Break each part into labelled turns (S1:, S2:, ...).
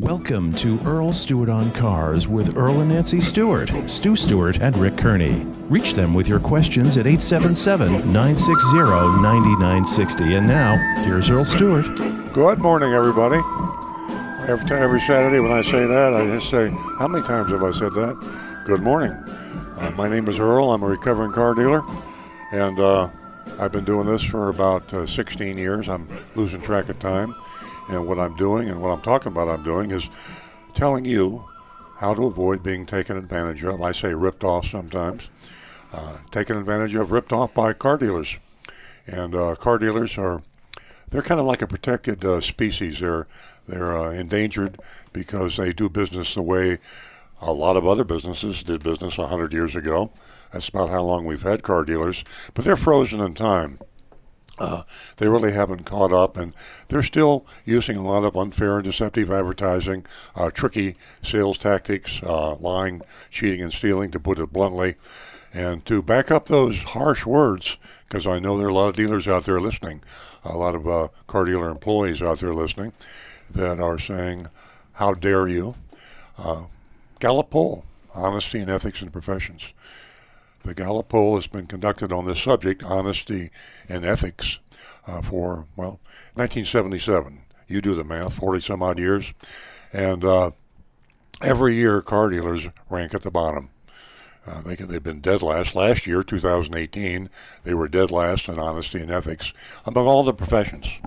S1: Welcome to Earl Stewart on Cars with Earl and Nancy Stewart, Stu Stewart, and Rick Kearney. Reach them with your questions at 877 960 9960. And now, here's Earl Stewart.
S2: Good morning, everybody. Every, every Saturday when I say that, I just say, How many times have I said that? Good morning. Uh, my name is Earl. I'm a recovering car dealer, and uh, I've been doing this for about uh, 16 years. I'm losing track of time. And what I'm doing and what I'm talking about I'm doing is telling you how to avoid being taken advantage of. I say ripped off sometimes. Uh, taken advantage of, ripped off by car dealers. And uh, car dealers are, they're kind of like a protected uh, species. They're, they're uh, endangered because they do business the way a lot of other businesses did business 100 years ago. That's about how long we've had car dealers. But they're frozen in time. Uh, they really haven't caught up, and they're still using a lot of unfair and deceptive advertising, uh, tricky sales tactics, uh, lying, cheating, and stealing, to put it bluntly. And to back up those harsh words, because I know there are a lot of dealers out there listening, a lot of uh, car dealer employees out there listening, that are saying, "How dare you?" Uh, Gallup poll: Honesty and Ethics in Professions. The Gallup poll has been conducted on this subject, honesty and ethics, uh, for, well, 1977. You do the math, 40 some odd years. And uh, every year, car dealers rank at the bottom. Uh, they, they've been dead last. Last year, 2018, they were dead last in honesty and ethics among all the professions.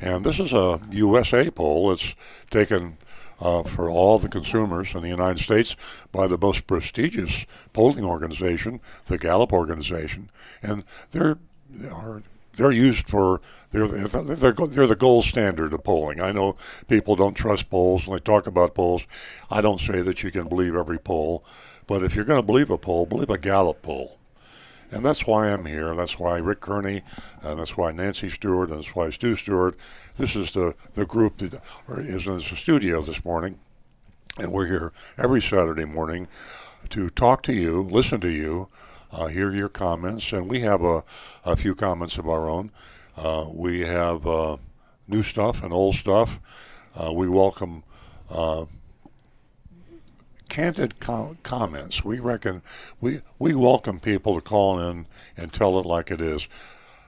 S2: And this is a USA poll that's taken uh, for all the consumers in the United States by the most prestigious polling organization, the Gallup organization, and they're they are they're used for they're, they're they're the gold standard of polling. I know people don't trust polls when they talk about polls. I don't say that you can believe every poll, but if you're going to believe a poll, believe a Gallup poll. And that's why I'm here. That's why Rick Kearney, and that's why Nancy Stewart, and that's why Stu Stewart. This is the, the group that is in the studio this morning. And we're here every Saturday morning to talk to you, listen to you, uh, hear your comments. And we have a, a few comments of our own. Uh, we have uh, new stuff and old stuff. Uh, we welcome uh, candid com- comments. We reckon we we welcome people to call in and tell it like it is.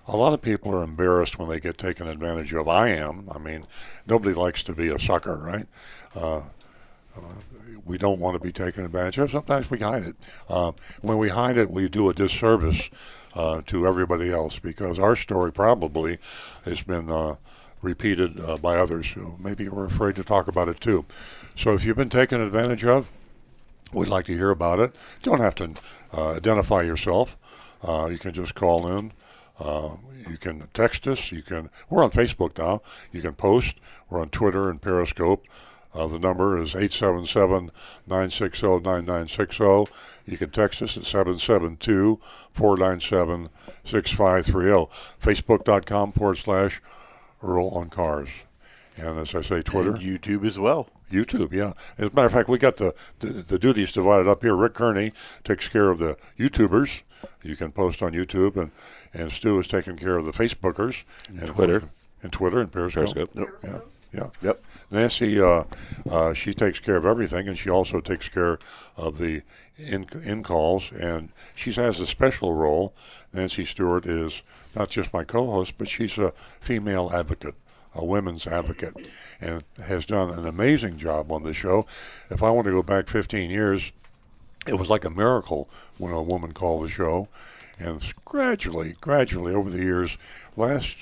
S2: A lot of people are embarrassed when they get taken advantage of. I am. I mean, nobody likes to be a sucker, right? Uh, uh, we don't want to be taken advantage of. Sometimes we hide it. Uh, when we hide it, we do a disservice uh, to everybody else because our story probably has been uh, repeated uh, by others who maybe are afraid to talk about it too. So if you've been taken advantage of, We'd like to hear about it. You don't have to uh, identify yourself. Uh, you can just call in. Uh, you can text us. You can. We're on Facebook now. You can post. We're on Twitter and Periscope. Uh, the number is 877-960-9960. You can text us at 772-497-6530. Facebook.com forward slash Earl on Cars. And as I say, Twitter.
S3: And YouTube as well.
S2: YouTube, yeah. As a matter of fact, we got the, the, the duties divided up here. Rick Kearney takes care of the YouTubers. You can post on YouTube, and, and Stu is taking care of the Facebookers
S3: and, and Twitter,
S2: and Twitter and Periscope.
S3: Periscope.
S2: Yep. Yeah, yeah.
S3: Yep.
S2: Nancy, uh, uh, she takes care of everything, and she also takes care of the in, in calls, and she has a special role. Nancy Stewart is not just my co-host, but she's a female advocate a women's advocate, and has done an amazing job on the show. If I want to go back 15 years, it was like a miracle when a woman called the show, and gradually, gradually over the years, last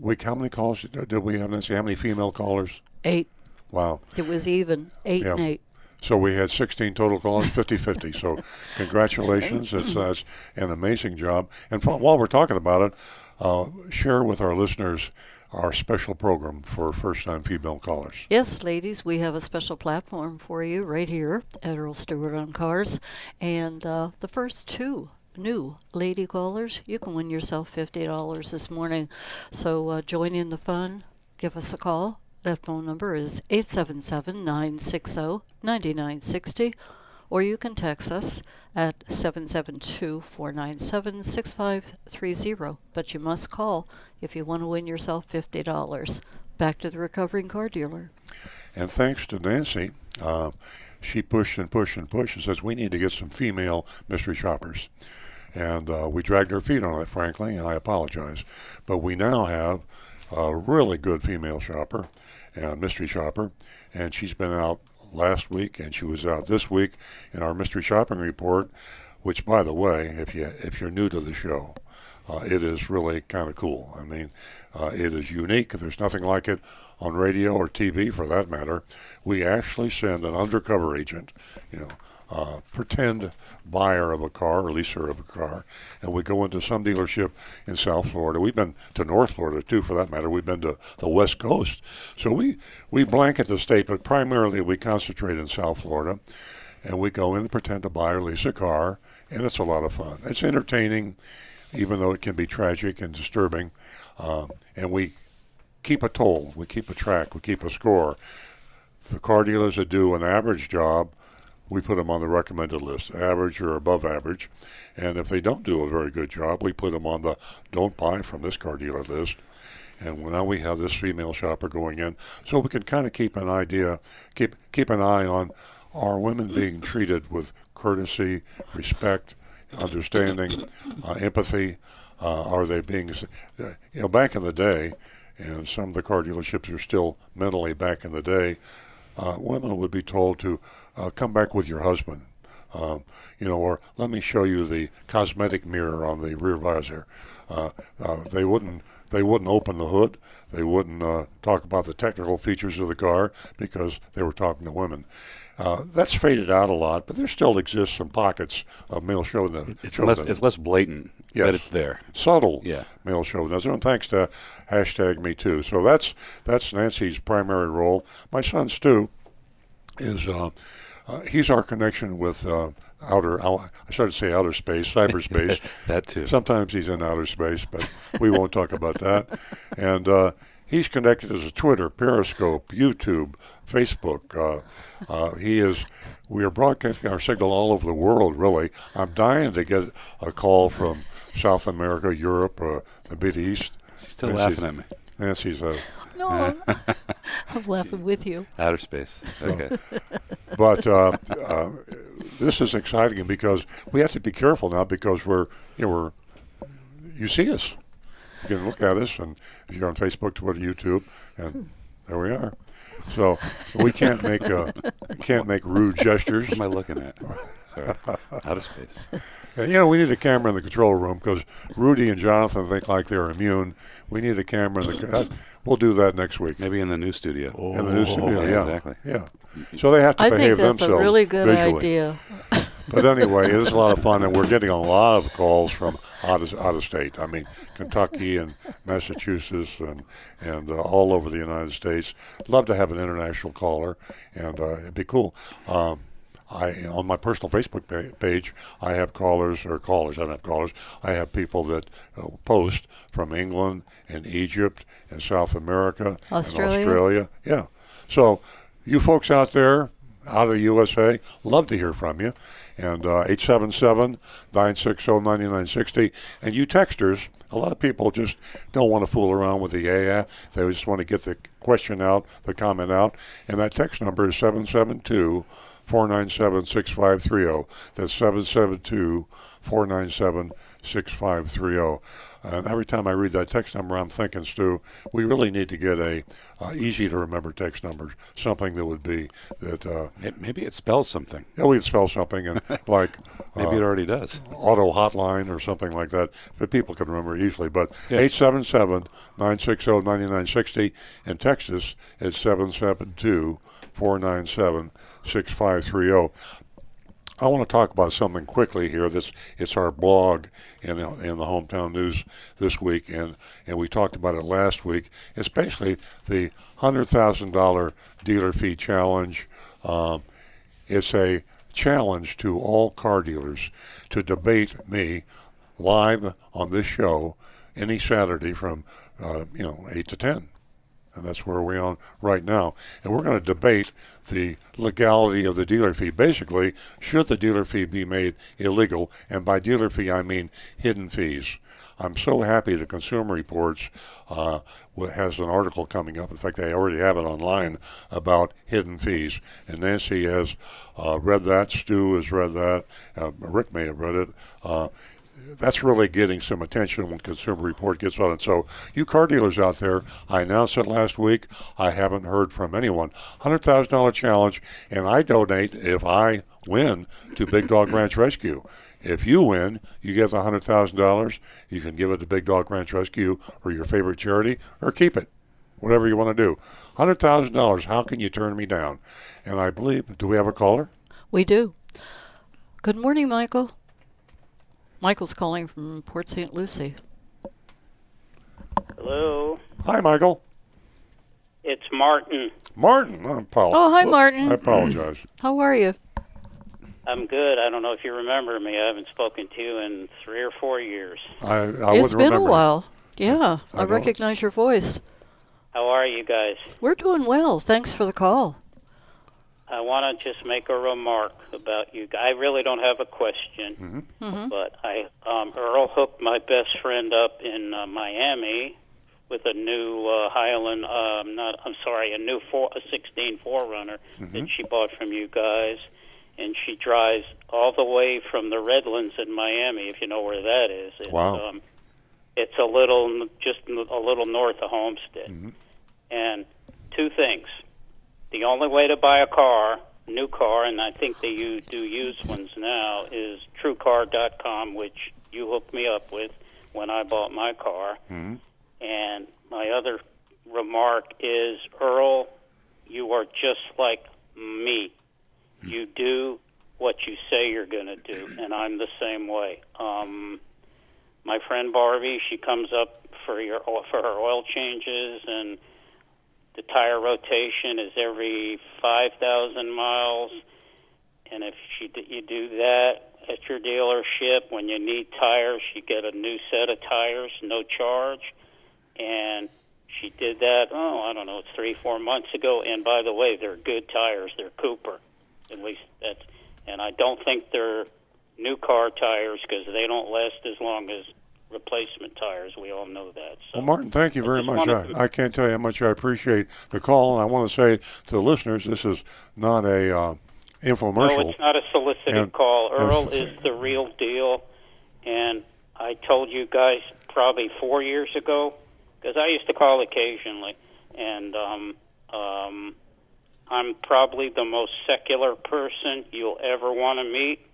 S2: week, how many calls did we have? Nancy, how many female callers?
S4: Eight.
S2: Wow.
S4: It was even eight
S2: yeah.
S4: and eight.
S2: So we had 16 total calls, 50-50. So congratulations. It's, that's an amazing job. And for, while we're talking about it, uh, share with our listeners our special program for first-time female callers.
S4: Yes, ladies, we have a special platform for you right here at Earl Stewart on Cars, and uh, the first two new lady callers, you can win yourself $50 this morning. So uh, join in the fun. Give us a call. That phone number is 877 960 9960 or you can text us at 772 497 6530. But you must call if you want to win yourself $50. back to the recovering car dealer.
S2: And thanks to Nancy, uh, she pushed and pushed and pushed and says we need to get some female mystery shoppers. And uh, we dragged our feet on it, frankly, and I apologize. But we now have a really good female shopper, a mystery shopper, and she's been out last week and she was out this week in our mystery shopping report. Which, by the way, if you if you're new to the show, uh, it is really kind of cool. I mean, uh, it is unique. There's nothing like it on radio or TV, for that matter. We actually send an undercover agent, you know, uh, pretend buyer of a car or leaser of a car, and we go into some dealership in South Florida. We've been to North Florida too, for that matter. We've been to the West Coast, so we we blanket the state, but primarily we concentrate in South Florida, and we go in and pretend to buy or lease a car, and it's a lot of fun. It's entertaining, even though it can be tragic and disturbing, um, and we keep a toll, we keep a track, we keep a score. The car dealers that do an average job we put them on the recommended list, average or above average. And if they don't do a very good job, we put them on the don't buy from this car dealer list. And now we have this female shopper going in, so we can kind of keep an idea, keep keep an eye on are women being treated with courtesy, respect, understanding, uh, empathy? Uh, are they being, uh, you know, back in the day, and some of the car dealerships are still mentally back in the day uh, women would be told to uh, come back with your husband. Um, you know, or let me show you the cosmetic mirror on the rear visor. Uh, uh, they wouldn't they wouldn't open the hood. They wouldn't uh, talk about the technical features of the car because they were talking to women. Uh, that's faded out a lot, but there still exists some pockets of male chauvinism.
S3: It's less it's less blatant, yes. but it's there.
S2: Subtle yeah. male chauvinism, and thanks to hashtag Me Too. So that's that's Nancy's primary role. My son Stu is uh, uh, he's our connection with uh, outer. I started to say outer space, cyberspace.
S3: that too.
S2: Sometimes he's in outer space, but we won't talk about that. And uh, he's connected as a Twitter, Periscope, YouTube, Facebook. Uh, uh, he is. We are broadcasting our signal all over the world. Really, I'm dying to get a call from South America, Europe, uh, the Mid East.
S3: She's still laughing at me.
S2: Nancy's a.
S4: No, I'm, I'm laughing with you.
S3: Outer space. Okay.
S2: but uh, uh, this is exciting because we have to be careful now because we're you know we're you see us you can look at us, and if you're on Facebook, Twitter, YouTube, and there we are. So we can't make uh, can't make rude gestures.
S3: What am I looking at? Out of space.
S2: And, you know, we need a camera in the control room because Rudy and Jonathan think like they're immune. We need a camera in the. Uh, we'll do that next week.
S3: Maybe in the new studio.
S2: Oh, in the new studio,
S3: yeah,
S2: yeah,
S3: exactly.
S2: Yeah. So they have to
S4: I
S2: behave
S4: think that's
S2: themselves
S4: a really good
S2: visually.
S4: idea.
S2: but anyway, it is a lot of fun, and we're getting a lot of calls from out of, out of state. I mean, Kentucky and Massachusetts and and uh, all over the United States. Love to have an international caller, and uh, it'd be cool. Um, I on my personal Facebook page, I have callers or callers. I don't have callers. I have people that uh, post from England and Egypt and South America
S4: Australia.
S2: and Australia. Yeah. So you folks out there, out of the USA, love to hear from you. And uh, 877 960 9960. And you texters, a lot of people just don't want to fool around with the AA. They just want to get the question out, the comment out. And that text number is 772 497 6530. That's 772 497 6530. Uh, every time I read that text number, I'm thinking, Stu, we really need to get a uh, easy to remember text number, something that would be that. Uh,
S3: maybe it spells something.
S2: Yeah, we could spell something and like.
S3: maybe it uh, already does.
S2: Auto hotline or something like that, but people can remember easily. But eight seven seven nine six zero ninety nine sixty 877-960-9960 in Texas is 772-497-6530. I want to talk about something quickly here. This it's our blog in the, in the hometown news this week, and and we talked about it last week. It's basically the hundred thousand dollar dealer fee challenge. Um, it's a challenge to all car dealers to debate me live on this show any Saturday from uh, you know eight to ten. And that's where we are right now. And we're going to debate the legality of the dealer fee. Basically, should the dealer fee be made illegal? And by dealer fee, I mean hidden fees. I'm so happy the Consumer Reports uh, has an article coming up. In fact, they already have it online about hidden fees. And Nancy has uh, read that. Stu has read that. Uh, Rick may have read it. That's really getting some attention when Consumer Report gets on it. So, you car dealers out there, I announced it last week. I haven't heard from anyone. $100,000 challenge, and I donate if I win to Big Dog Ranch Rescue. If you win, you get the $100,000. You can give it to Big Dog Ranch Rescue or your favorite charity or keep it. Whatever you want to do. $100,000, how can you turn me down? And I believe, do we have a caller?
S4: We do. Good morning, Michael. Michael's calling from Port St. Lucie.
S5: Hello,
S2: Hi, Michael.
S5: it's Martin.
S2: Martin. I apologize.
S4: Oh, hi, Martin.
S2: I apologize.
S4: How are you?
S5: I'm good. I don't know if you remember me. I haven't spoken to you in three or four years.
S2: I, I
S4: it's
S2: wouldn't
S4: been
S2: remember.
S4: a while. Yeah,
S2: I
S4: I, recognize your voice.
S5: How are you guys?
S4: We're doing well. Thanks for the call.
S5: I want to just make a remark about you. I really don't have a question,
S4: Mm-hmm.
S5: but I um, Earl hooked my best friend up in uh, Miami with a new uh, Highland. Um, not I'm sorry, a new four, a 16 4Runner that she bought from you guys, and she drives all the way from the Redlands in Miami, if you know where that is. It's,
S2: Wow.
S5: Um, it's a little, just a little north of Homestead. And two things the only way to buy a car, new car, and I think they u- do used ones now, is TrueCar.com, which you hooked me up with when I bought my car. And my other remark is, Earl, you are just like me. You do what you say you're going to do, and I'm the same way. Um, my friend Barbie, she comes up for your for her oil changes and the tire rotation is every 5,000 miles. And if she, d- you do that at your dealership, when you need tires, you get a new set of tires, no charge. And she did that, oh, I don't know, it's three, four months ago. And by the way, they're good tires. They're Cooper. At least that's, and I don't think they're new car tires because they don't last as long as replacement tires. We all know that. So.
S2: Well, Martin, thank you very
S5: just
S2: much. I,
S5: to-
S2: I can't tell you how much I appreciate the call, and I want to say to the listeners, this is not a uh, infomercial.
S5: No, it's not a solicited
S2: And-
S5: call. Earl is the real deal, and I told you guys probably four years ago because I used to call occasionally, and um, um, I'm probably the most secular person you'll ever want to meet.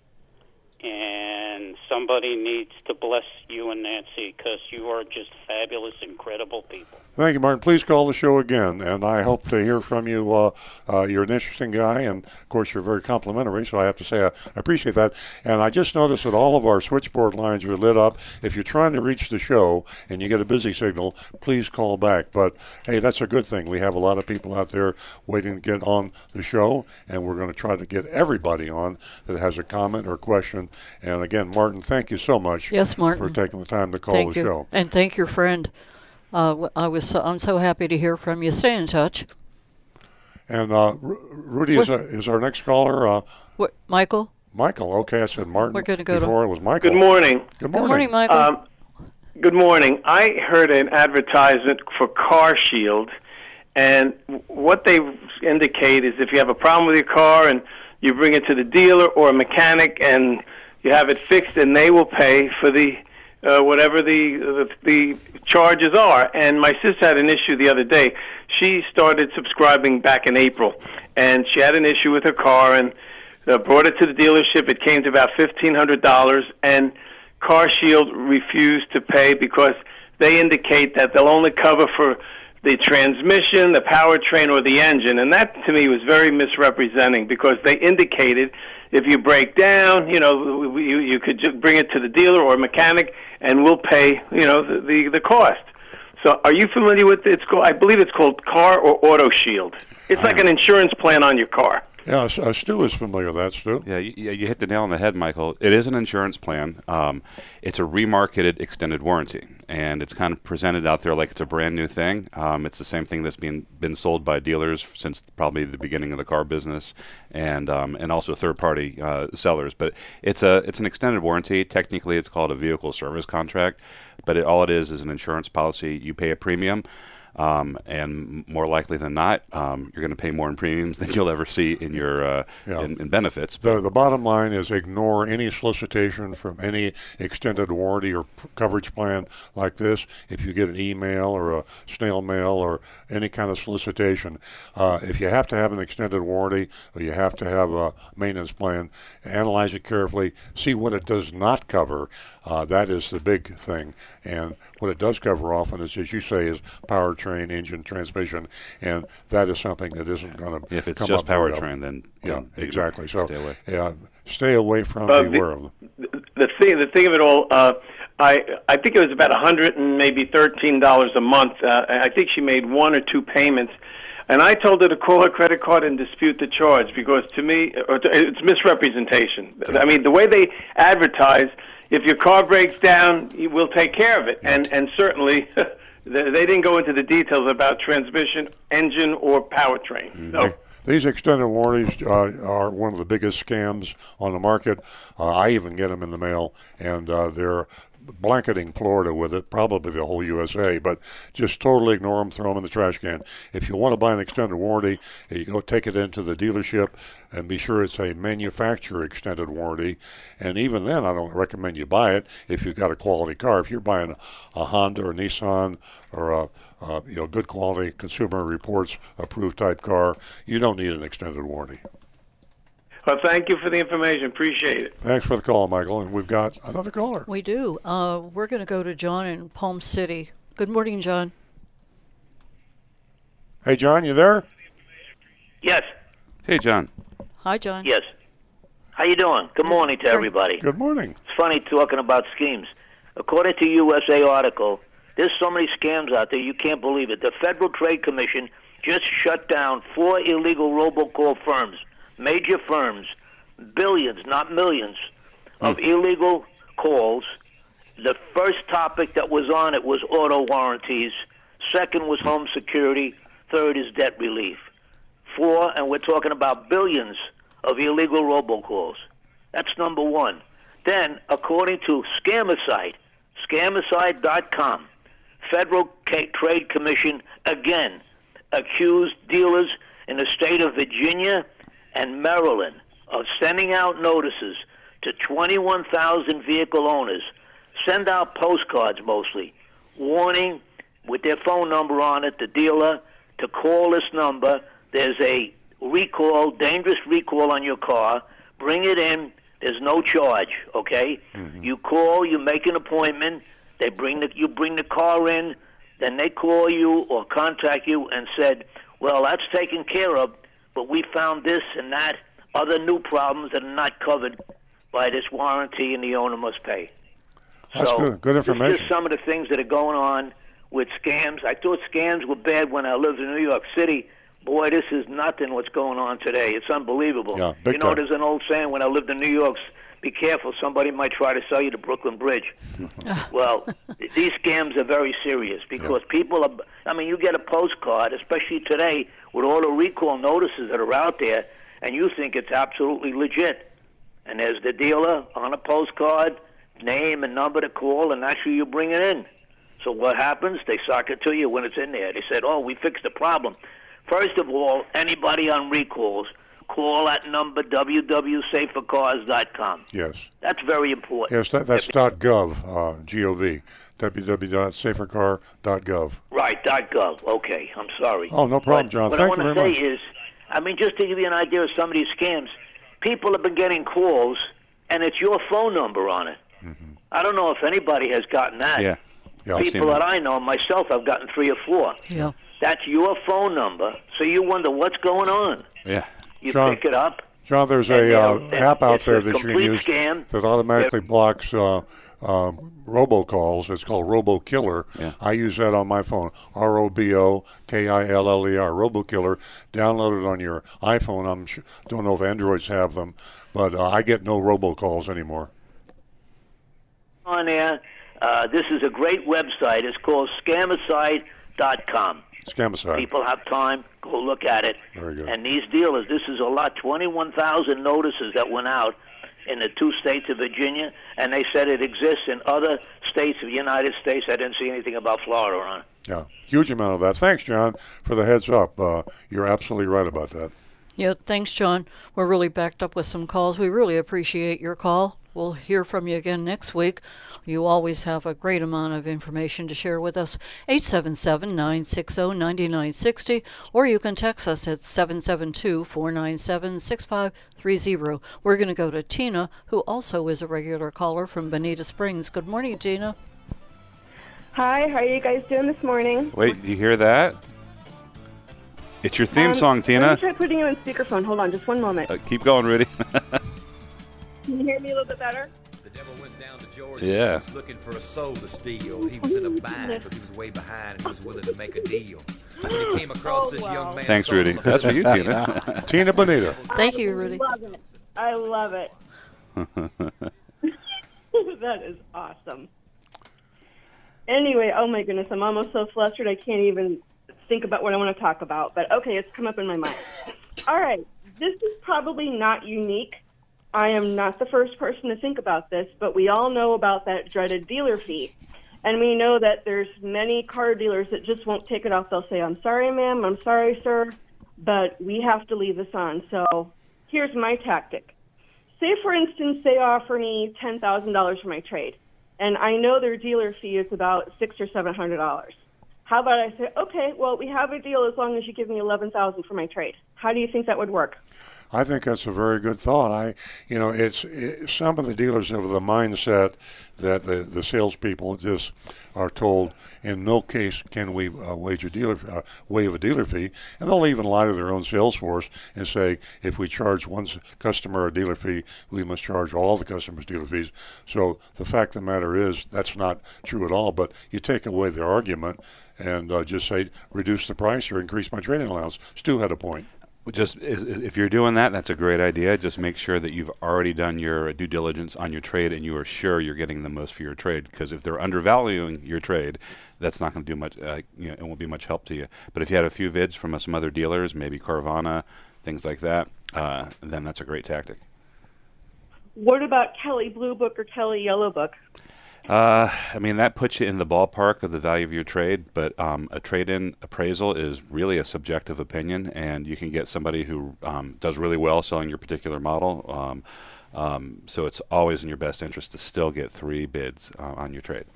S5: And somebody needs to bless you and Nancy because you are just fabulous, incredible people.
S2: Thank you, Martin. Please call the show again, and I hope to hear from you. Uh, uh, you're an interesting guy, and of course, you're very complimentary. So I have to say I, I appreciate that. And I just noticed that all of our switchboard lines are lit up. If you're trying to reach the show and you get a busy signal, please call back. But hey, that's a good thing. We have a lot of people out there waiting to get on the show, and we're going to try to get everybody on that has a comment or question. And again, Martin, thank you so much.
S4: Yes, Martin.
S2: for taking the time to call
S4: thank
S2: the
S4: you,
S2: show.
S4: and thank your friend. Uh, w- I was so, I'm so happy to hear from you. Stay in touch.
S2: And uh, Ru- Rudy is,
S4: What-
S2: uh, is our next caller. Uh,
S4: What, Michael?
S2: Michael. Okay, I said Martin.
S4: We're gonna go to-
S2: before it was Michael.
S6: Good morning.
S2: Good
S4: Good
S2: morning.
S4: morning, Michael.
S6: Um, good morning. I heard an advertisement for Car Shield, and what they indicate is if you have a problem with your car and you bring it to the dealer or a mechanic and you have it fixed, and they will pay for the uh, whatever the, the the charges are. And my sister had an issue the other day. She started subscribing back in April, and she had an issue with her car and uh, brought it to the dealership. It came to about fifteen hundred dollars, and Car Shield refused to pay because they indicate that they'll only cover for the transmission, the powertrain, or the engine. And that to me was very misrepresenting because they indicated if you break down, you know, you, you could just bring it to the dealer or mechanic, and we'll pay, you know, the the, the cost. So, are you familiar with it? It's called, I believe it's called Car or Auto Shield. It's like an insurance plan on your car.
S2: Yeah, S- uh, Stu is familiar with that, Stu.
S3: Yeah, you, you hit the nail on the head, Michael. It is an insurance plan. Um, it's a remarketed extended warranty, and it's kind of presented out there like it's a brand new thing. Um, it's the same thing that's been been sold by dealers since probably the beginning of the car business, and um, and also third party uh, sellers. But it's a it's an extended warranty. Technically, it's called a vehicle service contract, but it, all it is is an insurance policy. You pay a premium. Um, and more likely than not, um, you're going to pay more in premiums than you'll ever see in your uh,
S2: Yeah.
S3: in, in benefits.
S2: The, the bottom line is ignore any solicitation from any extended warranty or p- coverage plan like this. If you get an email or a snail mail or any kind of solicitation, uh, if you have to have an extended warranty or you have to have a maintenance plan, analyze it carefully, see what it does not cover. Uh, that is the big thing. And what it does cover often is, as you say, is powertrain, engine, transmission, and that is something that isn't going to
S3: if it's
S2: come
S3: just
S2: up very often.
S3: powertrain, then
S2: Yeah,
S3: then you
S2: exactly. So
S3: stay away.
S2: yeah, stay away from,
S6: Uh, the-
S2: beware of
S6: the thing the thing of it all uh i i think it was about a hundred and maybe thirteen dollars a month. Uh, i think she made one or two payments. And i told her to call her credit card and dispute the charge because to me or to, it's misrepresentation. I mean the way they advertise if your car breaks down we'll take care of it. And and certainly they didn't go into the details about transmission engine or powertrain so
S2: These extended warranties uh, are one of the biggest scams on the market. Uh, I even get them in the mail, and uh, they're blanketing Florida with it, probably the whole USA, but just totally ignore them, throw them in the trash can. If you want to buy an extended warranty, you go take it into the dealership and be sure it's a manufacturer extended warranty. And even then, I don't recommend you buy it if you've got a quality car. If you're buying a, a Honda or Nissan or a uh, you know good quality Consumer Reports approved type car, you don't need an extended warranty.
S6: Well thank you for the information appreciate it
S2: Thanks for the call, Michael. And we've got another caller.
S4: We do. Uh, we're going to go to John in Palm City. Good morning, John.
S2: Hey, John, you there?
S7: Yes,
S3: Hey, John.
S4: Hi, John.
S7: yes. How you doing? Good morning to everybody.
S2: Good morning.
S7: It's funny talking about schemes. According to USA article, there's so many scams out there you can't believe it. The Federal Trade Commission just shut down four illegal robocall firms, major firms, billions, not millions, of hmm. illegal calls. The first topic that was on it was auto warranties. Second was home security. Third is debt relief. Four, and we're talking about billions of illegal robocalls. That's number one. Then, according to Scamicide, Scamicide.com, Federal Trade Commission again accused dealers in the state of Virginia and Maryland of sending out notices to 21,000 vehicle owners. Send out postcards mostly, warning with their phone number on it, the dealer, to call this number. There's a recall, dangerous recall on your car. Bring it in. There's no charge, okay? Mm-hmm. You call, you make an appointment. They bring the you bring the car in, then they call you or contact you and said, "Well, that's taken care of, but we found this and that other new problems that are not covered by this warranty, and the owner must pay."
S2: That's
S7: so
S2: good. Good information.
S7: is some of the things that are going on with scams. I thought scams were bad when I lived in New York City. Boy, this is nothing what's going on today. It's unbelievable.
S2: Yeah, big
S7: you know,
S2: time.
S7: there's an old saying when I lived in New York, be careful, somebody might try to sell you the Brooklyn Bridge. well, these scams are very serious because people are, I mean, you get a postcard, especially today, with all the recall notices that are out there, and you think it's absolutely legit. And there's the dealer on a postcard, name and number to call, and that's who you bring it in. So what happens? They sock it to you when it's in there. They said, "Oh, we fixed the problem." First of all, anybody on recalls, call that number www.safercars.com.
S2: Yes.
S7: That's very important.
S2: Yes, that, that's .gov, uh, G-O-V, www.safercar.gov.
S7: Right, dot .gov. Okay, I'm sorry.
S2: Oh, no problem,
S7: But
S2: John.
S7: What
S2: Thank
S7: I want to say
S2: much.
S7: is, I mean, just to give you an idea of some of these scams, people have been getting calls, and it's your phone number on it. I don't know if anybody has gotten that.
S3: Yeah.
S2: Yeah,
S7: People
S3: that.
S7: that I know, myself, I've gotten three or four.
S4: Yeah.
S7: That's your phone number, so you wonder what's going on.
S3: Yeah.
S7: You
S2: John,
S7: pick it up.
S2: John, there's
S7: And,
S2: a
S7: you
S2: uh, app out there that you can use
S7: scam.
S2: that automatically blocks uh, um, robocalls. It's called RoboKiller.
S3: Yeah.
S2: I use that on my phone. R O B O K I L L E R. RoboKiller. Download it on your iPhone. I'm sh- don't know if Androids have them, but uh, I get no robocalls anymore.
S7: on there. Uh, this is a great website. It's called scamicide.com.
S2: Scamicide.
S7: People have time, go look at it.
S2: Very good.
S7: And these dealers, this is a lot. 21,000 notices that went out in the two states of Virginia, and they said it exists in other states of the United States. I didn't see anything about Florida on it.
S2: Yeah, huge amount of that. Thanks, John, for the heads up. Uh, you're absolutely right about that.
S4: Yeah, thanks, John. We're really backed up with some calls. We really appreciate your call. We'll hear from you again next week. You always have a great amount of information to share with us. 877 960 9960, or you can text us at 772 497 6530. We're going to go to Tina, who also is a regular caller from Bonita Springs. Good morning, Tina.
S8: Hi, how are you guys doing this morning?
S3: Wait, do you hear that? It's your theme
S8: Um,
S3: song,
S8: Let
S3: Tina.
S8: me try putting you on speakerphone. Hold on, just one moment.
S3: Uh, keep going, Rudy.
S8: Can you hear me a little bit better?
S9: Georgia.
S3: Yeah.
S9: He was looking for a soul to steal. He was in a bind because he was way behind and he was willing to make a deal. When he came across
S8: Oh,
S9: this
S8: wow.
S9: young man.
S3: Thanks, Rudy. That's for you. Tina.
S2: Tina Bonita.
S4: Thank you, Rudy.
S8: I love it. I love it. that is awesome. Anyway, oh my goodness, I'm almost so flustered I can't even think about what I want to talk about. But okay, it's come up in my mind. All right, this is probably not unique. I am not the first person to think about this, but we all know about that dreaded dealer fee. And we know that there's many car dealers that just won't take it off. They'll say, I'm sorry, ma'am, I'm sorry, sir, but we have to leave this on. So here's my tactic. Say, for instance, they offer me $10,000 for my trade, and I know their dealer fee is about six or seven hundred dollars. How about I say, okay, well, we have a deal as long as you give me eleven thousand for my trade. How do you think that would work?
S2: I think that's a very good thought. I, you know, it's it, some of the dealers have the mindset that the the salespeople just are told in no case can we uh, wage a dealer uh, waive a dealer fee, and they'll even lie to their own sales force and say if we charge one customer a dealer fee, we must charge all the customers dealer fees. So the fact of the matter is that's not true at all. But you take away the argument and uh, just say reduce the price or increase my trading allowance. Stu had a point.
S3: Just if you're doing that, that's a great idea. Just make sure that you've already done your due diligence on your trade and you are sure you're getting the most for your trade. Because if they're undervaluing your trade, that's not going to do much. Uh, you know, it won't be much help to you. But if you had a few vids from uh, some other dealers, maybe Carvana, things like that, uh, then that's a great tactic.
S8: What about Kelly Blue Book or Kelly Yellow Book?
S3: Uh, I mean, that puts you in the ballpark of the value of your trade, but um, a trade in appraisal is really a subjective opinion, and you can get somebody who um, does really well selling your particular model. Um, um, so it's always in your best interest to still get three bids uh, on your trade.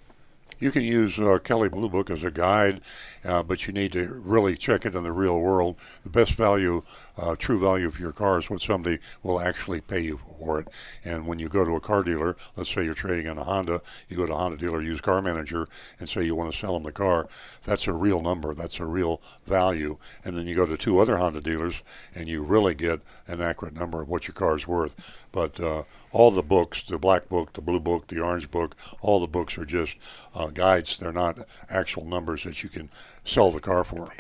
S2: You can use uh, Kelly Blue Book as a guide, uh, but you need to really check it in the real world. The best value, uh, true value for your car is what somebody will actually pay you for it. And when you go to a car dealer, let's say you're trading in a Honda, you go to a Honda dealer, use Car Manager, and say you want to sell them the car. That's a real number. That's a real value. And then you go to two other Honda dealers, and you really get an accurate number of what your car is worth. But uh, all the books, the black book, the blue book, the orange book, all the books are just uh, guides. They're not actual numbers that you can sell the car for.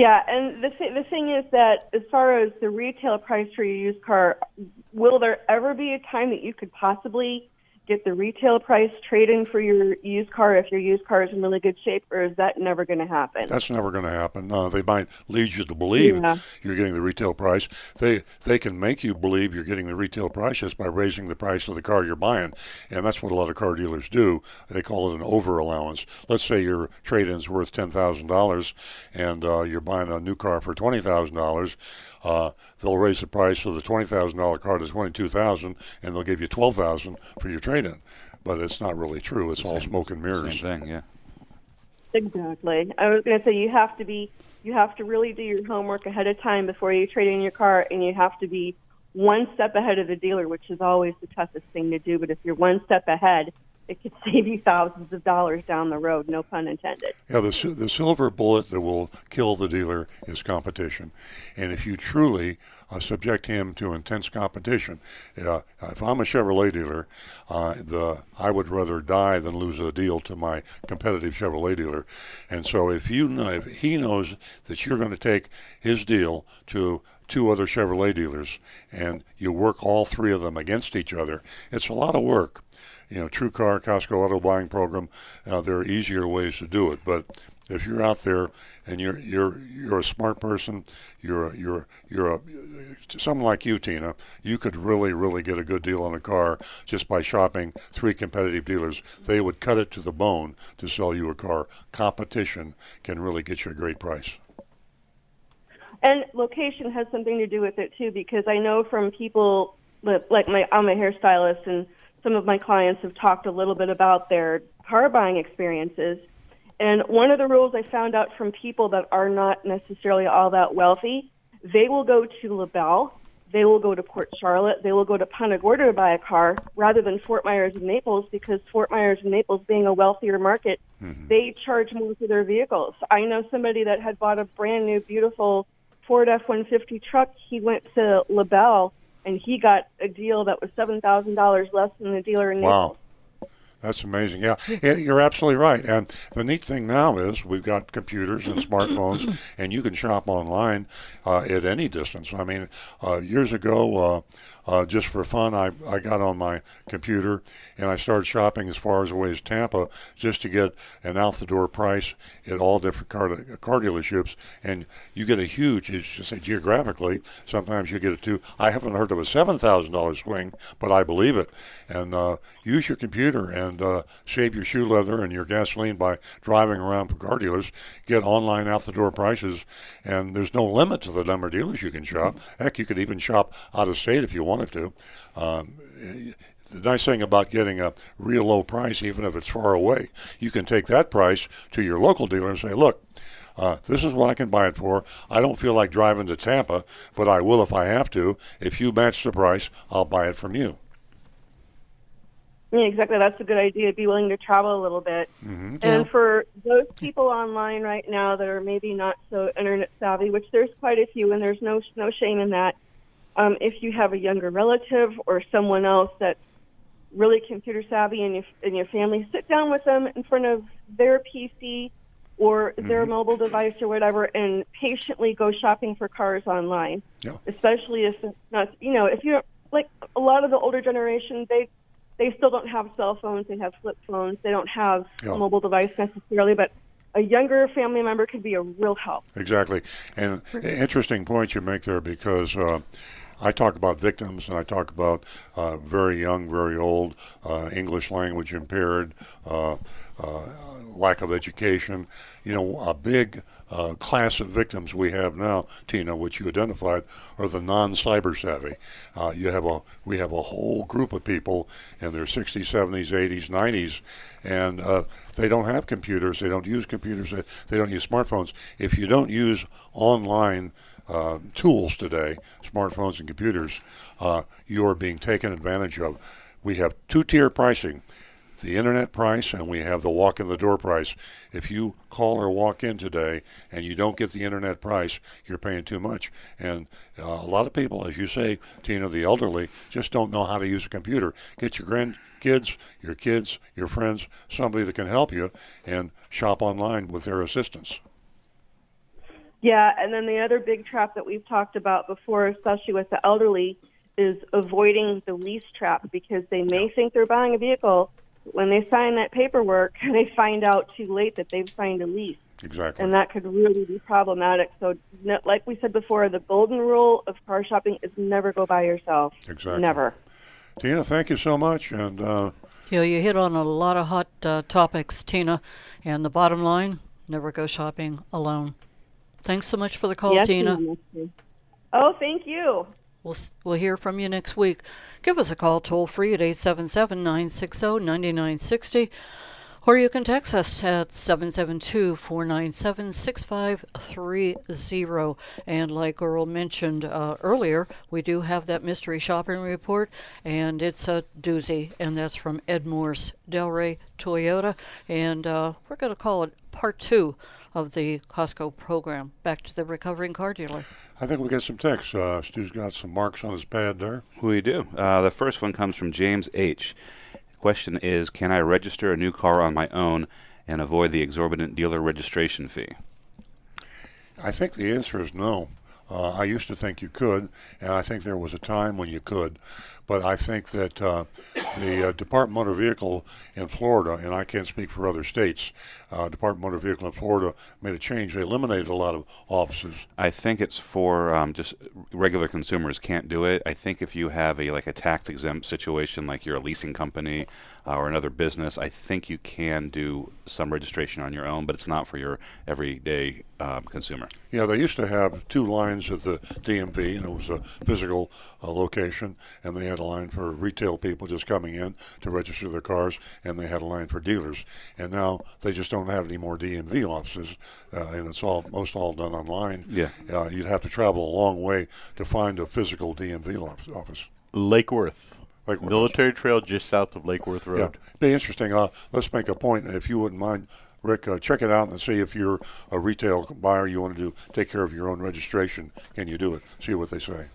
S8: Yeah, and the th- the thing is that as far as the retail price for your used car, will there ever be a time that you could possibly get the retail price trade in for your used car if your used car is in really good shape, or is that never going to happen?
S2: That's never going to happen. Uh, they might lead you to believe
S8: Yeah.
S2: you're getting the retail price. They they can make you believe you're getting the retail price just by raising the price of the car you're buying, and that's what a lot of car dealers do. They call it an over allowance. Let's say your trade-in's worth ten thousand dollars, and uh, you're buying a new car for twenty thousand dollars. They'll raise the price of the twenty thousand dollar car to twenty-two thousand, and they'll give you twelve thousand for your trade-in. But it's not really true. It's all smoke and mirrors.
S3: Same thing, yeah.
S8: Exactly. I was going to say you have to be you have to really do your homework ahead of time before you trade in your car, and you have to be one step ahead of the dealer, which is always the toughest thing to do. But if you're one step ahead, it could save you thousands of dollars down the road. No pun intended.
S2: Yeah, the, the silver bullet that will kill the dealer is competition. And if you truly uh, subject him to intense competition, uh, if I'm a Chevrolet dealer, uh, the I would rather die than lose a deal to my competitive Chevrolet dealer. And so if you know, if he knows that you're going to take his deal to two other Chevrolet dealers, and you work all three of them against each other. It's a lot of work. You know, True Car, Costco Auto Buying Program. Uh, there are easier ways to do it, but if you're out there and you're you're you're a smart person, you're a, you're you're a someone like you, Tina, you could really really get a good deal on a car just by shopping three competitive dealers. They would cut it to the bone to sell you a car. Competition can really get you a great price.
S8: And location has something to do with it too, because I know from people like my I'm a hairstylist, and some of my clients have talked a little bit about their car buying experiences. And one of the rules I found out from people that are not necessarily all that wealthy, they will go to LaBelle, they will go to Port Charlotte, they will go to Punta Gorda to buy a car rather than Fort Myers and Naples because Fort Myers and Naples being a wealthier market,
S2: Mm-hmm.
S8: they charge more for their vehicles. I know somebody that had bought a brand new beautiful Ford F-150 truck. He went to LaBelle and he got a deal that was $7,000 less than the dealer in.
S2: Wow. That's amazing. Yeah, Yeah, you're absolutely right. And the neat thing now is we've got computers and smartphones, and you can shop online uh, at any distance. I mean, uh, years ago, uh, just for fun, I, I got on my computer and I started shopping as far as away as Tampa just to get an out the door price at all different car, car dealerships. And you get a huge, it's just say geographically, sometimes you get a two. I haven't heard of a $7,000 swing, but I believe it. And uh, use your computer and uh, save your shoe leather and your gasoline by driving around to car dealers. Get online out the door prices, and there's no limit to the number of dealers you can shop. Heck, you could even shop out of state if you wanted to. Um, the nice thing about getting a real low price, even if it's far away, you can take that price to your local dealer and say, look, uh, this is what I can buy it for. I don't feel like driving to Tampa, but I will if I have to. If you match the price, I'll buy it from you.
S8: Yeah, exactly. That's a good idea. Be willing to travel a little bit.
S2: Mm-hmm.
S8: And for those people online right now that are maybe not so internet savvy, which there's quite a few, and there's no no shame in that. Um, if you have a younger relative or someone else that's really computer savvy in your in your family, sit down with them in front of their PC or their mobile device or whatever, and patiently go shopping for cars online.
S2: Yeah.
S8: Especially if it's not, you know, if you're like a lot of the older generation, they they still don't have cell phones. They have flip phones. They don't have
S2: Yeah.
S8: a mobile device necessarily, but a younger family member could be a real help.
S2: Exactly. And interesting point you make there because uh, I talk about victims and I talk about uh, very young, very old, uh, English language impaired, uh, uh, lack of education. You know, a big uh, class of victims we have now, Tina, which you identified, are the non-cyber savvy. Uh, you have a we have a whole group of people in their 60s, 70s, 80s, 90s, and they don't have computers. They don't use computers. They, they don't use smartphones. If you don't use online uh, tools today, smartphones and computers, uh, you are being taken advantage of. We have two-tier pricing the internet price and we have the walk in the door price. If you call or walk in today and you don't get the internet price, you're paying too much. And uh, a lot of people, as you say, Tina, the elderly, just don't know how to use a computer. Get your grandkids, your kids, your friends, somebody that can help you and shop online with their assistance.
S8: Yeah, and then the other big trap that we've talked about before, especially with the elderly, is avoiding the lease trap because they may think they're buying a vehicle. When they sign that paperwork, they find out too late that they've signed a lease.
S2: Exactly.
S8: and that could really be problematic. So, like we said before, the golden rule of car shopping is never go by yourself.
S2: Exactly.
S8: Never.
S2: Tina, thank you so much. And uh,
S4: You know, you hit on a lot of hot uh, topics, Tina. And the bottom line never go shopping alone. Thanks so much for the call,
S8: yes,
S4: Tina.
S8: ma'am. Oh, thank you.
S4: We'll, we'll hear from you next week. Give us a call toll free at 877 960 9960. Or you can text us at 772 497 6530. And like Earl mentioned uh, earlier, we do have that mystery shopping report, and it's a doozy, and that's from Ed Morse, Delray Toyota. And uh, we're going to call it part two of the Costco program. Back to the recovering car dealer.
S2: I think we got some texts. Uh, Stu's got some marks on his pad there.
S3: We do. Uh, the first one comes from James H. Question is Can I register a new car on my own and avoid the exorbitant dealer registration fee?
S2: I think the answer is no. Uh, I used to think you could, and I think there was a time when you could, but I think that uh, the uh, Department of Motor Vehicle in Florida, and I can't speak for other states, uh, Department of Motor Vehicle in Florida made a change. They eliminated a lot of offices.
S3: I think it's for um, just regular consumers can't do it. I think if you have a like a tax exempt situation, like you're a leasing company uh, or another business, I think you can do some registration on your own, but it's not for your everyday um, consumer.
S2: Yeah, they used to have two lines at the DMV, and it was a physical uh, location, and they had a line for retail people just coming in to register their cars, and they had a line for dealers. And now they just don't have any more DMV offices, uh, and it's all most all done online.
S3: Yeah.
S2: uh, you'd have to travel a long way to find a physical DMV office.
S10: Lake Worth.
S2: Lake Worth.
S10: Military Trail just south of Lake Worth Road.
S2: Yeah, be interesting. Uh, let's make a point, if you wouldn't mind, Rick. Uh, check it out and see if you're a retail buyer. You want to do take care of your own registration. Can you do it? See what they say.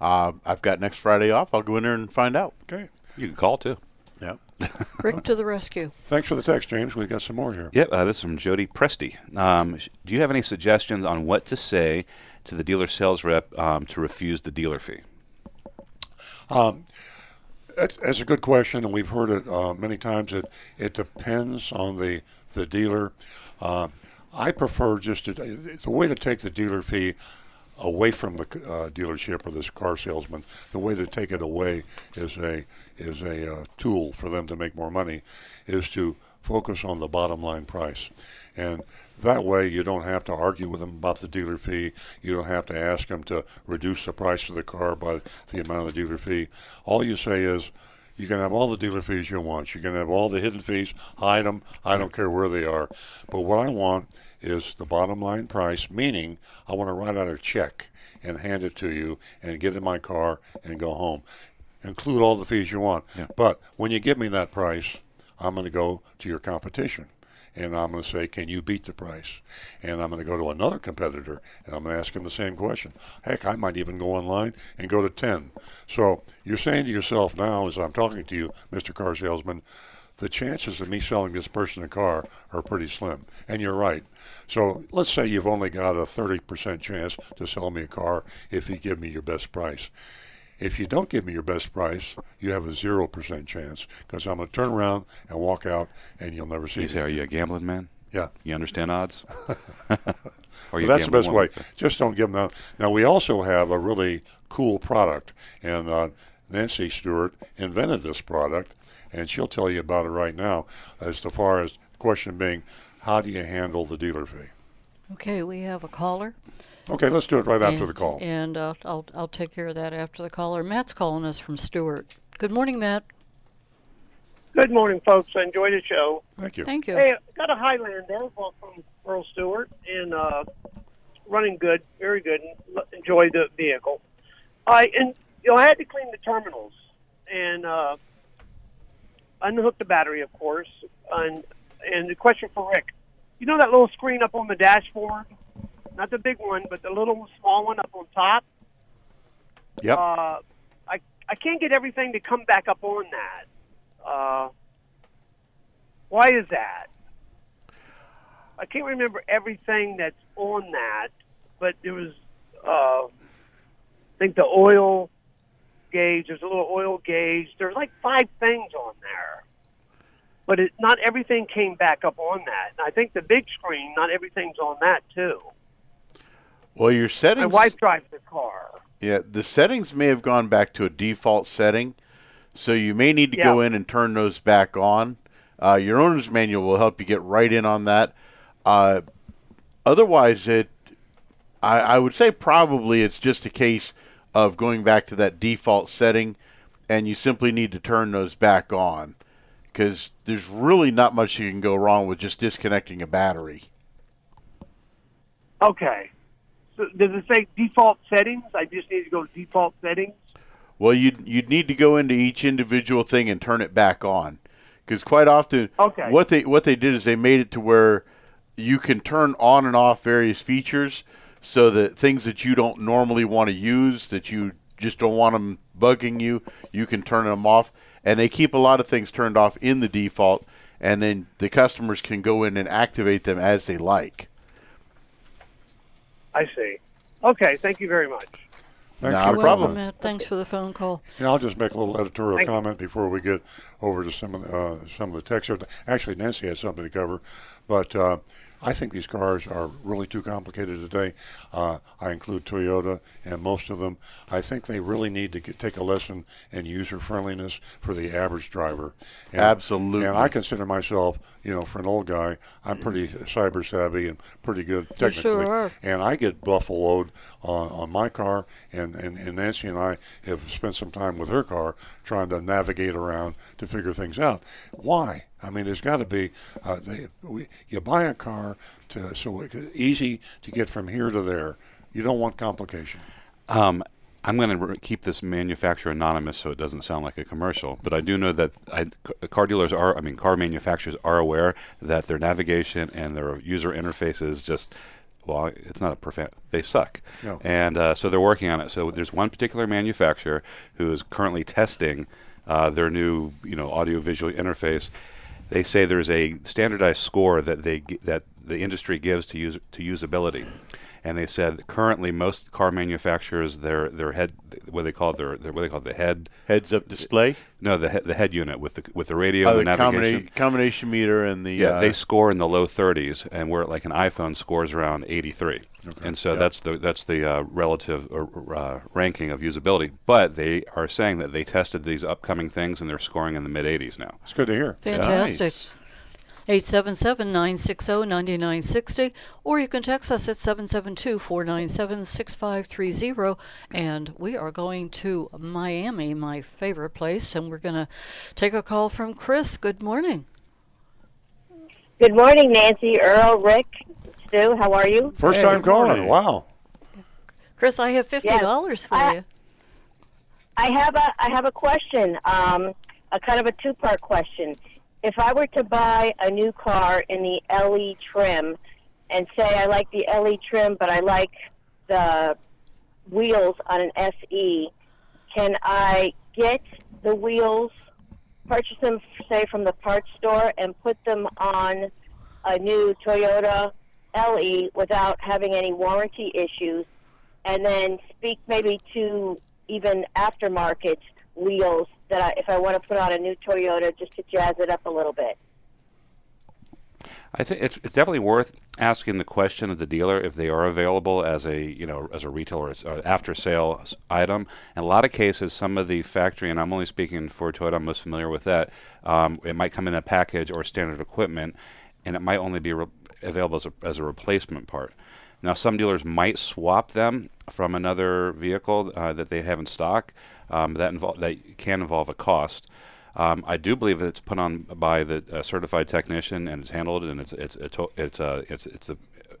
S10: Uh, I've got next Friday off. I'll go in there and find out.
S2: Okay.
S3: You can call too.
S10: Yeah.
S4: Rick to the rescue.
S2: Thanks for the text, James. We've got some more here.
S3: Yep, uh, this is from Jody Presti. Um, sh- do you have any suggestions on what to say to the dealer sales rep um, to refuse the dealer fee?
S2: Um, that's, that's a good question, and we've heard it uh, many times. It it depends on the the dealer. Uh, I prefer just to, the way to take the dealer fee away from the uh, dealership or this car salesman. The way to take it away is a is a uh, tool for them to make more money. Is to focus on the bottom line price, and that way you don't have to argue with them about the dealer fee. You don't have to ask them to reduce the price of the car by the amount of the dealer fee. All you say is. You can have all the dealer fees you want. You can have all the hidden fees, hide them. I don't care where they are. But what I want is the bottom line price, meaning I want to write out a check and hand it to you and get in my car and go home. Include all the fees you want. But when you give me that price, I'm going to go to your competition and I'm going to say, can you beat the price? And I'm going to go to another competitor and I'm going to ask him the same question. Heck, I might even go online and go to 10. So you're saying to yourself now, as I'm talking to you, Mr. Car Salesman, the chances of me selling this person a car are pretty slim. And you're right. So let's say you've only got a 30% chance to sell me a car if you give me your best price. If you don't give me your best price, you have a 0% chance because I'm going to turn around and walk out and you'll never see
S3: You
S2: me.
S3: say, are you a gambling man?
S2: Yeah.
S3: You understand odds?
S2: Well, that's the best way. Just don't give them that. Now, we also have a really cool product, and uh, Nancy Stewart invented this product, and she'll tell you about it right now. As to far as the question being, how do you handle the dealer fee?
S4: Okay, we have a caller.
S2: Okay, let's do it right after the call.
S4: And uh, I'll I'll take care of that after the caller. Matt's calling us from Stuart. Good morning, Matt.
S11: Good morning, folks. I enjoy the show.
S2: Thank you.
S4: Thank you.
S11: Hey, got a Highlander well, from Earl Stewart, and uh, running good, very good. and Enjoy the vehicle. I and you know I had to clean the terminals and uh, unhook the battery, of course. And and the question for Rick, you know that little screen up on the dashboard, not the big one, but the little small one up on top.
S10: Yep.
S11: Uh, I I can't get everything to come back up on that. Uh, why is that? I can't remember everything that's on that, but there was, uh, I think the oil gauge. There's a little oil gauge. There's like five things on there, but it, not everything came back up on that. And I think the big screen, not everything's on that too.
S10: Well, your settings.
S11: My wife drives the car.
S10: Yeah, the settings may have gone back to a default setting, so you may need to go in and turn those back on. Uh, your owner's manual will help you get right in on that. Uh, otherwise, it, I, I would say probably it's just a case of going back to that default setting, and you simply need to turn those back on, because there's really not much you can go wrong with just disconnecting a battery.
S11: Okay. So does it say default settings? I just need to go to default settings.
S10: Well, you'd you'd need to go into each individual thing and turn it back on, because quite often,
S11: Okay.
S10: what they what they did is they made it to where you can turn on and off various features, so that things that you don't normally want to use, that you just don't want them bugging you, you can turn them off, and they keep a lot of things turned off in the default, and then the customers can go in and activate them as they like.
S11: I see. Okay, thank you very much.
S2: Thanks
S10: No
S2: for the
S4: Matt. Thanks for the phone call.
S2: Yeah, I'll just make a little editorial
S11: Thank
S2: comment before we get over to some of the, uh, some of the text. Actually, Nancy has something to cover, but uh, I think these cars are really too complicated today. Uh, I include Toyota and most of them. I think they really need to get, take a lesson in user friendliness for the average driver. And,
S10: Absolutely.
S2: And I consider myself, you know, for an old guy, I'm pretty cyber savvy and pretty good
S4: You
S2: technically.
S4: sure are.
S2: And I get buffaloed on, on my car, and, and, and Nancy and I have spent some time with her car trying to navigate around to figure things out. Why? I mean, there's got to be. Uh, they, we, you buy a car to so it, easy to get from here to there. You don't want complication.
S3: Um, I'm going to re- keep this manufacturer anonymous so it doesn't sound like a commercial. But I do know that I, car dealers are, I mean, car manufacturers are aware that their navigation and their user interface is just, well, it's not a perfect, they suck.
S2: No.
S3: And uh, so they're working on it. So there's one particular manufacturer who is currently testing uh, their new, you know, audio-visual interface. They say there's a standardized score that they that the industry gives to use to usability and they said currently most car manufacturers their their head what they call their, their what they call the head
S10: Heads up display.
S3: no the he- the head unit with the with the radio
S10: Oh,
S3: and
S10: the
S3: the navigation
S10: combina- combination meter and the
S3: yeah
S10: uh,
S3: they score in the low 30s and where like an iPhone scores around 83 and so that's the that's the uh, relative uh, uh, ranking of usability but they are saying that they tested these upcoming things and they're scoring in the mid 80s now
S2: It's good to hear.
S4: Fantastic.
S10: Nice.
S4: 877 960 9960, or you can text us at 772 497 6530. And we are going to Miami, my favorite place, and we're going to take a call from Chris. Good morning.
S12: Good morning, Nancy, Earl, Rick, Stu. How are you?
S2: First
S10: Hey,
S2: time
S10: good morning.
S2: calling. Wow.
S4: Chris, I have $50 for
S12: I-
S4: you.
S12: I have a I have a question. Um, a kind of a two part question. If I were to buy a new car in the LE trim, and say I like the LE trim, but I like the wheels on an SE, can I get the wheels, purchase them, say, from the parts store, and put them on a new Toyota LE without having any warranty issues, and then speak maybe to even aftermarket wheels that I, if I want to put on a new Toyota just to jazz it up a little bit.
S3: I think it's, it's definitely worth asking the question of the dealer if they are available as a you know as a retailer as uh, after sale item. In a lot of cases, some of the factory, and I'm only speaking for Toyota, I'm most familiar with that. Um, it might come in a package or standard equipment, and it might only be re- available as a, as a replacement part. Now, some dealers might swap them from another vehicle uh, that they have in stock. Um, that invol- that can involve a cost. Um, I do believe that it's put on by the uh, certified technician and it's handled and it's it's it's it's uh, it's it's a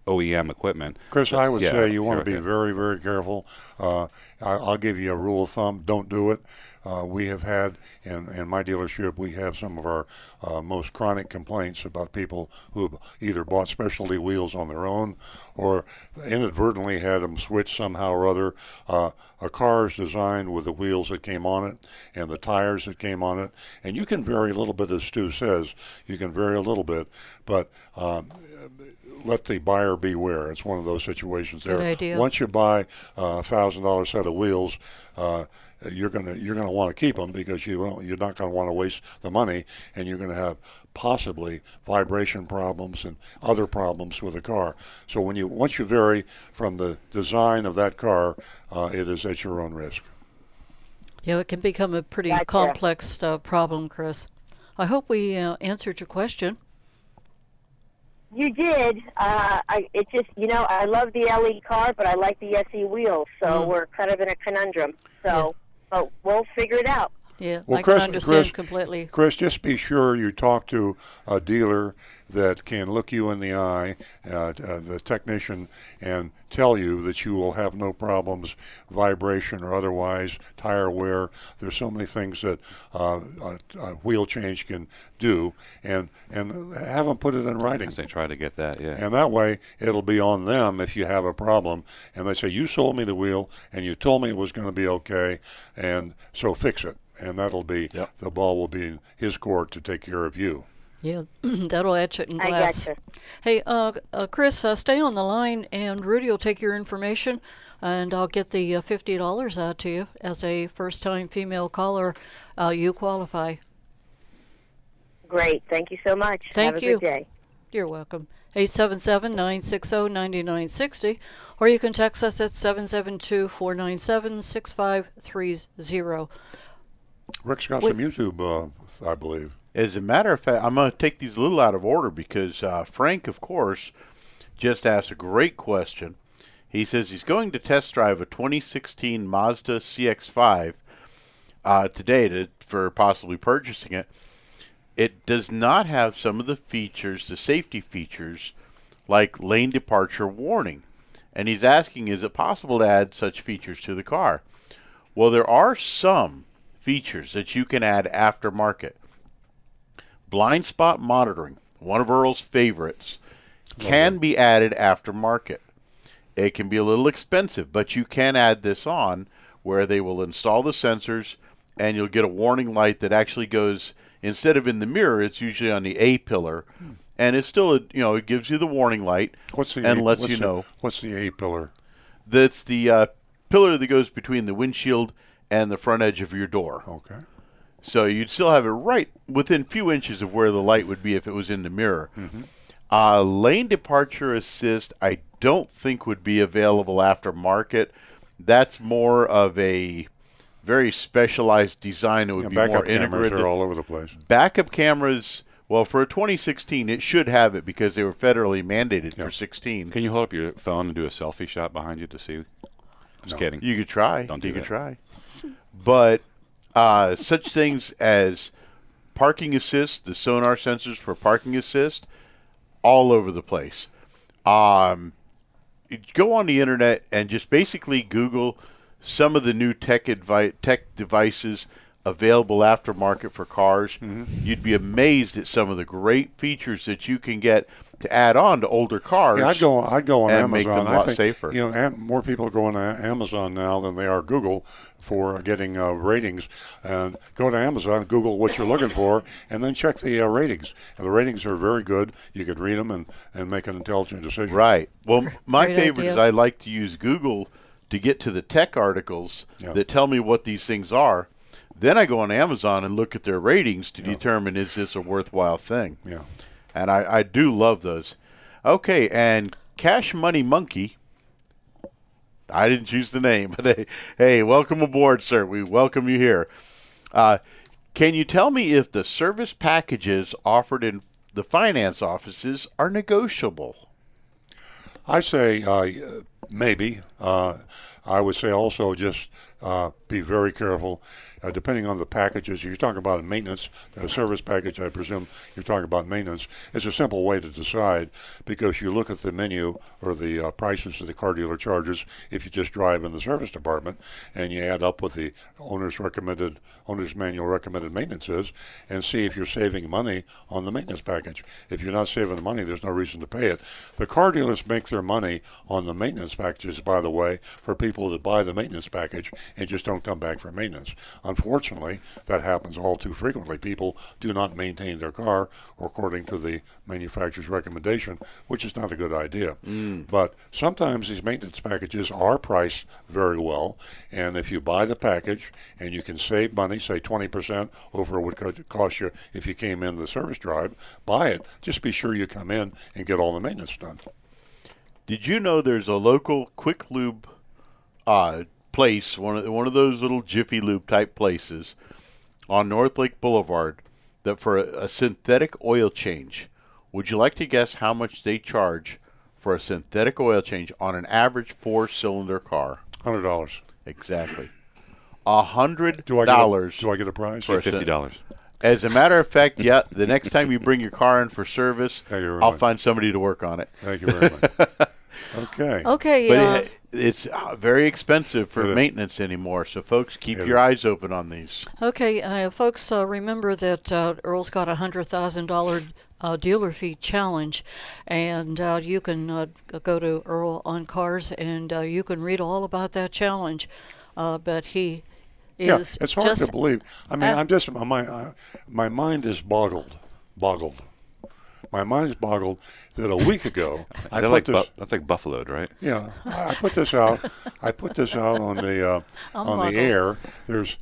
S3: OEM equipment.
S2: Chris, I would
S3: Yeah,
S2: say you want to be
S3: yeah.
S2: very, very careful. Uh, I, I'll give you a rule of thumb: don't do it. Uh, we have had, in, in my dealership, we have some of our uh, most chronic complaints about people who have either bought specialty wheels on their own or inadvertently had them switched somehow or other. Uh, a car is designed with the wheels that came on it and the tires that came on it, and you can vary a little bit, as Stu says. You can vary a little bit, but um, let the buyer beware. It's one of those situations
S4: Good
S2: there.
S4: idea.
S2: Once you buy a thousand dollar set of wheels, uh, you're gonna you're gonna want to keep them because you won't, you're not gonna want to waste the money, and you're gonna have possibly vibration problems and other problems with the car. So when you once you vary from the design of that car, uh, it is at your own risk.
S4: Yeah, it can become a pretty
S12: Gotcha.
S4: complex uh, problem, Chris. I hope we uh, answered your question.
S12: You did. Uh, I, it just, you know, I love the LE car, but I like the SE wheels, so
S4: Mm.
S12: we're kind of in a conundrum. So, but we'll figure it out.
S4: Yeah,
S2: Well,
S4: I
S2: Chris-
S4: can understand
S2: Chris-
S4: completely.
S2: Chris, just be sure you talk to a dealer that can look you in the eye, uh, uh, the technician, and tell you that you will have no problems, vibration or otherwise, tire wear. There's so many things that uh, a, a wheel change can do, and and have them put it in writing.
S3: As they try to get that, yeah.
S2: And that way, it'll be on them if you have a problem. And they say, You sold me the wheel, and you told me it was going to be okay, and so fix it. And that'll be,
S10: Yep.
S2: the ball will be in his court to take care of you.
S4: Yeah, that'll etch it in glass.
S12: I gotcha.
S4: Hey, uh, uh, Chris, uh, stay on the line, and Rudy will take your information. and I'll get the uh, fifty dollars out to you as a first-time female caller. Uh, you qualify.
S12: Great. Thank you so much.
S4: Thank
S12: Have a
S4: you.
S12: good day.
S4: You're welcome. 877 960 9960, or you can text us at 772 497 6530.
S2: Rick's got
S4: Wait.
S2: some YouTube, uh, I believe.
S10: As a matter of fact, I'm going to take these a little out of order because uh, Frank, of course, just asked a great question. He says he's going to test drive a 2016 Mazda CX5 uh, today to, for possibly purchasing it. It does not have some of the features, the safety features, like lane departure warning. And he's asking, is it possible to add such features to the car? Well, there are some features that you can add aftermarket. Blind spot monitoring, one of Earl's favorites, can be added aftermarket. It can be a little expensive, but you can add this on where they will install the sensors and you'll get a warning light that actually goes instead of in the mirror, it's usually on the A pillar. And it's still, a, you know, it gives you the warning light
S2: What's the
S10: and
S2: A-
S10: lets you
S2: the-
S10: know.
S2: What's the A pillar?
S10: That's the uh, pillar that goes between the windshield and the front edge of your door.
S2: Okay.
S10: So you'd still have it right within few inches of where the light would be if it was in the mirror. Uh, lane departure assist, I don't think would be available aftermarket. That's more of a very specialized design It would
S2: Yeah,
S10: be
S2: backup
S10: more
S2: cameras
S10: integrated.
S2: are all over the place.
S10: Backup cameras, well, for a 2016, it should have it because they were federally mandated for 16.
S3: Can you hold up your phone and do a selfie shot behind you to see? Just kidding.
S10: You could try.
S3: Don't do
S10: you could try. But uh, such things as parking assist, the sonar sensors for parking assist, all over the place. Um, go on the internet and just basically Google some of the new tech advi- tech devices available aftermarket for cars.
S2: Mm-hmm.
S10: You'd be amazed at some of the great features that you can get to add on to older cars.
S2: Yeah, I'd go. I'd go on
S10: and
S2: Amazon.
S10: make them a
S2: I
S10: lot
S2: think,
S10: safer.
S2: You know, more people are going to Amazon now than they are Google for getting uh, ratings. And go to Amazon, Google what you're looking for, and then check the uh, ratings. And the ratings are very good. You could read them and, and make an intelligent decision.
S10: Right. Well, my
S2: Great
S10: favorite is. I like to use Google to get to the tech articles
S2: Yeah.
S10: that tell me what these things are. Then I go on Amazon and look at their ratings to determine is this a worthwhile thing.
S2: Yeah.
S10: And I, I do love those. Okay, and Cash Money Monkey. I didn't choose the name, but hey, hey, welcome aboard, sir. We welcome you here. Uh, can you tell me if the service packages offered in the finance offices are negotiable?
S2: I say uh, maybe. Uh, I would say also just uh, be very careful, uh, depending on the packages. You're talking about a maintenance, a service package. I presume you're talking about maintenance. It's a simple way to decide because you look at the menu or the uh, prices that the car dealer charges if you just drive in the service department, and you add up what the owner's recommended, owner's manual recommended maintenance is, and see if you're saving money on the maintenance package. If you're not saving the money, there's no reason to pay it. The car dealers make their money on the maintenance packages, by the way, for people that buy the maintenance package and just don't come back for maintenance. Unfortunately, that happens all too frequently. People do not maintain their car according to the manufacturer's recommendation, which is not a good idea.
S10: Mm.
S2: But sometimes these maintenance packages are priced very well, and if you buy the package and you can save money, say 20% over what it would cost you if you came in the service drive, buy it. Just be sure you come in and get all the maintenance done.
S10: Did you know there's a local quick lube uh, place, one of one of those little Jiffy Lube type places on North Lake Boulevard, that for a, a synthetic oil change, would you like to guess how much they charge for a synthetic oil change on an average four-cylinder car?
S2: Hundred dollars.
S10: Exactly. A hundred
S2: Do I get a-
S10: dollars.
S2: do I get a prize?
S10: for a
S3: Fifty dollars.
S10: As a matter of fact, yeah. The next time you bring your car in for service,
S2: Thank you very
S10: I'll
S2: much.
S10: find somebody to work on it.
S2: Thank you very much. Okay.
S4: Okay,
S10: But
S4: uh,
S10: it, it's uh, very expensive for
S2: It is.
S10: maintenance anymore. So, folks, keep
S2: It
S10: your eyes open on these.
S4: Okay, uh, folks, uh, remember that uh, Earl's got a hundred thousand dollar uh, dealer fee challenge, and uh, you can uh, go to Earl on Cars and uh, you can read all about that challenge. Uh, but he
S2: Yeah, it's hard to believe. I mean, I'm just my uh, my mind is boggled, boggled, my mind's boggled that a week ago I put
S3: like
S2: this.
S3: bu- that's like buffaloed, right?
S2: Yeah, I I put this out. I put this out on the uh, on
S4: boggled.
S2: the air. There's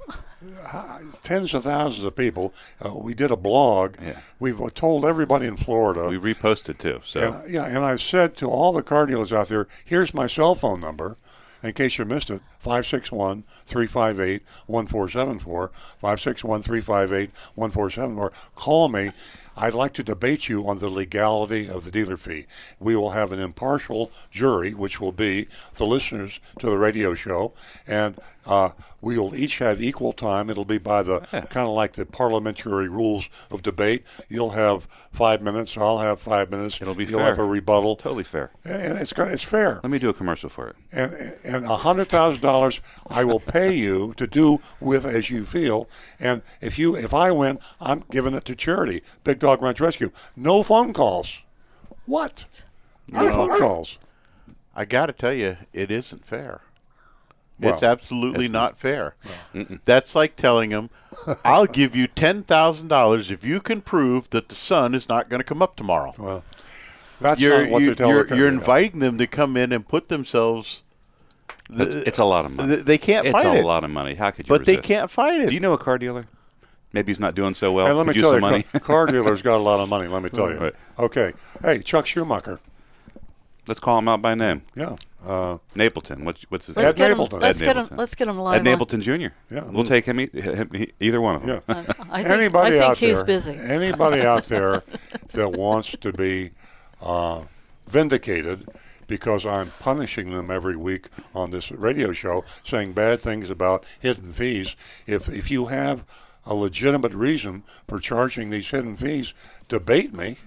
S2: uh, tens of thousands of people. Uh, we did a blog.
S3: Yeah.
S2: We've uh, told everybody in Florida.
S3: We reposted too. So
S2: And, yeah, and I've said to all the car dealers out there, here's my cell phone number. In case you missed it, 561 358 1474. 561 358 1474. Call me. I'd like to debate you on the legality of the dealer fee. We will have an impartial jury, which will be the listeners to the radio show, and uh, we will each have equal time. It'll be by the kind of like the parliamentary rules of debate. You'll have five minutes. I'll have five minutes.
S3: It'll be
S2: You'll
S3: fair.
S2: have a rebuttal.
S3: Totally fair.
S2: And it's it's fair.
S3: Let me do a commercial for it.
S2: And and a hundred thousand dollars I will pay you to do with as you feel. And if you if I win, I'm giving it to charity. Big Dog Ranch Rescue. No phone calls. What? No
S10: No.
S2: phone calls.
S10: I got to tell you, it isn't fair.
S2: Well,
S10: it's absolutely
S3: it's
S10: not fair. That's like telling them, "I'll give you ten thousand dollars if you can prove that the sun is not going to come up tomorrow."
S2: Well, that's
S10: you're
S2: not what
S10: you,
S2: they tell
S10: you're, you're inviting them to come in and put themselves.
S3: That's, it's a lot of money.
S10: th- they can't
S3: It's
S10: fight
S3: a
S10: it.
S3: lot of money. How could you?
S10: But they can't fight it.
S3: Do you know a car dealer? Maybe he's not doing so well.
S2: Hey, let me
S3: Could
S2: tell
S3: some
S2: you,
S3: money.
S2: car, car dealers got a lot of money. Let me tell you.
S3: Right.
S2: Okay. Hey, Chuck Schumacher.
S3: Let's call him out by name.
S2: Yeah. Uh,
S3: Napleton. What's what's his
S4: Let's
S3: name?
S4: get him.
S2: Napleton.
S4: Let's
S3: Ed
S4: get him.
S3: Napleton.
S4: Let's get him
S3: Ed
S4: live. on-
S3: Napleton Jr.
S2: Yeah.
S3: We'll take him, e- him e- either one of them.
S2: Yeah.
S4: I think,
S2: anybody
S4: I think
S2: out
S4: he's
S2: there,
S4: busy.
S2: anybody out there that wants to be uh, vindicated because I'm punishing them every week on this radio show, saying bad things about hidden fees. If if you have a legitimate reason for charging these hidden fees, debate me.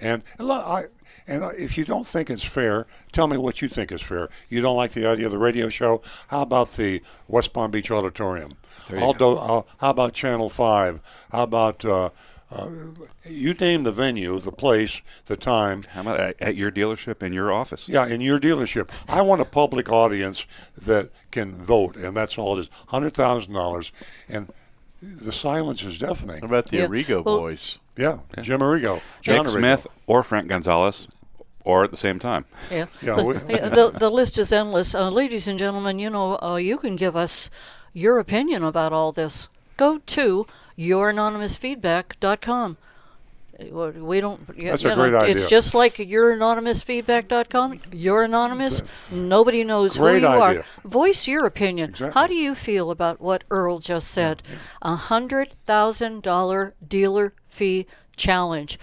S2: And I, and if you don't think it's fair, tell me what you think is fair. You don't like the idea of the radio show? How about the West Palm Beach Auditorium? I'll do, I'll, how about Channel Five? How about uh, uh, you name the venue, the place, the time?
S3: How about at, at your dealership in your office?
S2: Yeah, in your dealership. I want a public audience that can vote, and that's all it is. Hundred thousand dollars, and the silence is deafening.
S10: What about the
S4: Yeah.
S10: Arrigo
S4: Well-
S10: boys?
S2: Yeah, Jim Arrigo, John
S3: Jake
S2: Arrigo.
S3: Smith or Frank Gonzalez, or at the same time.
S4: Yeah.
S2: Yeah,
S4: the,
S2: we-
S4: the, the list is endless. Uh, ladies and gentlemen, you know, uh, you can give us your opinion about all this. Go to youranonymousfeedback.com. We don't.
S2: That's
S4: you
S2: a
S4: know,
S2: great idea.
S4: It's just like youranonymousfeedback.com. You're anonymous. Nobody knows
S2: Great
S4: who you
S2: idea.
S4: are. Voice your opinion.
S2: Exactly.
S4: How do you feel about what Earl just said? A hundred thousand dollar dealer fee challenge.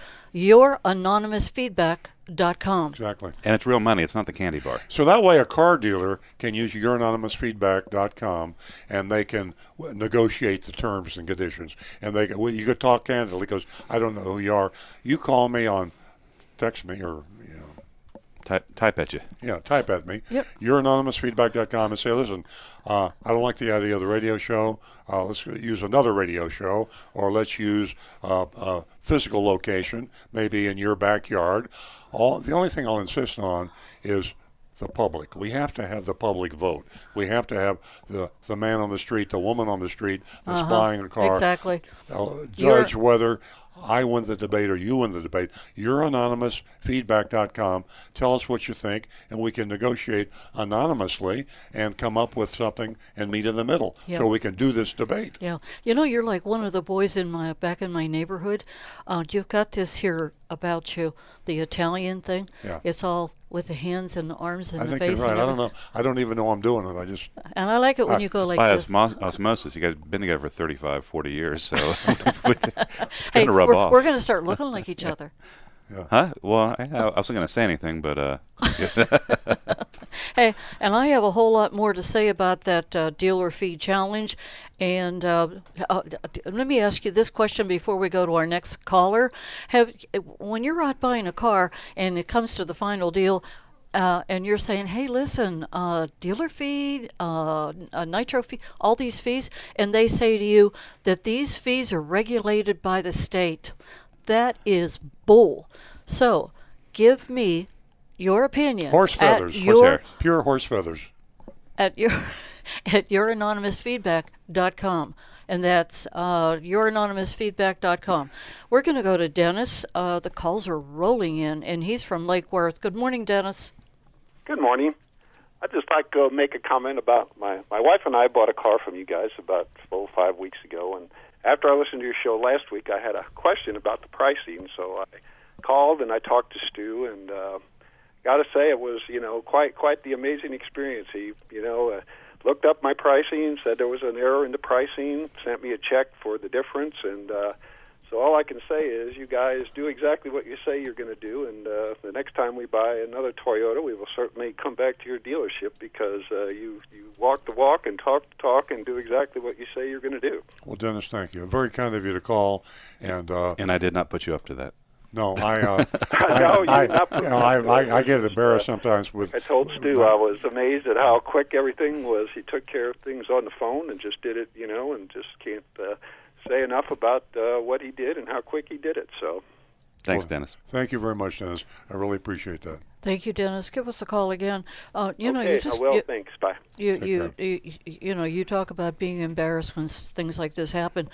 S4: Youranonymousfeedback.com.
S2: Exactly.
S3: And it's real money. It's not the candy bar.
S2: So that way, a car dealer can use youranonymousfeedback.com and they can w- negotiate the terms and conditions. And they can, well, you could talk candidly because I don't know who you are. You call me on, text me or you know,
S3: Type, type at you.
S2: yeah, type at me.
S4: Yep.
S2: Youranonymousfeedback.com and say, listen, uh, I don't like the idea of the radio show. Uh, let's use another radio show, or let's use uh, a physical location, maybe in your backyard. All the only thing I'll insist on is the public. We have to have the public vote. We have to have the the man on the street, the woman on the street that's
S4: Uh-huh.
S2: buying a car.
S4: Exactly.
S2: uh,
S4: You're-
S2: judge whether I win the debate or you win the debate. You're anonymous. Feedback.com. Tell us what you think, and we can negotiate anonymously and come up with something and meet in the middle,
S4: Yeah.
S2: so we can do this debate.
S4: Yeah, you know, you're like one of the boys in my back in my neighborhood. Uh, you've got this here about you, the Italian thing.
S2: Yeah.
S4: It's all with the hands and the arms and
S2: I
S4: the
S2: think
S4: face.
S2: you're right.
S4: and
S2: I don't know. I don't even know I'm doing it. I just
S4: And I like it when
S2: Uh,
S4: you go
S3: It's
S4: like
S3: by
S4: this.
S3: osmo- osmosis. You guys have been together for 35, 40 years, so it's
S4: hey,
S3: going to rub
S4: we're,
S3: off.
S4: we're going to start looking like each other. Yeah.
S3: Huh? Well, I, I wasn't going to say anything, but uh,
S4: Hey, and I have a whole lot more to say about that uh, dealer fee challenge. And uh, uh, let me ask you this question before we go to our next caller: Have when you're out buying a car and it comes to the final deal, uh, and you're saying, "Hey, listen, uh, dealer fee, uh, nitro fee, all these fees," and they say to you that these fees are regulated by the state. That is bull. So, give me your opinion.
S2: horse
S4: at
S2: feathers,
S4: your-
S2: pure horse feathers.
S4: at your at youranonymousfeedback.com. and that's uh, youranonymousfeedback.com. We're going to go to Dennis. Uh, the calls are rolling in, and he's from Lake Worth. Good morning, Dennis.
S13: Good morning. I'd just like to make a comment about my my wife and I bought a car from you guys about four five weeks ago, and after I listened to your show last week, I had a question about the pricing, so I called and I talked to Stu, and uh, got to say it was you know quite quite the amazing experience. He you know uh, looked up my pricing, said there was an error in the pricing, sent me a check for the difference, and uh, so all I can say is you guys do exactly what you say you're going to do, and uh, the next time we buy another Toyota, we will certainly come back to your dealership because uh, you you walk the walk and talk the talk and do exactly what you say you're going to do.
S2: Well, Dennis, thank you. Very kind of you to call, and uh,
S3: And I did not put you up to that.
S2: No, I, uh, I,
S13: No, you
S2: I,
S13: not put
S2: you know, I, I, I get embarrassed sometimes with.
S13: I told Stu I was amazed at how quick everything was. He took care of things on the phone and just did it, you know, and just can't uh, say enough about uh, what he did and how quick he did it. So.
S3: Thanks,
S2: Well,
S3: Dennis.
S2: Thank you very much, Dennis. I really appreciate that.
S4: Thank you, Dennis. Give us a call again. Uh, you know,
S13: okay,
S4: you just
S13: I will.
S4: you,
S13: Thanks. Bye.
S4: you, you, you you know you talk about being embarrassed when things like this happen.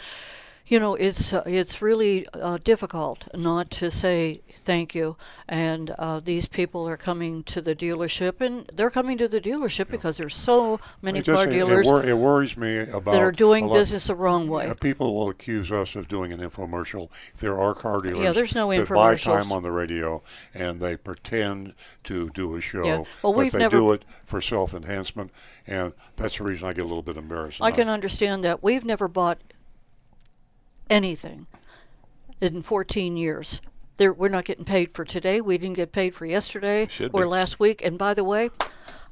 S4: You know, it's uh, it's really uh, difficult not to say thank you. And uh, these people are coming to the dealership, and they're coming to the dealership because there's so many
S2: It
S4: car dealers
S2: It, wor- it worries me about
S4: that are doing business the wrong way.
S2: Yeah, people will accuse us of doing an infomercial. There are car dealers Yeah,
S4: there's no
S2: that buy time on the radio and they pretend to do a show,
S4: Yeah. Well,
S2: but
S4: we've
S2: they
S4: never-
S2: do it for self-enhancement, and that's the reason I get a little bit embarrassed.
S4: I can understand that. We've never bought anything in 14 years. There, we're not getting paid for today. We didn't get paid for yesterday
S3: Should
S4: or
S3: be.
S4: last week. And by the way,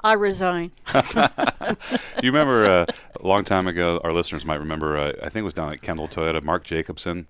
S4: I resign.
S3: you remember uh, a long time ago, our listeners might remember, uh, I think it was down at Kendall Toyota, Mark Jacobson.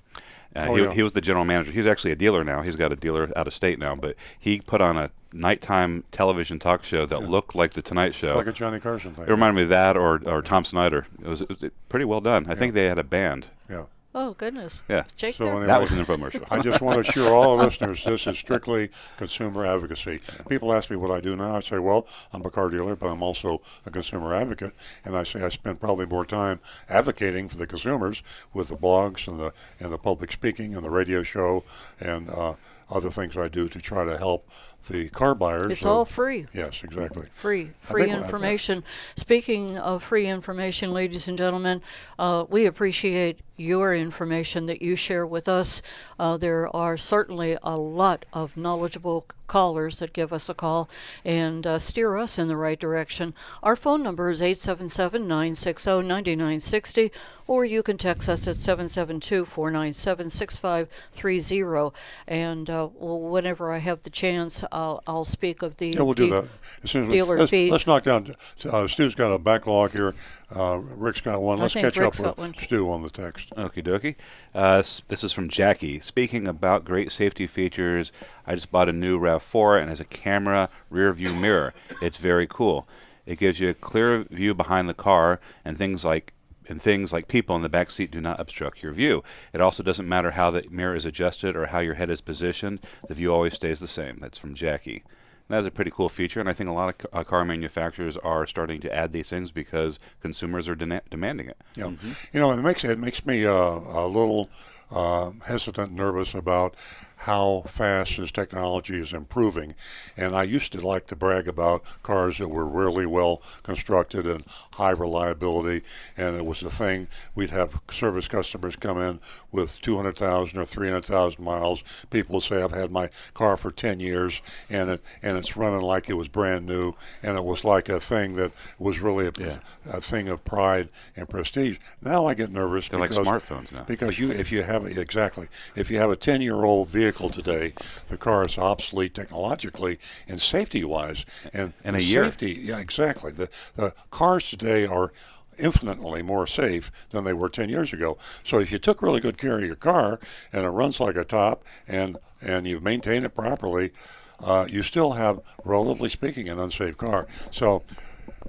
S3: Uh,
S2: Oh,
S3: he,
S2: yeah.
S3: he was the general manager. He's actually a dealer now. He's got a dealer out of state now, but he put on a nighttime television talk show that looked like the Tonight Show.
S2: like a Johnny Carson thing.
S3: it reminded me of that or, or Tom Snyder. It was, it was pretty well done. I think they had a band.
S2: Yeah.
S4: Oh goodness.
S3: Yeah.
S4: Jake
S2: So anyway,
S3: That was an infomercial.
S2: I just want to assure all listeners this is strictly consumer advocacy. People ask me what I do now. I say, well, I'm a car dealer, but I'm also a consumer advocate, and I say I spend probably more time advocating for the consumers with the blogs and the and the public speaking and the radio show and uh, other things I do to try to help the car buyers.
S4: It's all free.
S2: Yes, exactly.
S4: Free, free
S2: think-
S4: information. Speaking of free information, ladies and gentlemen, uh, we appreciate your information that you share with us. Uh, there are certainly a lot of knowledgeable callers that give us a call and uh, steer us in the right direction. Our phone number is 877 960 9960, or you can text us at 772 497 6530. And uh, whenever I have the chance, I'll, I'll speak of the
S2: Yeah, we'll do
S4: de-
S2: that. As soon as we,
S4: dealer
S2: let's,
S4: fee.
S2: let's knock down. Uh, Stu's got a backlog here. Uh, Rick's got one. Let's catch
S4: Rick's
S2: up with
S4: one.
S2: Stu on the text.
S3: Okie dokie. Uh, this is from Jackie. Speaking about great safety features, I just bought a new RAV4 and it has a camera rear view mirror. It's very cool. It gives you a clear view behind the car and things like and things like people in the back seat do not obstruct your view. It also doesn't matter how the mirror is adjusted or how your head is positioned. The view always stays the same. That's from Jackie. That is a pretty cool feature, and I think a lot of uh, car manufacturers are starting to add these things because consumers are dena- demanding it.
S2: Yeah, you know, it makes it makes me uh, a little uh, hesitant, nervous about how fast this technology is improving. And I used to like to brag about cars that were really well constructed and high reliability, and it was a thing. We'd have service customers come in with 200,000 or 300,000 miles. People would say, "I've had my car for 10 years, and it and it's running like it was brand new, and it was like a thing that was really a, a thing of pride and prestige." Now I get nervous
S3: They're like
S2: because
S3: smartphones now.
S2: because you if you have exactly if you have a 10 year old vehicle today. The car is obsolete technologically and safety wise and
S3: In a year.
S2: safety yeah exactly. The the cars today are infinitely more safe than they were 10 years ago. So if you took really good care of your car and it runs like a top and and you maintain it properly uh, you still have relatively speaking an unsafe car. So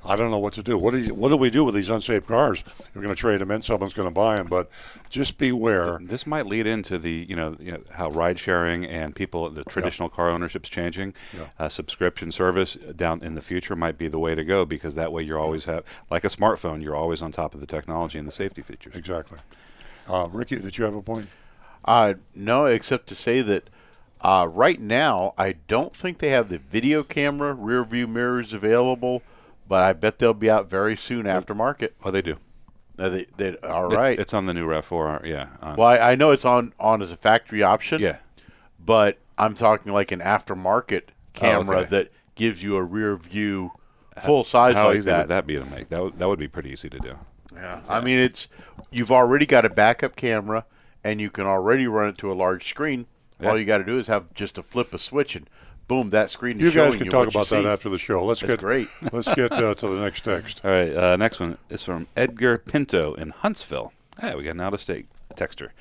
S2: I don't know what to do. What do you, what do we do with these unsafe cars? We're going to trade them in. Someone's going to buy them, but just beware.
S3: This might lead into the you know, you know how ride sharing and people the traditional car ownership's changing.
S2: Yeah.
S3: Uh, subscription service down in the future might be the way to go because that way you're always have like a smartphone. You're always on top of the technology and the safety features.
S2: Exactly. Uh, Ricky, did you have a point?
S10: Uh, no, except to say that uh, right now I don't think they have the video camera rear view mirrors available, but I bet they'll be out very soon aftermarket.
S3: Oh, they do.
S10: Uh, they, they, all
S3: It-
S10: right.
S3: it's on the new Rav4. Yeah. on-
S10: well, I, I know it's on on as a factory option.
S3: Yeah.
S10: but I'm talking like an aftermarket camera
S3: okay.
S10: that gives you a rear view full size
S3: How
S10: like
S3: easy
S10: that.
S3: would that be to make? That would, that would be pretty easy to do.
S10: Yeah. I mean, it's you've already got a backup camera, and you can already run it to a large screen.
S3: Yeah.
S10: All you got to do is have just to flip a switch, and boom, that screen is
S2: You
S10: showing
S2: guys can
S10: you
S2: talk about that
S10: see.
S2: after the show. Let's
S10: That's
S2: get
S10: great.
S2: Let's get uh, to the next text.
S3: All right, uh, next one is from Edgar Pinto in Huntsville. Hey, we got an out of state texter.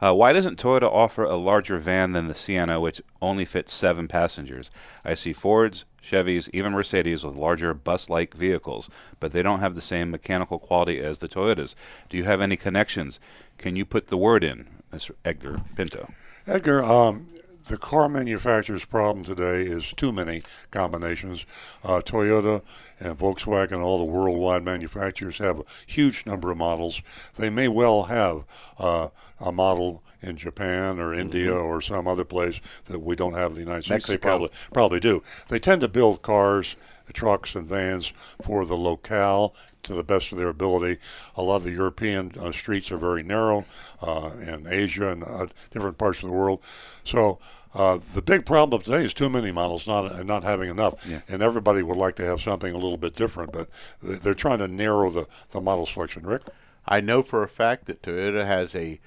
S3: Uh, why doesn't Toyota offer a larger van than the Sienna, which only fits seven passengers? I see Fords, Chevys, even Mercedes with larger bus like vehicles, but they don't have the same mechanical quality as the Toyotas. Do you have any connections? Can you put the word in, Mr. Edgar Pinto?
S2: Edgar, um, the car manufacturer's problem today is too many combinations. Uh, Toyota and Volkswagen, all the worldwide manufacturers have a huge number of models. They may well have uh, a model in Japan or India or some other place that we don't have in the United States. They probably probably do. They tend to build cars, trucks, and vans for the locale to the best of their ability. A lot of the European uh, streets are very narrow, uh, in Asia and uh, different parts of the world. So. Uh, the big problem today is too many models, not not having enough, and everybody would like to have something a little bit different, but they- they're trying to narrow the, the model selection. Rick,
S10: I know for a fact that Toyota has a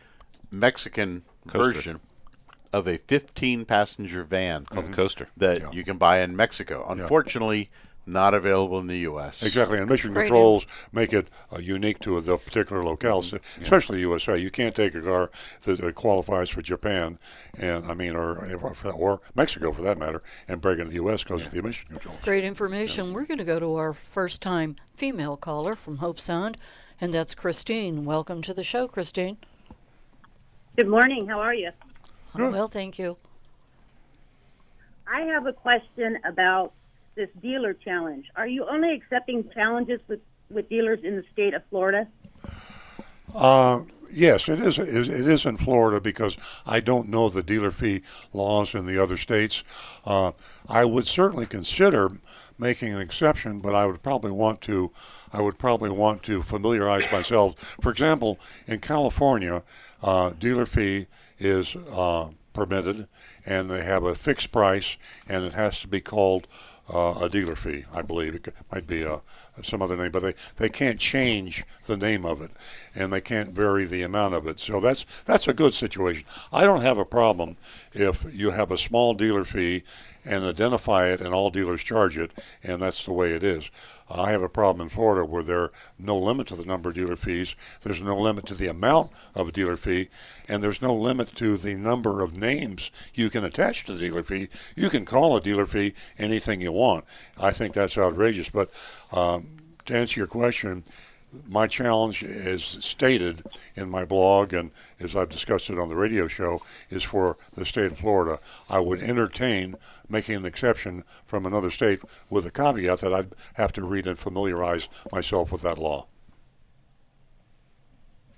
S10: Mexican
S3: Coaster.
S10: version of a 15 passenger van
S3: Called the Coaster.
S10: that you can buy in Mexico. Unfortunately, not available in the U.S.
S2: Exactly, and mission
S10: Great.
S2: controls make it uh, unique to the particular locale,
S3: Mm-hmm.
S2: s- especially USA. You can't take a car that uh, qualifies for Japan, and I mean, or or Mexico for that matter, and bring it to the U.S. because of the emission controls.
S4: Great information. We're going to go to our first time female caller from Hobe Sound, and that's Christine. Welcome to the show, Christine.
S14: Good morning. How are you?
S4: Well, thank you.
S14: I have a question about this dealer challenge. Are you only accepting challenges with, with dealers in the state of Florida?
S2: Uh, yes, it is, it is. In Florida because I don't know the dealer fee laws in the other states. Uh, I would certainly consider making an exception, but I would probably want to. I would probably want to familiarize myself. For example, in California, uh, dealer fee is uh, permitted, and they have a fixed price, and it has to be called uh, a dealer fee, I believe. It might be uh, some other name, but they, they can't change the name of it, and they can't vary the amount of it. So that's that's a good situation. I don't have a problem if you have a small dealer fee and identify it, and all dealers charge it, and that's the way it is. I have a problem in Florida where there are no limit to the number of dealer fees. There's no limit to the amount of a dealer fee, and there's no limit to the number of names you can attach to the dealer fee. You can call a dealer fee anything you want. I think that's outrageous. But um, to answer your question, my challenge, as stated in my blog and as I've discussed it on the radio show, is for the state of Florida. I would entertain making an exception from another state with a caveat that I'd have to read and familiarize myself with that law.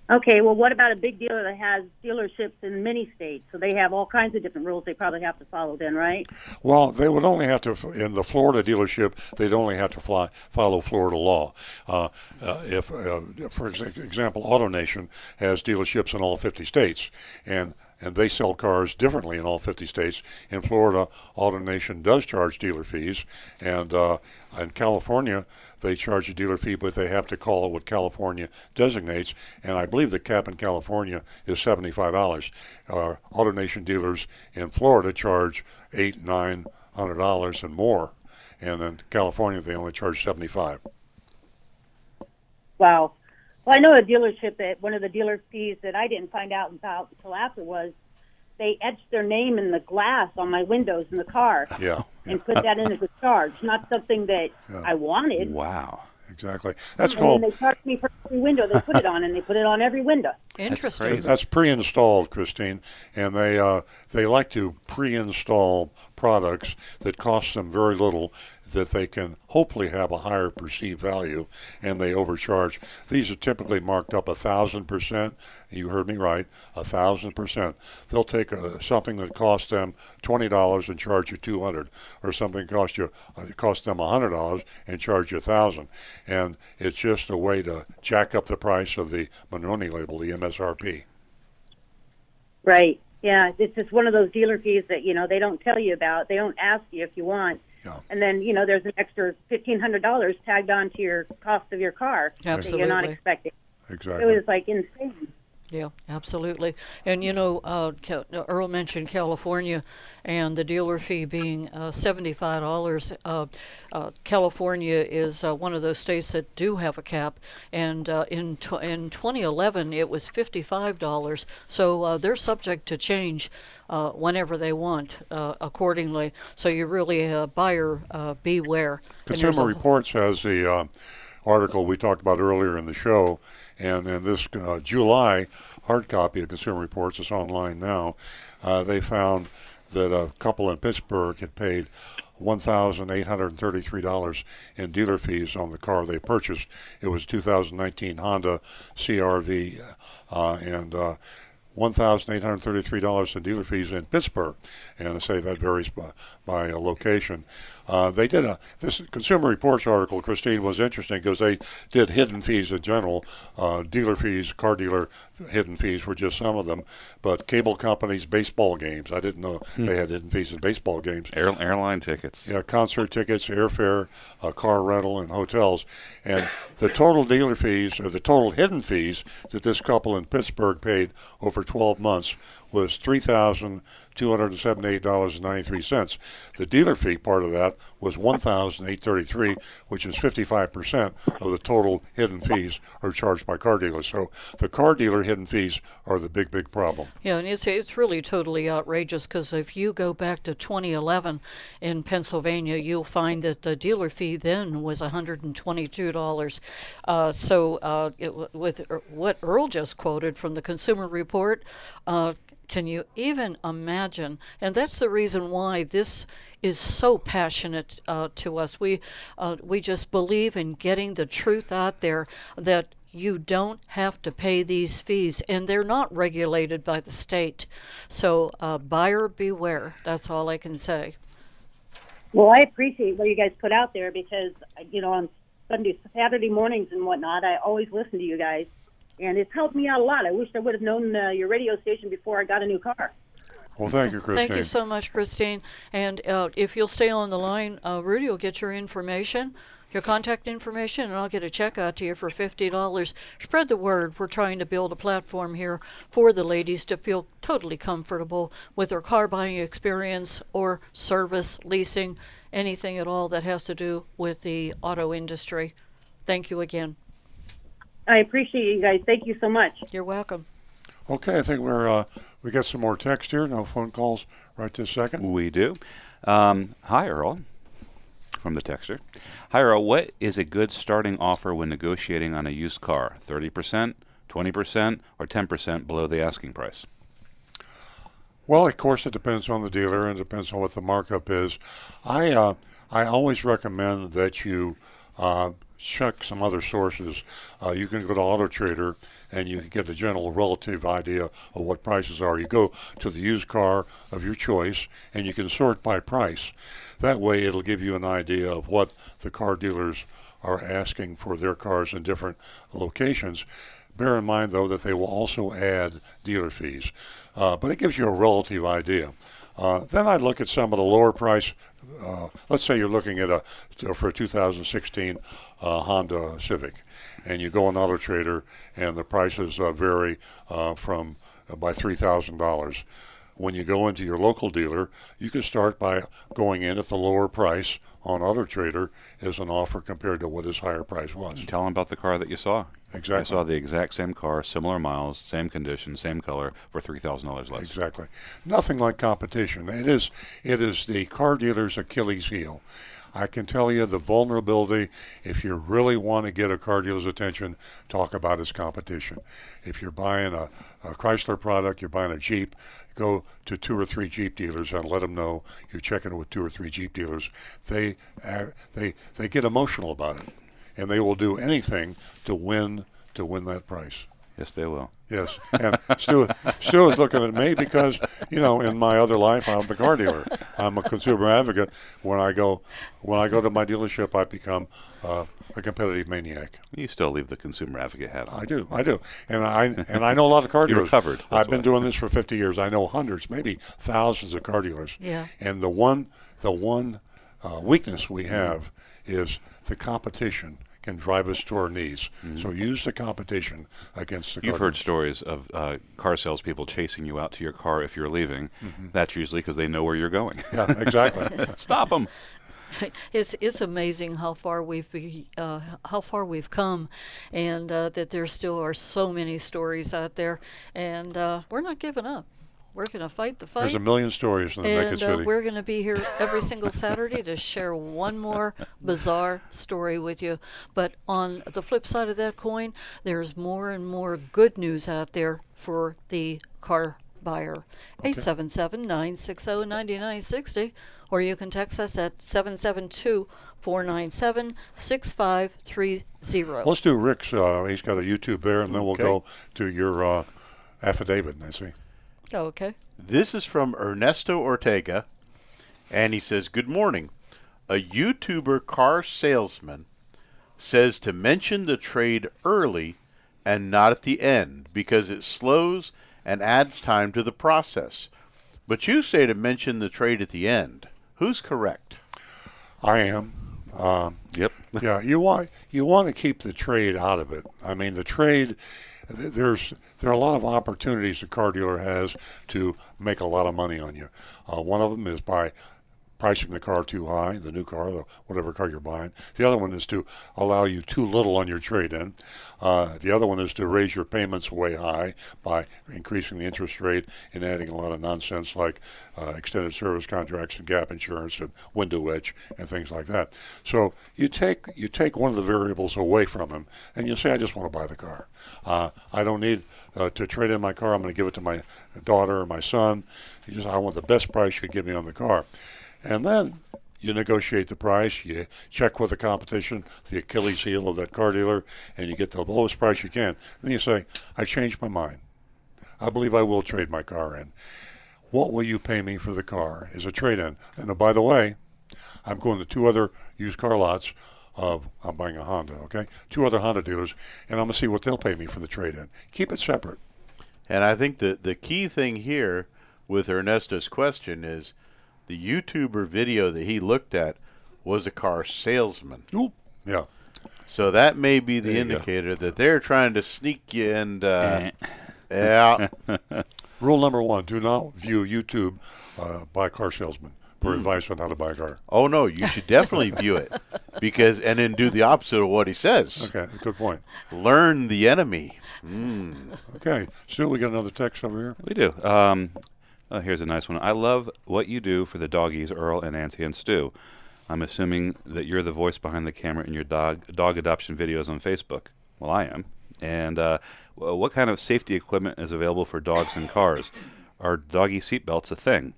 S14: Okay, well, what about a big dealer that has dealerships in many states? So they have all kinds of different rules they probably have to follow then, right?
S2: Well, they would only have to, in the Florida dealership, they'd only have to fly, follow Florida law. Uh, uh, if, uh, for ex- example, AutoNation has dealerships in all 50 states, and and they sell cars differently in all 50 states. In Florida, AutoNation does charge dealer fees, and uh, in California, they charge a dealer fee, but they have to call it what California designates. And I believe the cap in California is $75. Uh, AutoNation dealers in Florida charge eight, nine hundred dollars and more, and in California they only charge 75.
S14: Wow. Well, I know a dealership that one of the dealer fees that I didn't find out about until after was they etched their name in the glass on my windows in the car
S2: Yeah.
S14: and put that in as a charge. Not something that I wanted.
S3: Wow.
S2: Exactly. That's
S14: and
S2: called
S14: then they charge me for every window they put it on, and they put it on every window.
S4: Interesting.
S2: That's pre-installed, Christine, and they uh, they like to pre-install products that cost them very little, that they can hopefully have a higher perceived value, and they overcharge. These are typically marked up a thousand percent. You heard me right, a thousand percent. They'll take a, something that costs them twenty dollars and charge you two hundred, or something cost you uh, cost them a hundred dollars and charge you a thousand, and it's just a way to jack up the price of the Monroney label, the MSRP.
S14: Right. Yeah, it's just one of those dealer fees that you know they don't tell you about. They don't ask you if you want, and then you know there's an extra fifteen hundred dollars tagged on to your cost of your car that you're not expecting.
S2: Exactly.
S14: It was like insane.
S4: Yeah, absolutely. And you know, uh, Earl mentioned California and the dealer fee being uh, seventy-five dollars. Uh, uh, California is uh, one of those states that do have a cap, and uh, in in 2011 it was fifty-five dollars. So uh, they're subject to change. Uh, whenever they want, uh, accordingly. So you really uh, buyer uh, beware.
S2: Consumer Reports has the uh, article we talked about earlier in the show, and in this uh, July hard copy of Consumer Reports is online now. Uh, they found that a couple in Pittsburgh had paid $1,833 in dealer fees on the car they purchased. It was 2019 Honda CRV, uh, and uh, $1,833 in dealer fees in Pittsburgh, and I say that varies by, by location. Uh, they did a this Consumer Reports article, Christine, was interesting because they did hidden fees in general. Uh, dealer fees, car dealer hidden fees were just some of them, but cable companies, baseball games. I didn't know they had hidden fees in baseball games.
S3: Air, airline tickets.
S2: Yeah, concert tickets, airfare, uh, car rental, and hotels. And the total dealer fees, or the total hidden fees that this couple in Pittsburgh paid over 12 months was $3,278.93. The dealer fee part of that was $1,833, which is 55% of the total hidden fees are charged by car dealers. So the car dealer hidden fees are the big, big problem.
S4: Yeah, and it's it's really totally outrageous because if you go back to 2011 in Pennsylvania, you'll find that the dealer fee then was 122 dollars. Uh, so uh, it, with er- what Earl just quoted from the Consumer Report, uh, can you even imagine? And that's the reason why this is so passionate uh, to us. We uh, we just believe in getting the truth out there that you don't have to pay these fees, and they're not regulated by the state. So, uh, buyer beware. That's all I can say.
S14: Well, I appreciate what you guys put out there because you know on Sunday, Saturday mornings and whatnot, I always listen to you guys, and it's helped me out a lot. I wish I would have known uh, your radio station before I got a new car.
S2: Well, thank you, Christine.
S4: Thank you so much, Christine. And uh, if you'll stay on the line, uh, Rudy will get your information, your contact information, and I'll get a check out to you for $50. Spread the word. We're trying to build a platform here for the ladies to feel totally comfortable with their car buying experience or service, leasing, anything at all that has to do with the auto industry. Thank you again.
S14: I appreciate you guys. Thank you so much.
S4: You're welcome.
S2: Okay, I think we're uh, we got some more text here. No phone calls right this second.
S3: We do. Um, hi, Earl, from the texter. Hi, Earl. What is a good starting offer when negotiating on a used car? 30%, 20%, or 10% below the asking price?
S2: Well, of course, it depends on the dealer and depends on what the markup is. I uh, I always recommend that you uh, check some other sources. Uh, you can go to Auto Trader and you can get a general relative idea of what prices are. You go to the used car of your choice and you can sort by price. That way, it'll give you an idea of what the car dealers are asking for their cars in different locations. Bear in mind, though, that they will also add dealer fees, uh, but it gives you a relative idea. Uh, then I'd look at some of the lower price. Uh, let's say you're looking at a for a 2016 uh, Honda Civic, and you go on Auto Trader, and the prices uh, vary uh, from uh, by three thousand dollars. When you go into your local dealer, you can start by going in at the lower price on Auto Trader as an offer compared to what his higher price was.
S3: Tell them about the car that you saw.
S2: Exactly.
S3: I saw the exact same car, similar miles, same condition, same color, for three thousand dollars less.
S2: Exactly. Nothing like competition. It is it is the car dealer's Achilles heel. I can tell you the vulnerability. If you really want to get a car dealer's attention, talk about his competition. If you're buying a, a Chrysler product, you're buying a Jeep, go to two or three Jeep dealers and let them know you're checking with two or three Jeep dealers. They uh, they they get emotional about it, and they will do anything to win to win that price.
S3: Yes, they will.
S2: Yes, and Stu, Stu is looking at me because you know in my other life I'm a car dealer. I'm a consumer advocate. When I go when I go to my dealership, I become uh, a competitive maniac.
S3: You still leave the consumer advocate hat on.
S2: I do, I do, and I and I know a lot of car dealers.
S3: You
S2: dealers.
S3: recovered, that's
S2: I've been
S3: why.
S2: doing this for 50 years. I know hundreds, maybe thousands of car dealers.
S4: Yeah.
S2: And the one the one uh, weakness we have is the competition can drive us to our knees. So use the competition against the.
S3: Mm-hmm. You've
S2: car
S3: heard stories of uh, car salespeople chasing you out to your car if you're leaving.
S2: Mhm.
S3: That's usually because they know where you're going.
S2: Yeah, exactly.
S3: Stop them.
S4: it's it's amazing how far we've be, uh, how far we've come, and uh, that there still are so many stories out there, and uh, we're not giving up. We're going to fight the fight.
S2: There's a million stories in the
S4: and
S2: Naked
S4: uh,
S2: City.
S4: we're going to be here every single Saturday to share one more bizarre story with you. But on the flip side of that coin, there's more and more good news out there for the car buyer. 877 960 9960, or you can text us at 772 497 6530.
S2: Let's do Rick's. Uh, he's got a YouTube there, and then we'll
S10: Okay.
S2: go to your uh, affidavit, Nancy.
S4: Oh, okay.
S10: This is from Ernesto Ortega, and he says, Good morning. A YouTuber car salesman says to mention the trade early and not at the end because it slows and adds time to the process. But you say to mention the trade at the end. Who's correct?
S2: I am. Um,
S3: yep.
S2: yeah, you want you want to keep the trade out of it. I mean, the trade. Th- There's there are a lot of opportunities a car dealer has to make a lot of money on you. Uh, one of them is by pricing the car too high, the new car, the, whatever car you're buying. The other one is to allow you too little on your trade-in. Uh, the other one is to raise your payments way high by increasing the interest rate and adding a lot of nonsense like uh, extended service contracts and gap insurance and window edge and things like that. So you take you take one of the variables away from him and you say, I just want to buy the car. Uh, I don't need uh, to trade in my car. I'm going to give it to my daughter or my son. Just I want the best price you could give me on the car. And then you negotiate the price, you check with the competition, the Achilles heel of that car dealer, and you get the lowest price you can. Then you say, I changed my mind. I believe I will trade my car in. What will you pay me for the car as a trade in? And oh, by the way, I'm going to two other used car lots of I'm buying a Honda, okay? Two other Honda dealers, and I'm gonna see what they'll pay me for the trade in. Keep it separate.
S10: And I think the the key thing here with Ernesto's question is the YouTuber video that he looked at was a car salesman.
S2: Oop. Yeah.
S10: So that may be the
S3: There you go.
S10: indicator that they're trying to sneak you and uh,
S3: Eh.
S10: yeah.
S2: Rule number one: Do not view YouTube uh, by car salesman for advice on how to buy a car.
S10: Oh no, you should definitely view it because and then do the opposite of what he says.
S2: Okay, good point.
S10: Learn the enemy. Mm.
S2: Okay, Stu, we got another text over here.
S3: We do. Um, oh, here's a nice one. I love what you do for the doggies, Earl and Nancy and Stu. I'm assuming that you're the voice behind the camera in your dog dog adoption videos on Facebook. Well, I am. And uh, what kind of safety equipment is available for dogs in cars? Are doggy seatbelts a thing?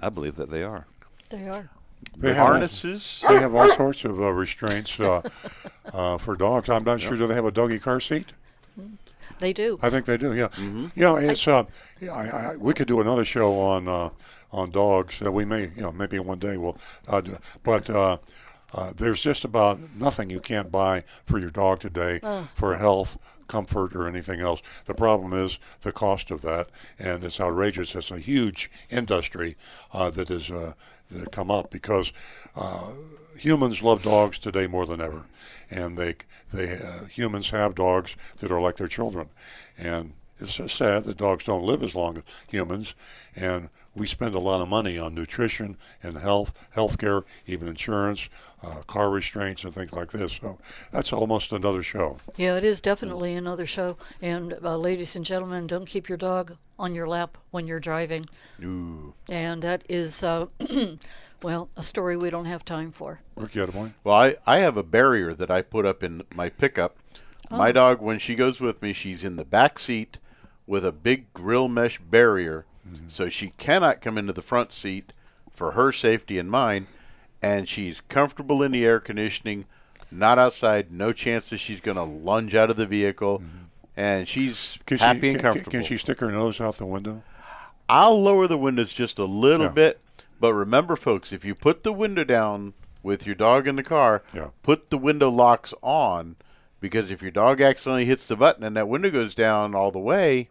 S3: I believe that they are.
S4: They are.
S2: They
S10: Harnesses?
S2: Have, they have all sorts of uh, restraints uh, uh, for dogs. I'm not sure. Do they have a doggy car seat?
S4: They do.
S2: I think they do. Yeah. You know, it's. Uh, yeah, I, I, we could do another show on uh, on dogs. Uh, we may, you know, maybe one day we'll. Uh, do, but uh, uh, there's just about nothing you can't buy for your dog today
S15: Oh.
S2: for health, comfort, or anything else. The problem is the cost of that, and it's outrageous. It's a huge industry uh, that is uh, that come up because uh, humans love dogs today more than ever, and they they uh, humans have dogs that are like their children, and it's sad that dogs don't live as long as humans, and we spend a lot of money on nutrition and health, healthcare, even insurance, uh, car restraints, and things like this. So that's almost another show.
S4: Yeah, it is definitely another show. And uh, ladies and gentlemen, don't keep your dog on your lap when you're driving.
S10: Ooh.
S4: And that is uh, Well, a story we don't have time for.
S2: Rick, you had a point?
S10: Well, I, I have a barrier that I put up in my pickup. My
S4: Oh.
S10: dog, when she goes with me, she's in the back seat with a big grill mesh barrier, Mm-hmm. so she cannot come into the front seat for her safety and mine. And she's comfortable in the air conditioning, not outside. No chance that she's going to lunge out of the vehicle, mm-hmm. and she's
S2: Can she-
S10: happy and
S2: can- can-
S10: comfortable.
S2: Can she stick her nose out the window?
S10: I'll lower the windows just a little
S2: Yeah.
S10: bit, but remember, folks, if you put the window down with your dog in the car,
S2: Yeah.
S10: put the window locks on, because if your dog accidentally hits the button and that window goes down all the way,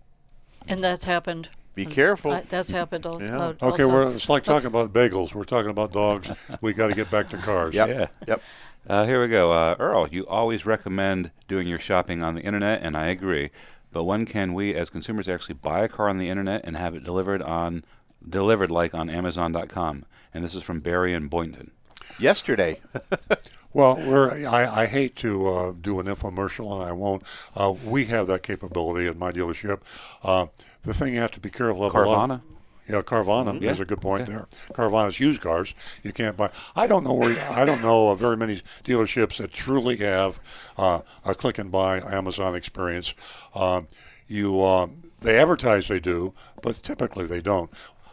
S4: And that's happened.
S10: Be careful.
S4: I- that's happened. All,
S10: Yeah.
S4: uh,
S2: Okay,
S4: also.
S2: we're, it's like talking about bagels. We're talking about dogs. we got to get back to cars.
S3: Yeah.
S10: Yep.
S3: Uh, here we go. Uh, Earl, you always recommend doing your shopping on the internet, and I agree. But when can we, as consumers, actually buy a car on the internet and have it delivered on, delivered like on Amazon.com? And this is from Barry and Boynton.
S10: yesterday.
S2: Well, we're, I, I hate to uh, do an infomercial, and I won't. Uh, we have that capability at my dealership. Uh, the thing you have to be careful of.
S3: Carvana?
S2: Yeah, Carvana
S3: Mhm.
S2: is
S3: Yeah.
S2: a good point
S3: Yeah.
S2: there. Carvana's used cars. You can't buy. I don't know where. I don't know of very many dealerships that truly have uh, a click and buy Amazon experience. Um, you um, they advertise they do, but typically they don't.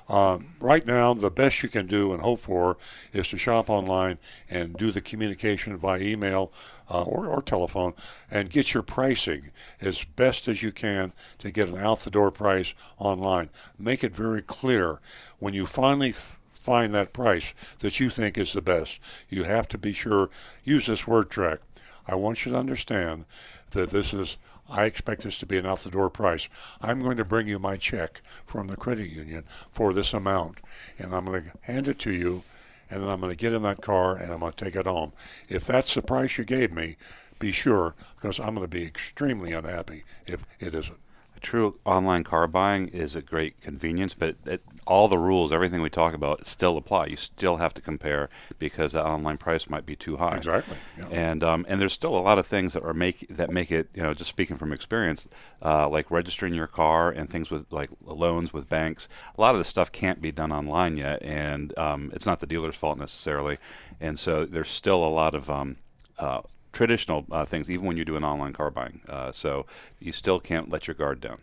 S2: Um, right now, the best you can do and hope for is to shop online and do the communication via email uh, or, or telephone and get your pricing as best as you can to get an out the door price online. Make it very clear when you finally th- find that price that you think is the best. You have to be sure, use this word track. I want you to understand that this is, I expect this to be an out the door price. I'm going to bring you my check from the credit union for this amount, and I'm going to hand it to you, and then I'm going to get in that car and I'm going to take it home. If that's the price you gave me, be sure, because I'm going to be extremely unhappy if it isn't.
S3: True online car buying is a great convenience, but it, all the rules, everything we talk about, still apply. You still have to compare because that online price might be too high.
S2: Exactly, yeah.
S3: And um, and there's still a lot of things that are make that make it. You know, just speaking from experience, uh, like registering your car and things with like loans with banks. A lot of this stuff can't be done online yet, and um, it's not the dealer's fault necessarily. And so there's still a lot of um, uh, traditional uh, things, even when you do an online car buying. Uh, so you still can't let your guard down.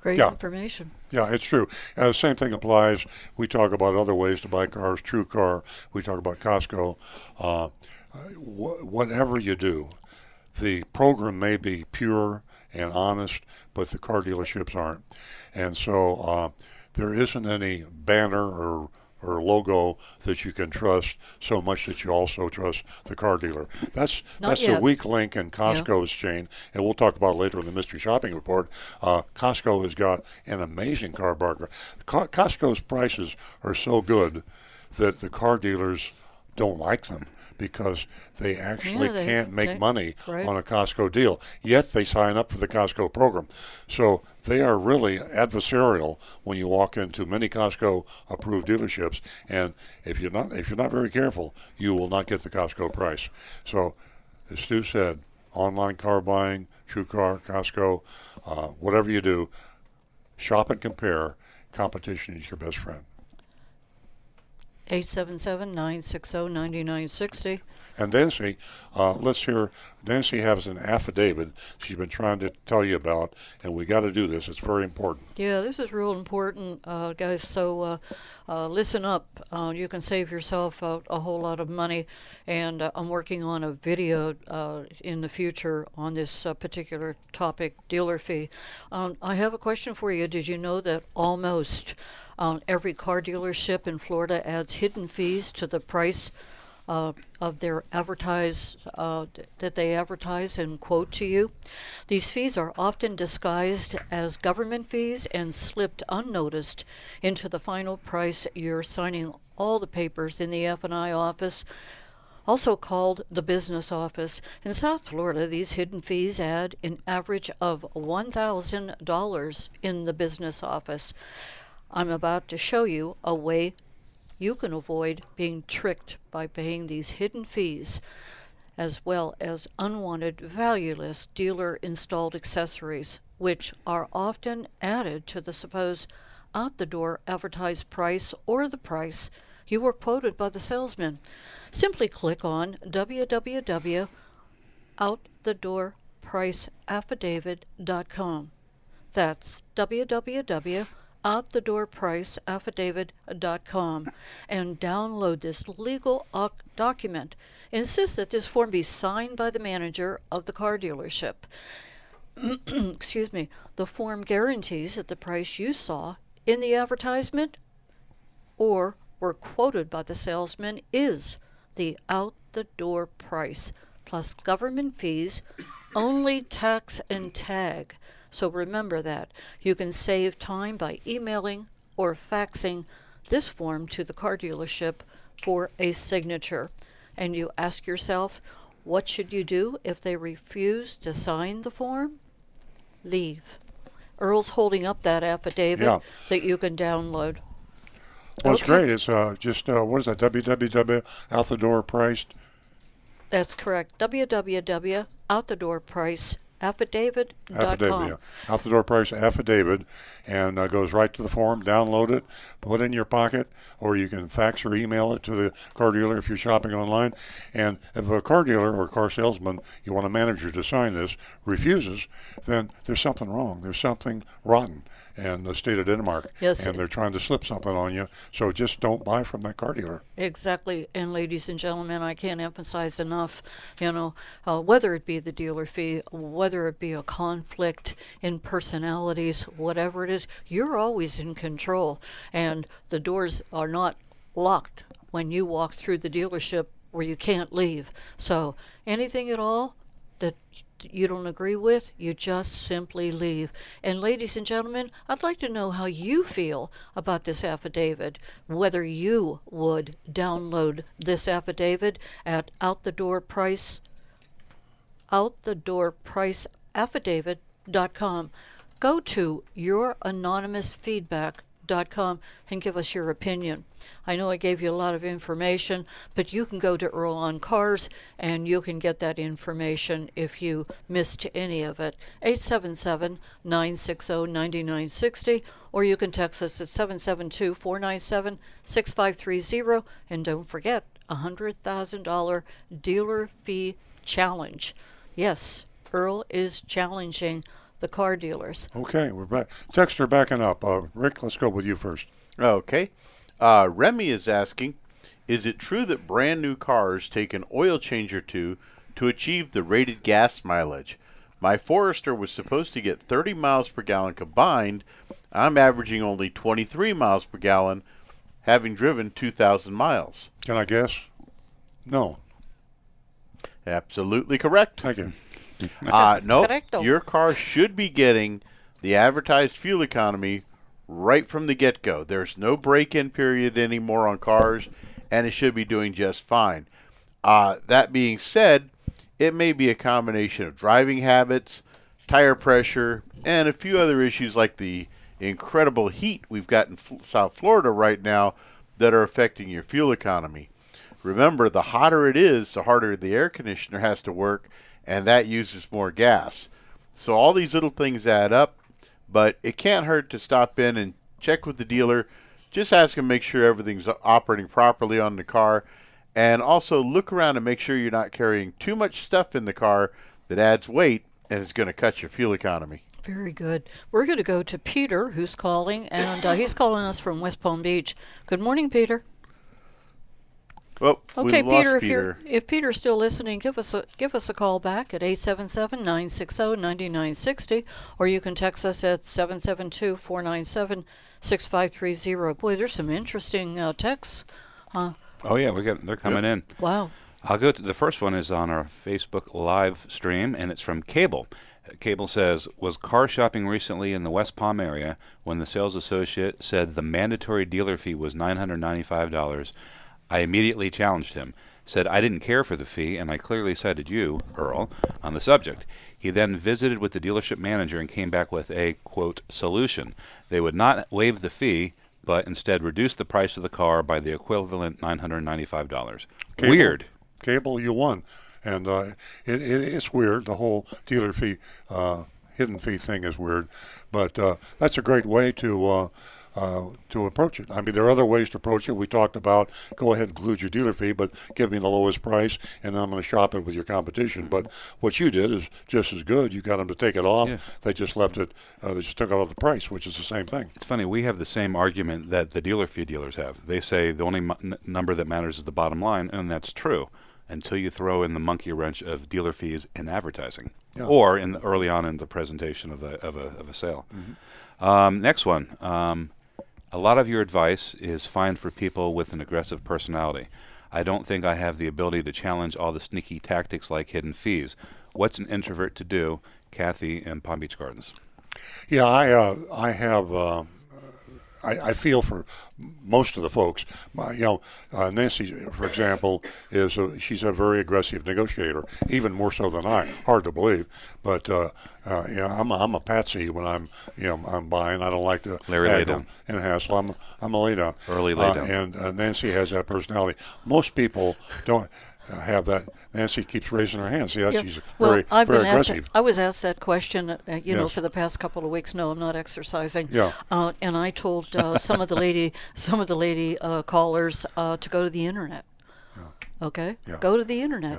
S4: Great
S2: Yeah.
S4: information.
S2: Yeah, it's true. And the same thing applies. We talk about other ways to buy cars, True Car. We talk about Costco. Uh, wh- whatever you do, the program may be pure and honest, but the car dealerships aren't. And so uh, there isn't any banner or or logo that you can trust so much that you also trust the car dealer. That's
S4: Not
S2: that's
S4: yet.
S2: the weak link in Costco's chain, and we'll talk about it later in the mystery shopping report. Uh, Costco has got an amazing car. Co- Costco's prices are so good that the car dealers don't like them because they actually
S4: Yeah, they-
S2: can't make
S4: they-
S2: money
S4: right.
S2: on a Costco deal. Yet they sign up for the Costco program. So they are really adversarial when you walk into many Costco approved dealerships and if you're not if you're not very careful, you will not get the Costco price. So as Stu said, online car buying, True Car, Costco, uh, whatever you do, shop and compare. Competition is your best friend.
S4: 877-960-9960.
S2: And Nancy, uh, let's hear. Nancy has an affidavit she's been trying to tell you about, and we got to do this. It's very important.
S4: Yeah, this is real important, uh, guys. So uh, uh, listen up. Uh, you can save yourself a, a whole lot of money. And uh, I'm working on a video uh, in the future on this uh, particular topic, dealer fee. Um, I have a question for you. Did you know that almost um, every car dealership in Florida adds hidden fees to the price? uh, of their advertise uh, that they advertise and quote to you. These fees are often disguised as government fees and slipped unnoticed into the final price you're signing all the papers in the F&I office also called the business office. In South Florida, these hidden fees add an average of $1,000 in the business office. I'm about to show you a way you can avoid being tricked by paying these hidden fees, as well as unwanted, valueless dealer installed accessories, which are often added to the supposed out the door advertised price or the price you were quoted by the salesman. Simply click on www.outthedoorpriceaffidavit.com. That's www.outthedoorpriceaffidavit.com and download this legal document. Insist that this form be signed by the manager of the car dealership. Excuse me. The form guarantees that the price you saw in the advertisement or were quoted by the salesman is the out the door price plus government fees, only tax and tag. So remember that. You can save time by emailing or faxing this form to the car dealership for a signature. And you ask yourself, what should you do if they refuse to sign the form? Leave. Earl's holding up that affidavit
S2: Yeah.
S4: that you can download.
S2: Well, it's great. It's uh, just uh, what is that? www out the door price.
S4: That's correct. www.outthedoorpriceaffidavit.com.
S2: Affidavit, Affidavit, yeah. Out the door price affidavit, and uh, goes right to the form. Download it, put it in your pocket, or you can fax or email it to the car dealer if you're shopping online. And if a car dealer or car salesman, you want a manager to sign this, refuses, then there's something wrong. There's something rotten in the state of Denmark,
S4: Yes.
S2: and they're trying to slip something on you. So just don't buy from that car dealer.
S4: Exactly. And ladies and gentlemen, I can't emphasize enough, you know, uh, whether it be the dealer fee, whether it be a conflict in personalities, whatever it is, you're always in control. And the doors are not locked when you walk through the dealership where you can't leave. So anything at all that you don't agree with, you just simply leave. And ladies and gentlemen, I'd like to know how you feel about this affidavit, whether you would download this affidavit at out the door price out the door price affidavit.com. Go to youranonymousfeedback.com and give us your opinion. I know I gave you a lot of information, but you can go to Earl on Cars and you can get that information if you missed any of it. 877 960 9960, or you can text us at 772 497 6530. And don't forget, a $100,000 dealer fee challenge. Yes, Earl is challenging the car dealers.
S2: Okay, we're back. Texter backing up. Uh, Rick, let's go with you first.
S10: Okay. Uh, Remy is asking Is it true that brand new cars take an oil change or two to achieve the rated gas mileage? My Forester was supposed to get 30 miles per gallon combined. I'm averaging only 23 miles per gallon, having driven 2,000 miles.
S2: Can I guess? No.
S10: Absolutely correct.
S2: Thank you.
S10: Uh, no,
S4: Correcto.
S10: your car should be getting the advertised fuel economy right from the get go. There's no break in period anymore on cars, and it should be doing just fine. Uh, that being said, it may be a combination of driving habits, tire pressure, and a few other issues like the incredible heat we've got in F- South Florida right now that are affecting your fuel economy. Remember, the hotter it is, the harder the air conditioner has to work, and that uses more gas. So all these little things add up, but it can't hurt to stop in and check with the dealer. Just ask to make sure everything's operating properly on the car, and also look around and make sure you're not carrying too much stuff in the car that adds weight and is going to cut your fuel economy.
S4: Very good. We're going to go to Peter, who's calling, and uh, he's calling us from West Palm Beach. Good morning, Peter.
S10: Well,
S4: Okay,
S10: we lost
S4: Peter, if
S10: Peter.
S4: you're if Peter's still listening, give us a give us a call back at 877-960-9960 or you can text us at 772-497-6530. Boy, there's some interesting uh, texts. Uh,
S3: Oh yeah, we got they're coming in.
S4: wow.
S3: I'll go to the first one is on our Facebook live stream and it's from Cable. Uh, Cable says, "Was car shopping recently in the West Palm area when the sales associate said the mandatory dealer fee was $995. I immediately challenged him. Said I didn't care for the fee and I clearly cited you, Earl, on the subject. He then visited with the dealership manager and came back with a quote solution. They would not waive the fee, but instead reduce the price of the car by the equivalent $995.
S2: Cable-
S3: Weird.
S2: Cable, you won. And uh, it, it, it is weird, the whole dealer fee uh, hidden fee thing is weird, but uh, that's a great way to uh, to approach it. I mean, there are other ways to approach it. We talked about go ahead and include your dealer fee, but give me the lowest price, and then I'm going to shop it with your competition. But what you did is just as good. You got them to take it off.
S3: Yeah.
S2: They just left it. Uh, they just took it off the price, which is the same thing.
S3: It's funny. We have the same argument that the dealer fee dealers have. They say the only number that matters is the bottom line, and that's true until you throw in the monkey wrench of dealer fees in advertising
S2: Yeah.
S3: or in the, early on in the presentation of a of a, of a sale. Um, next one. Um, a lot of your advice is fine for people with an aggressive personality. I don't think I have the ability to challenge all the sneaky tactics like hidden fees. What's an introvert to do? Kathy in Palm Beach Gardens.
S2: Yeah, I uh, I have. Uh, I, I feel for most of the folks. My, you know, uh, Nancy, for example, is a, she's a very aggressive negotiator, even more so than I. Hard to believe, but uh, uh, yeah, I'm a, I'm a patsy when I'm you know I'm buying. I don't like to
S3: Larry down.
S2: and hassle. I'm I'm a lay down.
S3: Early lay
S2: Uh,
S3: down.
S2: and uh, Nancy has that personality. Most people don't. Uh, have that. Nancy keeps raising her hand. See, that
S4: Yeah.
S2: she's
S4: well,
S2: very,
S4: I've
S2: very
S4: been asked.
S2: aggressive.
S4: That, I was asked that question, uh, you know, for the past couple of weeks. No, I'm not exercising.
S2: Yeah.
S4: Uh, and I told uh, some of the lady, some of the lady uh, callers uh, to go to the internet. Okay.
S2: Yeah.
S4: Go to the internet.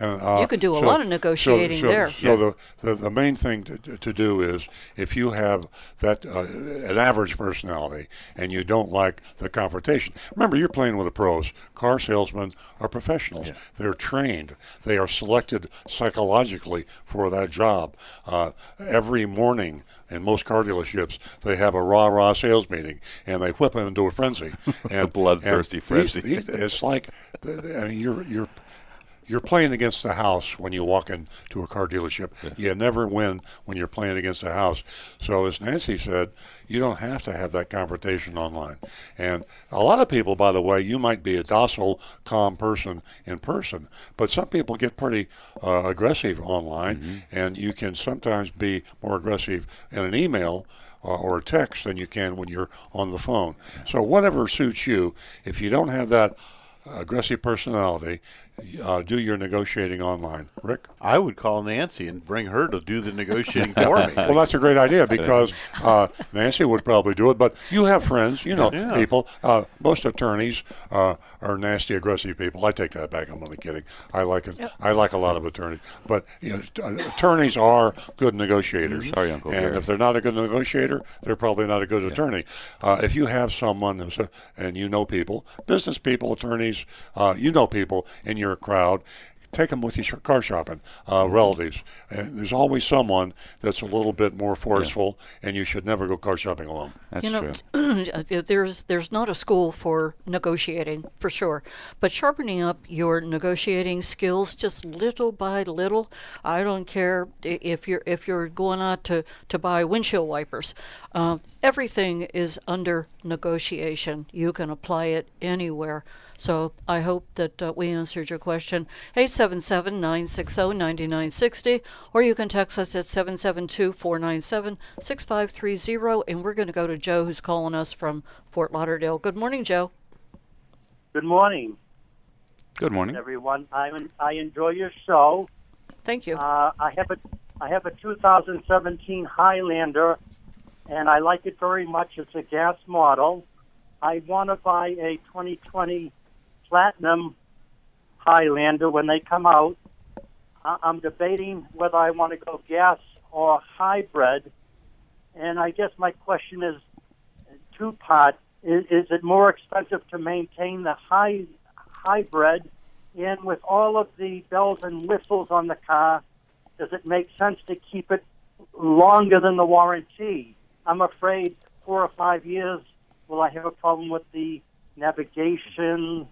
S2: And, uh,
S4: You can do a lot of negotiating
S2: so,
S4: there.
S2: So the, the the main thing to, to do is if you have that uh, an average personality and you don't like the confrontation. Remember, you're playing with the pros. Car salesmen are professionals. They're trained. They are selected psychologically for that job. Uh, every morning in most car dealerships, they have a rah rah sales meeting and they whip them into a frenzy. And
S3: bloodthirsty
S2: and these-
S3: frenzy.
S2: these- it's like I mean, you're you're you're playing against the house when you walk into a car dealership. You never win when you're playing against the house. So, as Nancy said, you don't have to have that confrontation online. And a lot of people, by the way, you might be a docile, calm person in person, but some people get pretty uh, aggressive online, and you can sometimes be more aggressive in an email uh, or a text than you can when you're on the phone. So, whatever suits you, if you don't have that aggressive personality, uh, do your negotiating online. Rick?
S10: I would call Nancy and bring her to do the negotiating for me.
S2: well, that's a great idea because uh, Nancy would probably do it. But you have friends, you know,
S10: Yeah.
S2: people. Uh, most attorneys uh, are nasty, aggressive people. I take that back. I'm only kidding. I like it. I like a lot of attorneys, but you know, uh, attorneys are good negotiators.
S3: Sorry, Uncle
S2: And
S3: Gary.
S2: if they're not a good negotiator, they're probably not a good attorney. Uh, if you have someone who's a, and you know people, business people, attorneys, uh, you know people in your crowd. Take them with you car shopping, uh, relatives. And there's always someone that's a little bit more forceful, and you should never go car shopping alone.
S3: That's
S4: you know,
S3: true.
S4: there's there's not a school for negotiating for sure, but sharpening up your negotiating skills just little by little. I don't care if you're if you're going out to to buy windshield wipers. Uh, everything is under negotiation. You can apply it anywhere. So I hope that uh, we answered your question. 877-960-9960 or you can text us at 772-497-6530 and we're going to go to Joe who's calling us from Fort Lauderdale. Good morning, Joe.
S15: Good morning,
S3: Good morning.
S15: everyone. I I enjoy your show.
S4: Thank you.
S15: Uh, I have a I have a 2017 Highlander, and I like it very much. It's a gas model. I want to buy a 2020 Platinum Highlander when they come out. I'm debating whether I want to go gas or hybrid, and I guess my question is two part. Is, is it more expensive to maintain the high hybrid? And with all of the bells and whistles on the car, does it make sense to keep it longer than the warranty? I'm afraid four or five years, will I have a problem with the navigation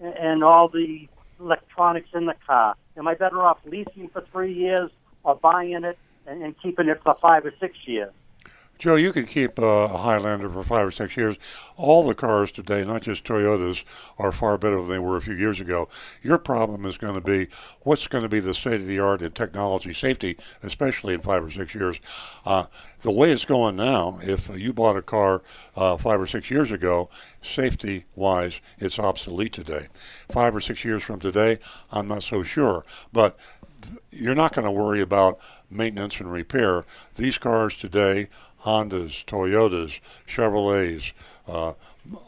S15: and all the electronics in the car? Am I better off leasing for three years or buying it and, keeping it for five or six years?
S2: Joe, you could keep uh, a Highlander for five or six years. All the cars today, not just Toyotas, are far better than they were a few years ago. Your problem is going to be what's going to be the state of the art in technology safety, especially in five or six years. Uh, the way it's going now, if you bought a car uh, five or six years ago, safety wise, it's obsolete today. Five or six years from today, I'm not so sure. But you're not going to worry about maintenance and repair. These cars today, Hondas, Toyotas, Chevrolets, uh,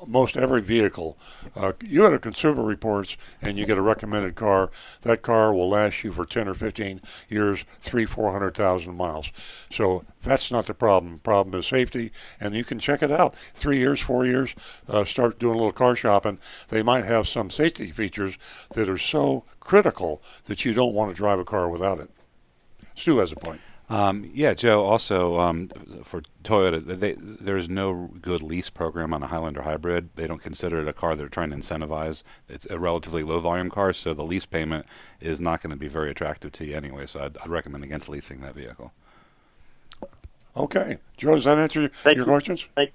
S2: most every vehicle. Uh, you go to Consumer Reports and you get a recommended car. That car will last you for 10 or 15 years, three, 400,000 miles. So that's not the problem. The problem is safety, and you can check it out. Three years, four years, uh, start doing a little car shopping. They might have some safety features that are so critical that you don't want to drive a car without it. Stu has a point.
S3: Um, yeah, Joe. Also, um, for Toyota, they, there's no good lease program on a Highlander hybrid. They don't consider it a car they're trying to incentivize. It's a relatively low volume car, so the lease payment is not going to be very attractive to you anyway. So I'd, I'd recommend against leasing that vehicle.
S2: Okay, Joe, does that answer your questions?
S15: Thank,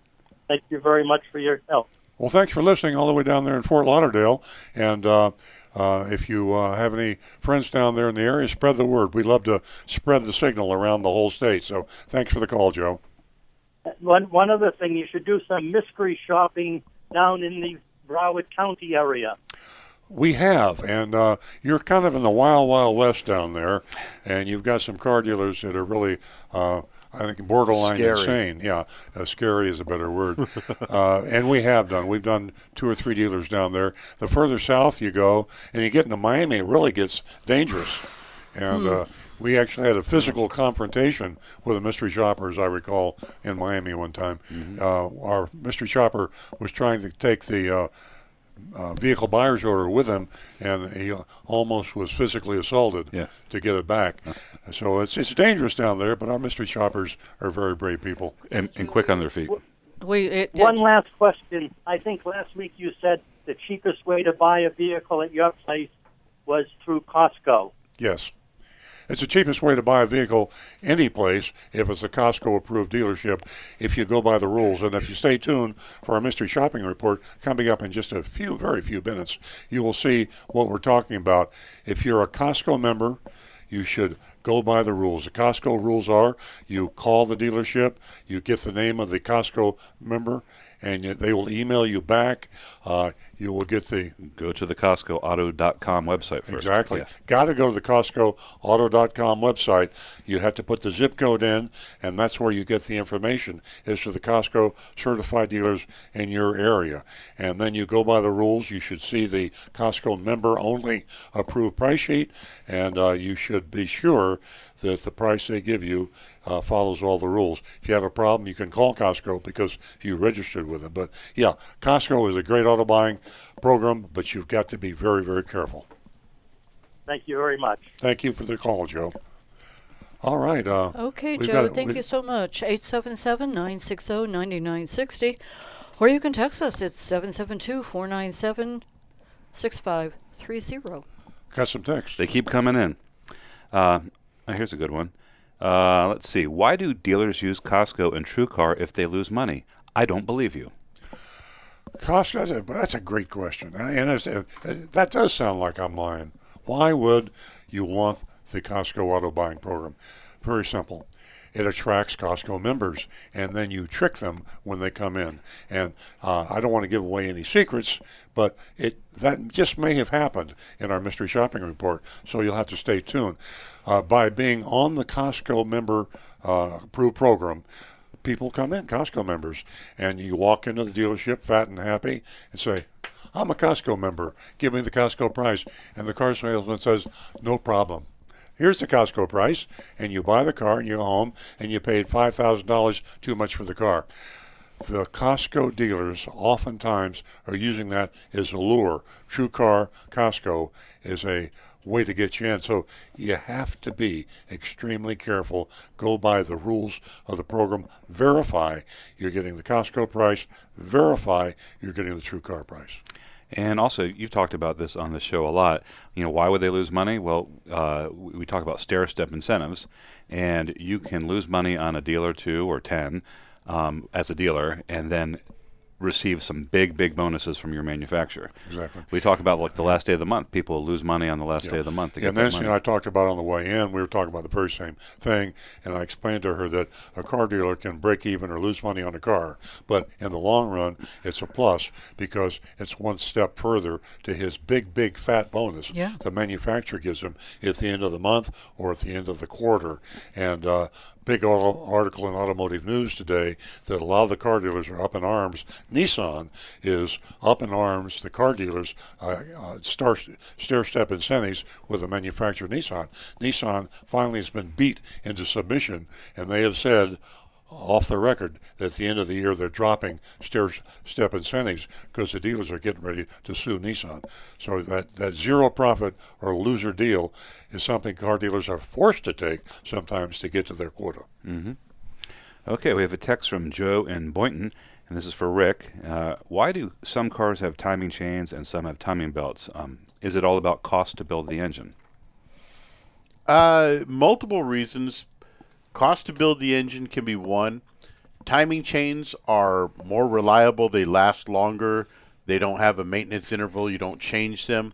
S15: thank you very much for your help.
S2: Well, thanks for listening all the way down there in Fort Lauderdale. And uh, uh, if you uh, have any friends down there in the area, spread the word. We love to spread the signal around the whole state. So thanks for the call, Joe.
S15: One one other thing, you should do some mystery shopping down in the Broward County area.
S2: We have, and uh, you're kind of in the wild, wild west down there, and you've got some car dealers that are really, uh, I think, borderline
S10: Scary.
S2: insane. Yeah, uh, scary is a better word. uh, and we have done. We've done two or three dealers down there. The further south you go, and you get into Miami, it really gets dangerous. And
S16: Hmm.
S2: uh, we actually had a physical confrontation with a mystery shopper, as I recall, in Miami one time. Uh, our mystery shopper was trying to take the uh, vehicle buyer's order with him, and he almost was physically assaulted
S3: Yes.
S2: to get it back. So it's it's dangerous down there, but our mystery shoppers are very brave people
S3: and, and quick on their feet.
S4: We it,
S15: One last question. I think last week you said the cheapest way to buy a vehicle at your place was through Costco.
S2: Yes. It's the cheapest way to buy a vehicle any place if it's a Costco approved dealership if you go by the rules. And if you stay tuned for our mystery shopping report coming up in just a few, very few minutes, you will see what we're talking about. If you're a Costco member, you should go by the rules. The Costco rules are you call the dealership, you get the name of the Costco member, and they will email you back. Uh, you will get the
S3: Go to the CostcoAuto.com website first.
S2: Exactly.
S3: Yeah.
S2: Got to go to the CostcoAuto.com website. You have to put the zip code in, and that's where you get the information as to the Costco certified dealers in your area. And then you go by the rules. You should see the Costco member only approved price sheet, and uh, you should be sure that the price they give you uh, follows all the rules. If you have a problem, you can call Costco because you registered with them. But yeah, Costco is a great auto buying program, but you've got to be very, very careful.
S15: Thank you very much.
S2: Thank you for the call, Joe. All right. Uh,
S4: Okay, Joe,
S2: got-
S4: thank you so much. 877 960 9960. Or you can text us. It's 772 497 6530.
S2: Got some text.
S3: They keep coming in. Uh, oh, here's a good one. Uh, let's see. Why do dealers use Costco and TrueCar if they lose money? I don't believe you.
S2: Costco, that's a, that's a great question. And uh, that does sound like I'm lying. Why would you want the Costco auto buying program? Very simple. It attracts Costco members, and then you trick them when they come in. And uh, I don't want to give away any secrets, but it that just may have happened in our mystery shopping report. So you'll have to stay tuned. Uh, by being on the Costco member uh, approved program, people come in, Costco members, and you walk into the dealership fat and happy and say, I'm a Costco member. Give me the Costco price. And the car salesman says, No problem. Here's the Costco price. And you buy the car and you go home and you paid $5,000 too much for the car. The Costco dealers oftentimes are using that as a lure. True Car Costco is a way to get you in. So you have to be extremely careful. Go by the rules of the program. Verify you're getting the Costco price. Verify you're getting the True Car price.
S3: And also, you've talked about this on the show a lot. You know, why would they lose money? Well, uh, we talk about stair step incentives, and you can lose money on a deal or two or ten um, as a dealer, and then receive some big, big bonuses from your manufacturer.
S2: Exactly.
S3: We talk about like the last day of the month. People lose money on the last day of the month to
S2: Yeah,
S3: get that
S2: Nancy
S3: money.
S2: and I talked about on the way in. We were talking about the very same thing, and I explained to her that a car dealer can break even or lose money on a car, but in the long run, it's a plus because it's one step further to his big, big fat bonus
S4: Yeah.
S2: the manufacturer gives him at the end of the month or at the end of the quarter. And uh, big article in Automotive News today that a lot of the car dealers are up in arms. Nissan is up in arms. The car dealers uh, uh, star, stair step incentives with the manufacturer Nissan. Nissan finally has been beat into submission, and they have said off the record that at the end of the year they're dropping stair step incentives because the dealers are getting ready to sue Nissan. So that, that zero profit or loser deal is something car dealers are forced to take sometimes to get to their quota.
S3: hmm Okay, we have a text from Joe in Boynton, and this is for Rick. Uh, why do some cars have timing chains and some have timing belts? Um, is it all about cost to build the engine?
S10: Uh, multiple reasons. Cost to build the engine can be one. Timing chains are more reliable. They last longer. They don't have a maintenance interval. You don't change them.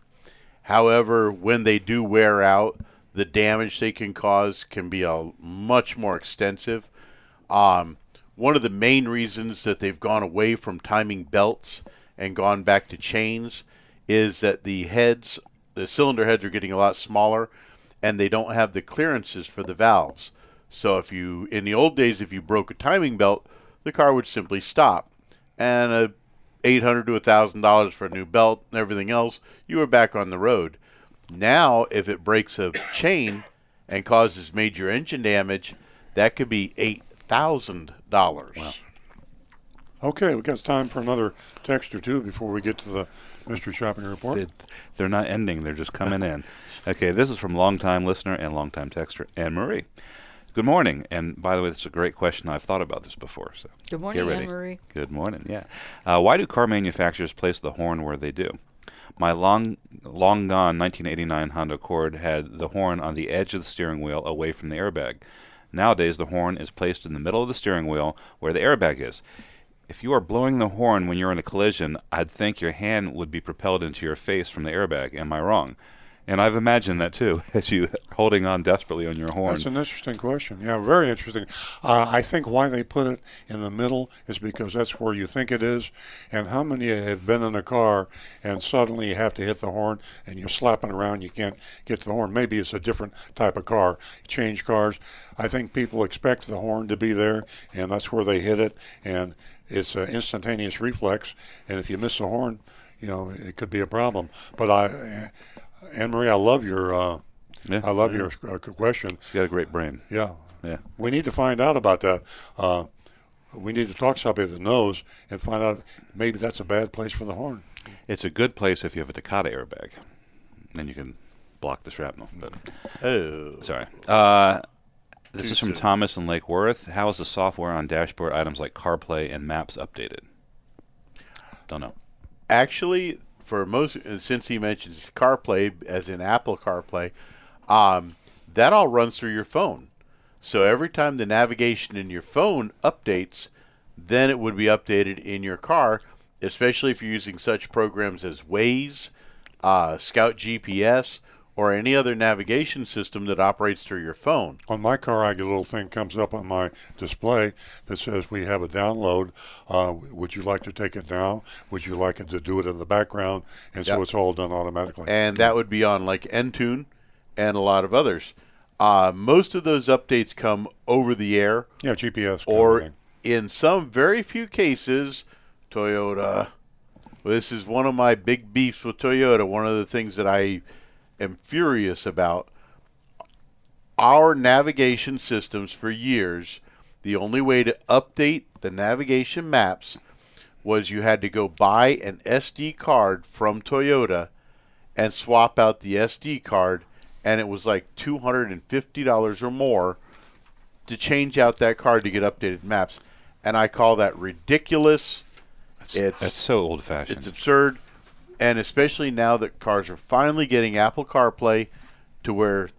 S10: However, when they do wear out, the damage they can cause can be a much more extensive. Um, one of the main reasons that they've gone away from timing belts and gone back to chains is that the heads, the cylinder heads, are getting a lot smaller, and they don't have the clearances for the valves. So if you, in the old days, if you broke a timing belt, the car would simply stop, and a eight hundred to a thousand dollars for a new belt and everything else, you were back on the road. Now, if it breaks a chain and causes major engine damage, that could be eight thousand dollars.
S2: Okay, we got time for another text or two before we get to the mystery shopping report.
S3: They- They're not ending, they're just coming in. Okay, this is from longtime listener and longtime texter, Anne Marie. Good morning. And by the way, this is a great question. I've thought about this before. So
S4: Good morning,
S3: get ready.
S4: Anne Marie.
S3: Good morning. Yeah. Uh, why do car manufacturers place the horn where they do? My long, long gone 1989 Honda Accord had the horn on the edge of the steering wheel, away from the airbag. Nowadays, the horn is placed in the middle of the steering wheel, where the airbag is. If you are blowing the horn when you're in a collision, I'd think your hand would be propelled into your face from the airbag. Am I wrong? And I've imagined that too, as you holding on desperately on your horn.
S2: That's an interesting question. Yeah, very interesting. Uh, I think why they put it in the middle is because that's where you think it is. And how many have been in a car and suddenly you have to hit the horn and you're slapping around, you can't get to the horn? Maybe it's a different type of car. Change cars. I think people expect the horn to be there, and that's where they hit it. And it's an instantaneous reflex. And if you miss the horn, you know it could be a problem. But I, Anne Marie, I love your. Uh,
S3: Yeah.
S2: I love your uh, question.
S3: She's got a great brain.
S2: Yeah.
S3: Yeah.
S2: We need to find out about that. Uh, we need to talk to somebody that knows and find out maybe that's a bad place for the horn.
S3: It's a good place if you have a Takata airbag. Then you can block the shrapnel. But
S10: oh,
S3: sorry. Uh, this
S10: Too
S3: is from
S10: soon.
S3: Thomas in Lake Worth. How is the software on dashboard items like CarPlay and Maps updated? Don't know.
S10: Actually, for most, since he mentions CarPlay, as in Apple CarPlay, um, that all runs through your phone. So every time the navigation in your phone updates, then it would be updated in your car, especially if you're using such programs as Waze, uh, Scout GPS, or any other navigation system that operates through your phone.
S2: On my car, I get a little thing comes up on my display that says we have a download. Uh, would you like to take it now? Would you like it to do it in the background? And so
S10: Yep.
S2: it's all done automatically.
S10: and that would be on like Entune and a lot of others. Uh, most of those updates come over the air.
S2: Yeah, GPS.
S10: Or in some very few cases, Toyota. Well, this is one of my big beefs with Toyota. One of the things that I am furious about. Our navigation systems for years, the only way to update the navigation maps was you had to go buy an SD card from Toyota and swap out the SD card, and it was like two hundred and fifty dollars or more to change out that card to get updated maps, and I call that ridiculous. it's
S3: That's so old fashioned.
S10: it's absurd, and especially now that cars are finally getting Apple CarPlay to where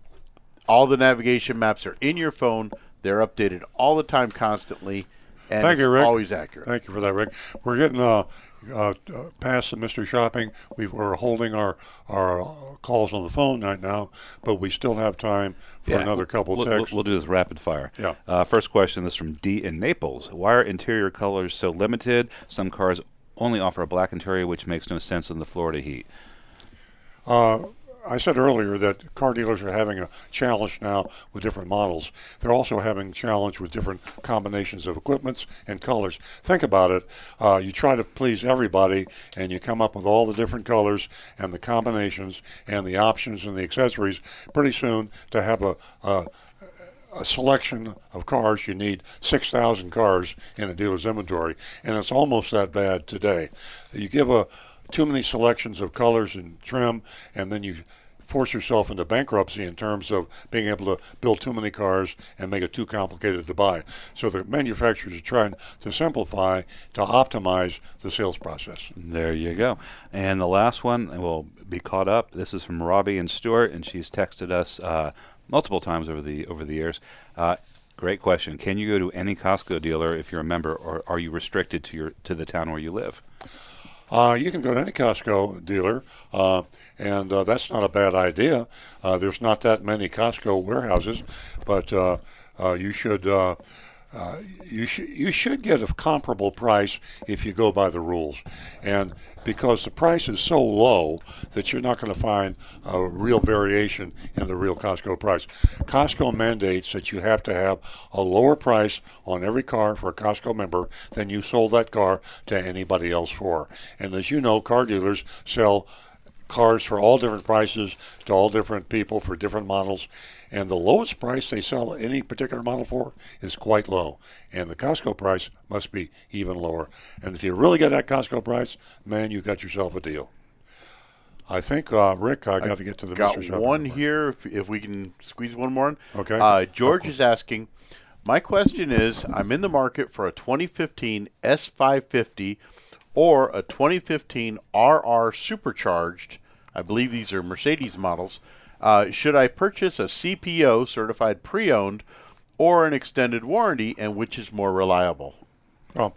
S10: all the navigation maps are in your phone. They're updated all the time, constantly. and
S2: Thank
S10: it's
S2: you, Rick.
S10: always accurate.
S2: Thank you for that, Rick. We're getting uh, uh, uh, past the mystery shopping. we are holding our our uh, calls on the phone right now, but we still have time for
S3: Yeah,
S2: another couple
S3: we'll,
S2: of texts.
S3: We'll, we'll do this rapid fire.
S2: Yeah.
S3: Uh, first question. This is from D in Naples. Why are interior colors so limited? Some cars only offer a black interior, which makes no sense in the Florida heat.
S2: Uh, I said earlier that car dealers are having a challenge now with different models. They're also having a challenge with different combinations of equipments and colors. Think about it. Uh, you try to please everybody, and you come up with all the different colors and the combinations and the options and the accessories. Pretty soon, to have a, a a selection of cars, you need 6,000 cars in a dealer's inventory, and it's almost that bad today. You give a too many selections of colors and trim, and then you force yourself into bankruptcy in terms of being able to build too many cars and make it too complicated to buy. So the manufacturers are trying to simplify to optimize the sales process.
S3: There you go. And the last one, we'll be caught up. This is from Robbie and Stuart, and she's texted us uh, multiple times over the over the years. Uh, great question. Can you go to any Costco dealer if you're a member, or are you restricted to your to the town where you live?
S2: Uh, you can go to any Costco dealer, uh, and uh, that's not a bad idea. Uh, there's not that many Costco warehouses, but uh, uh, you should uh, you should you should get a comparable price if you go by the rules, and because the price is so low that you're not going to find a real variation in the real Costco price. Costco mandates that you have to have a lower price on every car for a Costco member than you sold that car to anybody else for. And as you know, car dealers sell cars for all different prices to all different people for different models. And the lowest price they sell any particular model for is quite low. And the Costco price must be even lower. And if you really get that Costco price, man, you got yourself a deal. I think, uh, Rick, I got to get to the
S10: got
S2: Mr.
S10: One
S2: Report.
S10: here. If, if we can squeeze one more in.
S2: Okay.
S10: Uh, George is asking. My question is: I'm in the market for a 2015 S550 or a 2015 RR Supercharged. I believe these are Mercedes models. Uh, should I purchase a CPO certified pre-owned or an extended warranty, and which is more reliable?
S2: Well,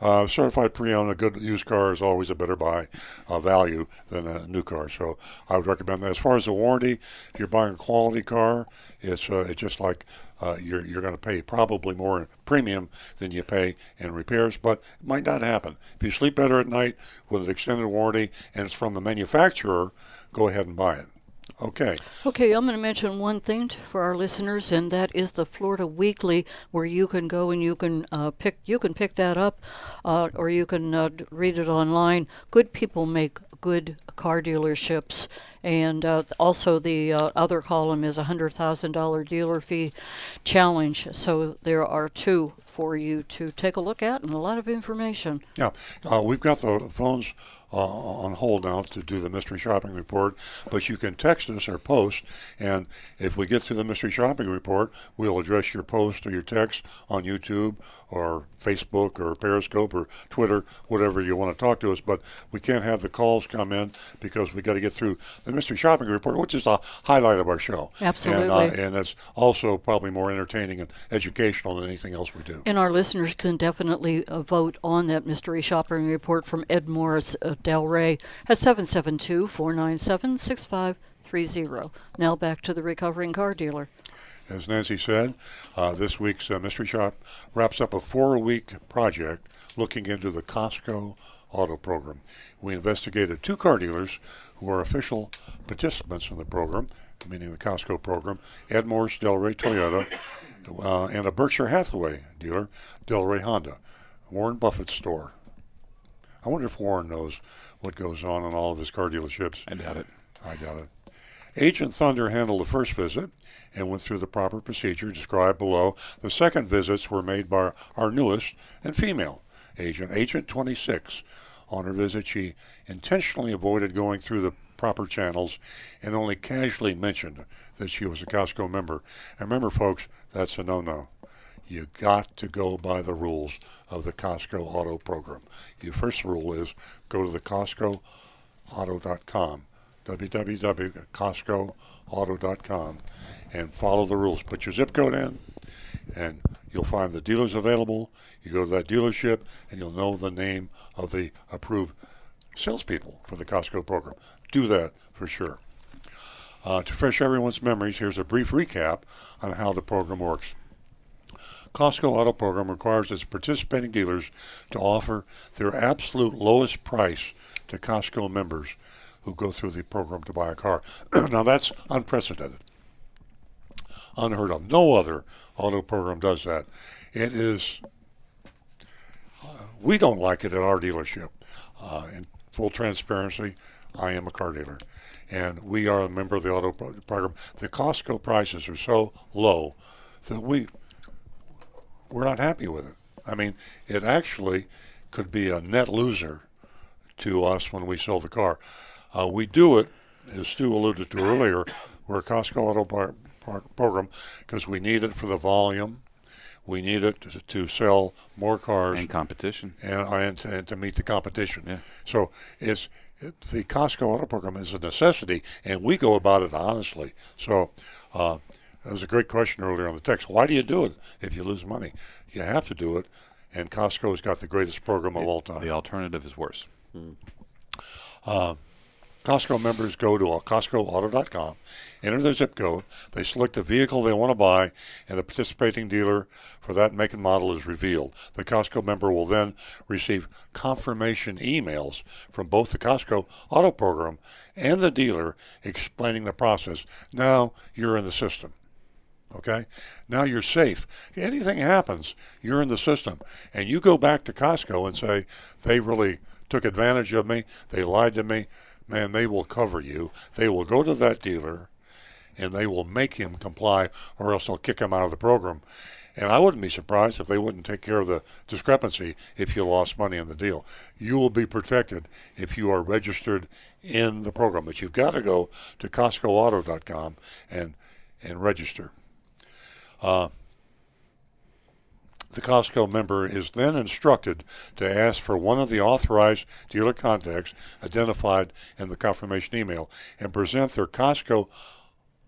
S2: uh, certified pre-owned, a good used car is always a better buy uh, value than a new car. So I would recommend that. As far as the warranty, if you're buying a quality car, it's uh, it's just like uh, you're you're going to pay probably more in premium than you pay in repairs, but it might not happen. If you sleep better at night with an extended warranty and it's from the manufacturer, go ahead and buy it. Okay.
S4: Okay, I'm going to mention one thing for our listeners, and that is the Florida Weekly, where you can go and you can uh, pick you can pick that up, uh, or you can uh, read it online. Good people make good car dealerships, and uh, also the uh, other column is a hundred thousand dollar dealer fee challenge. So there are two for you to take a look at, and a lot of information.
S2: Yeah, uh, we've got the phones uh, on hold now to do the mystery shopping report, but you can text us or post, and if we get to the mystery shopping report, we'll address your post or your text on YouTube or Facebook or Periscope or Twitter, whatever you want to talk to us. But we can't have the calls come in because we got to get through the mystery shopping report, which is the highlight of our show.
S4: Absolutely.
S2: and, uh, and it's also probably more entertaining and educational than anything else we do.
S4: And our listeners can definitely uh, vote on that mystery shopping report from Ed Morris of Delray at 772 497 6530. Now back to the recovering car dealer.
S2: As Nancy said, uh, this week's uh, Mystery Shop wraps up a four week project looking into the Costco auto program. We investigated two car dealers who are official participants in the program, meaning the Costco program Ed Morse Delray Toyota uh, and a Berkshire Hathaway dealer, Delray Honda, Warren Buffett's store. I wonder if Warren knows what goes on in all of his car dealerships.
S3: I doubt it.
S2: I doubt it. Agent Thunder handled the first visit and went through the proper procedure described below. The second visits were made by our newest and female agent, Agent 26. On her visit, she intentionally avoided going through the proper channels and only casually mentioned that she was a Costco member. And remember, folks, that's a no no. You got to go by the rules of the Costco Auto program. Your first rule is go to the CostcoAuto.com www.costcoauto.com and follow the rules. Put your zip code in, and You'll find the dealers available. You go to that dealership, and you'll know the name of the approved salespeople for the Costco program. Do that for sure. Uh, to refresh everyone's memories, here's a brief recap on how the program works. Costco Auto Program requires its participating dealers to offer their absolute lowest price to Costco members who go through the program to buy a car. now that's unprecedented, unheard of. No other auto program does that. It is. Uh, we don't like it at our dealership. Uh, in full transparency, I am a car dealer, and we are a member of the auto pro- program. The Costco prices are so low that we we're not happy with it. I mean, it actually could be a net loser to us when we sell the car. Uh, we do it, as Stu alluded to earlier, we're Costco Auto par- par- program because we need it for the volume. We need it to, to sell more cars
S3: And competition.
S2: and, and, to, and to meet the competition.
S3: Yeah.
S2: So it's it, the Costco Auto Program is a necessity, and we go about it honestly. So uh, that was a great question earlier on the text. Why do you do it if you lose money? You have to do it, and Costco's got the greatest program of all time.
S3: The alternative is worse.
S2: Uh, Costco members go to CostcoAuto.com, enter their zip code, they select the vehicle they want to buy, and the participating dealer for that make and model is revealed. The Costco member will then receive confirmation emails from both the Costco Auto Program and the dealer explaining the process. Now you're in the system. Okay? Now you're safe. Anything happens, you're in the system. And you go back to Costco and say, they really took advantage of me, they lied to me. Man, they will cover you. They will go to that dealer and they will make him comply or else they'll kick him out of the program. And I wouldn't be surprised if they wouldn't take care of the discrepancy if you lost money in the deal. You will be protected if you are registered in the program. But you've got to go to CostcoAuto.com and, and register. Uh, the Costco member is then instructed to ask for one of the authorized dealer contacts identified in the confirmation email and present their Costco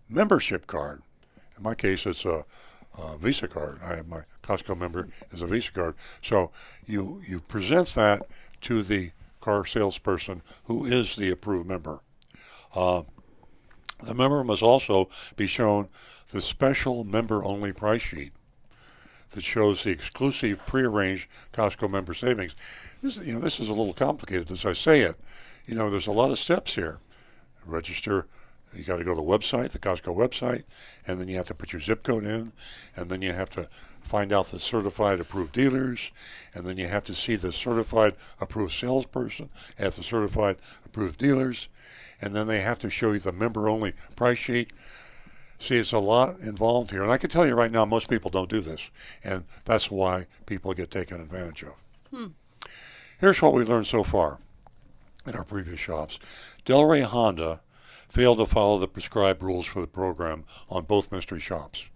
S2: membership card. In my case, it's a, a Visa card. I have my Costco member is a Visa card. So you you present that to the car salesperson who is the approved member. Uh, the member must also be shown the special member-only price sheet that shows the exclusive prearranged Costco member savings. This, you know, this is a little complicated as I say it. You know, there's a lot of steps here. Register. You got to go to the website, the Costco website, and then you have to put your zip code in, and then you have to find out the certified approved dealers, and then you have to see the certified approved salesperson at the certified approved dealers, and then they have to show you the member only price sheet. See, it's a lot involved here. And I can tell you right now, most people don't do this. And that's why people get taken advantage of.
S4: Hmm.
S2: Here's what we learned so far in our previous shops Delray Honda failed to follow the prescribed rules for the program on both mystery shops.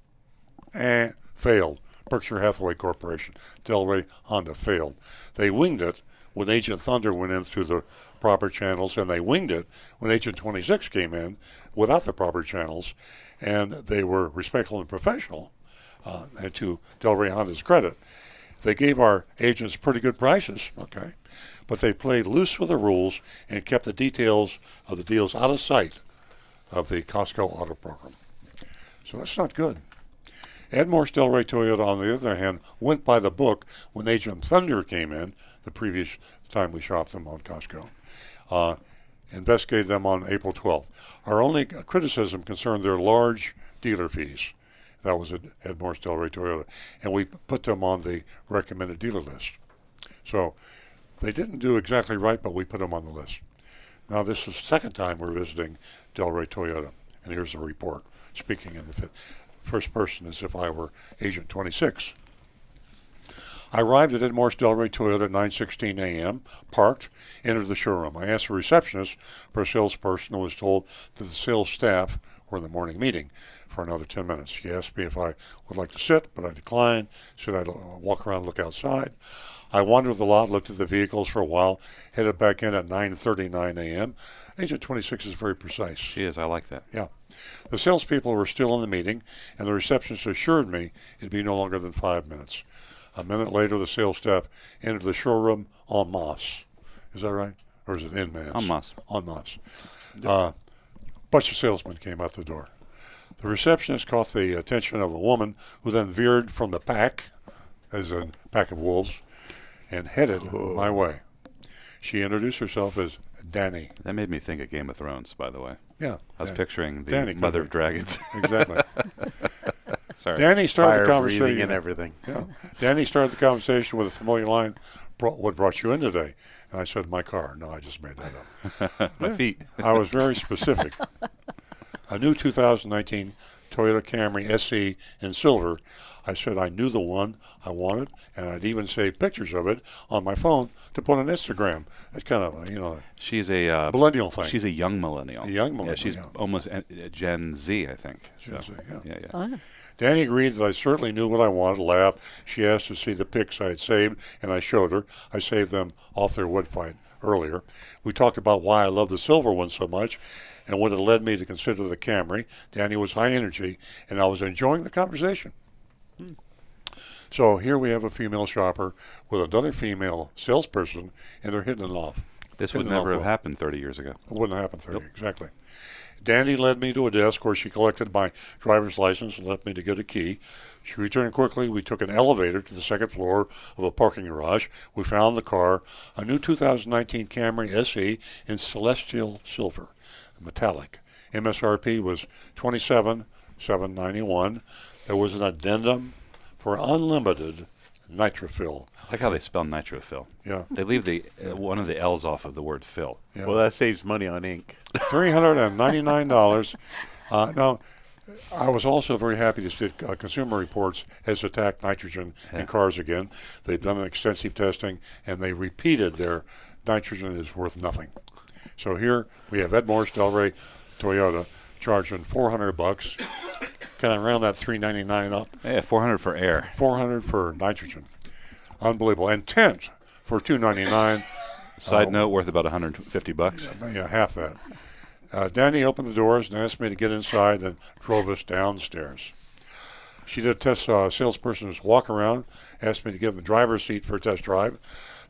S2: Eh, failed. Berkshire Hathaway Corporation, Delray Honda failed. They winged it when Agent Thunder went in through the proper channels, and they winged it when Agent 26 came in without the proper channels, and they were respectful and professional. Uh, and to Delray Honda's credit, they gave our agents pretty good prices, okay, but they played loose with the rules and kept the details of the deals out of sight of the Costco auto program. So that's not good. Ed Morse Delray Toyota, on the other hand, went by the book when Agent Thunder came in, the previous time we shopped them on Costco. Uh, investigated them on April 12th. Our only criticism concerned their large dealer fees. That was at Ed Morse Delray Toyota. And we put them on the recommended dealer list. So they didn't do exactly right, but we put them on the list. Now, this is the second time we're visiting Delray Toyota. And here's the report, speaking in the first person as if I were Agent 26. I arrived at Ed Morse Delray Toyota at 9:16 a.m. Parked, entered the showroom. I asked the receptionist for a salesperson and was told that the sales staff were in the morning meeting for another 10 minutes. She asked me if I would like to sit, but I declined. Said I'd uh, walk around, and look outside. I wandered the lot, looked at the vehicles for a while, headed back in at 9:39 a.m. Agent 26 is very precise.
S3: She is. I like that.
S2: Yeah. The salespeople were still in the meeting, and the receptionist assured me it'd be no longer than five minutes. A minute later, the sales staff entered the showroom en masse. Is that right? Or is it en masse?
S3: En masse.
S2: En masse. Uh, bunch of salesmen came out the door. The receptionist caught the attention of a woman who then veered from the pack, as a pack of wolves, and headed my way. She introduced herself as Danny.
S3: That made me think of Game of Thrones, by the way.
S2: Yeah,
S3: I was
S2: Dan-
S3: picturing the
S2: Danny
S3: Mother of Dragons.
S2: Exactly.
S3: Sorry.
S2: Danny started the
S10: Fire
S2: conversation
S10: breathing and everything.
S2: Yeah. Danny started the conversation with a familiar line. "Brought- What brought you in today? And I said, my car. No, I just made that up.
S3: My feet.
S2: I was very specific. a new 2019 Toyota Camry SE in silver. I said I knew the one I wanted, and I'd even saved pictures of it on my phone to put on Instagram. It's kind of a, you know
S3: She's a uh,
S2: millennial thing.
S3: She's a young millennial.
S2: A young
S3: Yeah, she's
S2: millennial.
S3: almost a, a Gen Z, I think. So,
S2: Gen Z, yeah.
S3: yeah, yeah.
S4: Oh,
S2: Danny agreed that I certainly knew what I wanted. Laughed. She asked to see the pics I had saved, and I showed her. I saved them off their wood fight earlier. We talked about why I love the silver one so much, and what had led me to consider the Camry. Danny was high energy, and I was enjoying the conversation. So here we have a female shopper with another female salesperson, and they're hitting it off.
S3: This would
S2: Hitting it off
S3: never have
S2: well.
S3: happened 30 years ago.
S2: It wouldn't happen 30, exactly. Danny led me to a desk where she collected my driver's license and left me to get a key. She returned quickly. We took an elevator to the second floor of a parking garage. We found the car, a new 2019 Camry SE in celestial silver, metallic. MSRP was 27,791. There was an addendum for unlimited nitrofill.
S3: I like how they spell nitrofill.
S2: Yeah.
S3: They leave the uh, one of the L's off of the word fill.
S2: Yeah.
S10: Well, that saves money on ink.
S2: three hundred and ninety nine dollars. Uh, now, I was also very happy to see that uh, Consumer Reports has attacked nitrogen in cars again. They've done an extensive testing and they repeated their nitrogen is worth nothing. So here we have Ed Morse Delray Toyota charging four hundred bucks. Can I round that three ninety nine up?
S3: Yeah, 400 for air.
S2: Four hundred for nitrogen. Unbelievable. And tent for two ninety nine.
S3: Side
S2: Uh,
S3: note, worth about 150 bucks.
S2: yeah, half that. Uh, Danny opened the doors and asked me to get inside, then drove us downstairs. She did a test uh, salesperson's walk around, asked me to give the driver's seat for a test drive.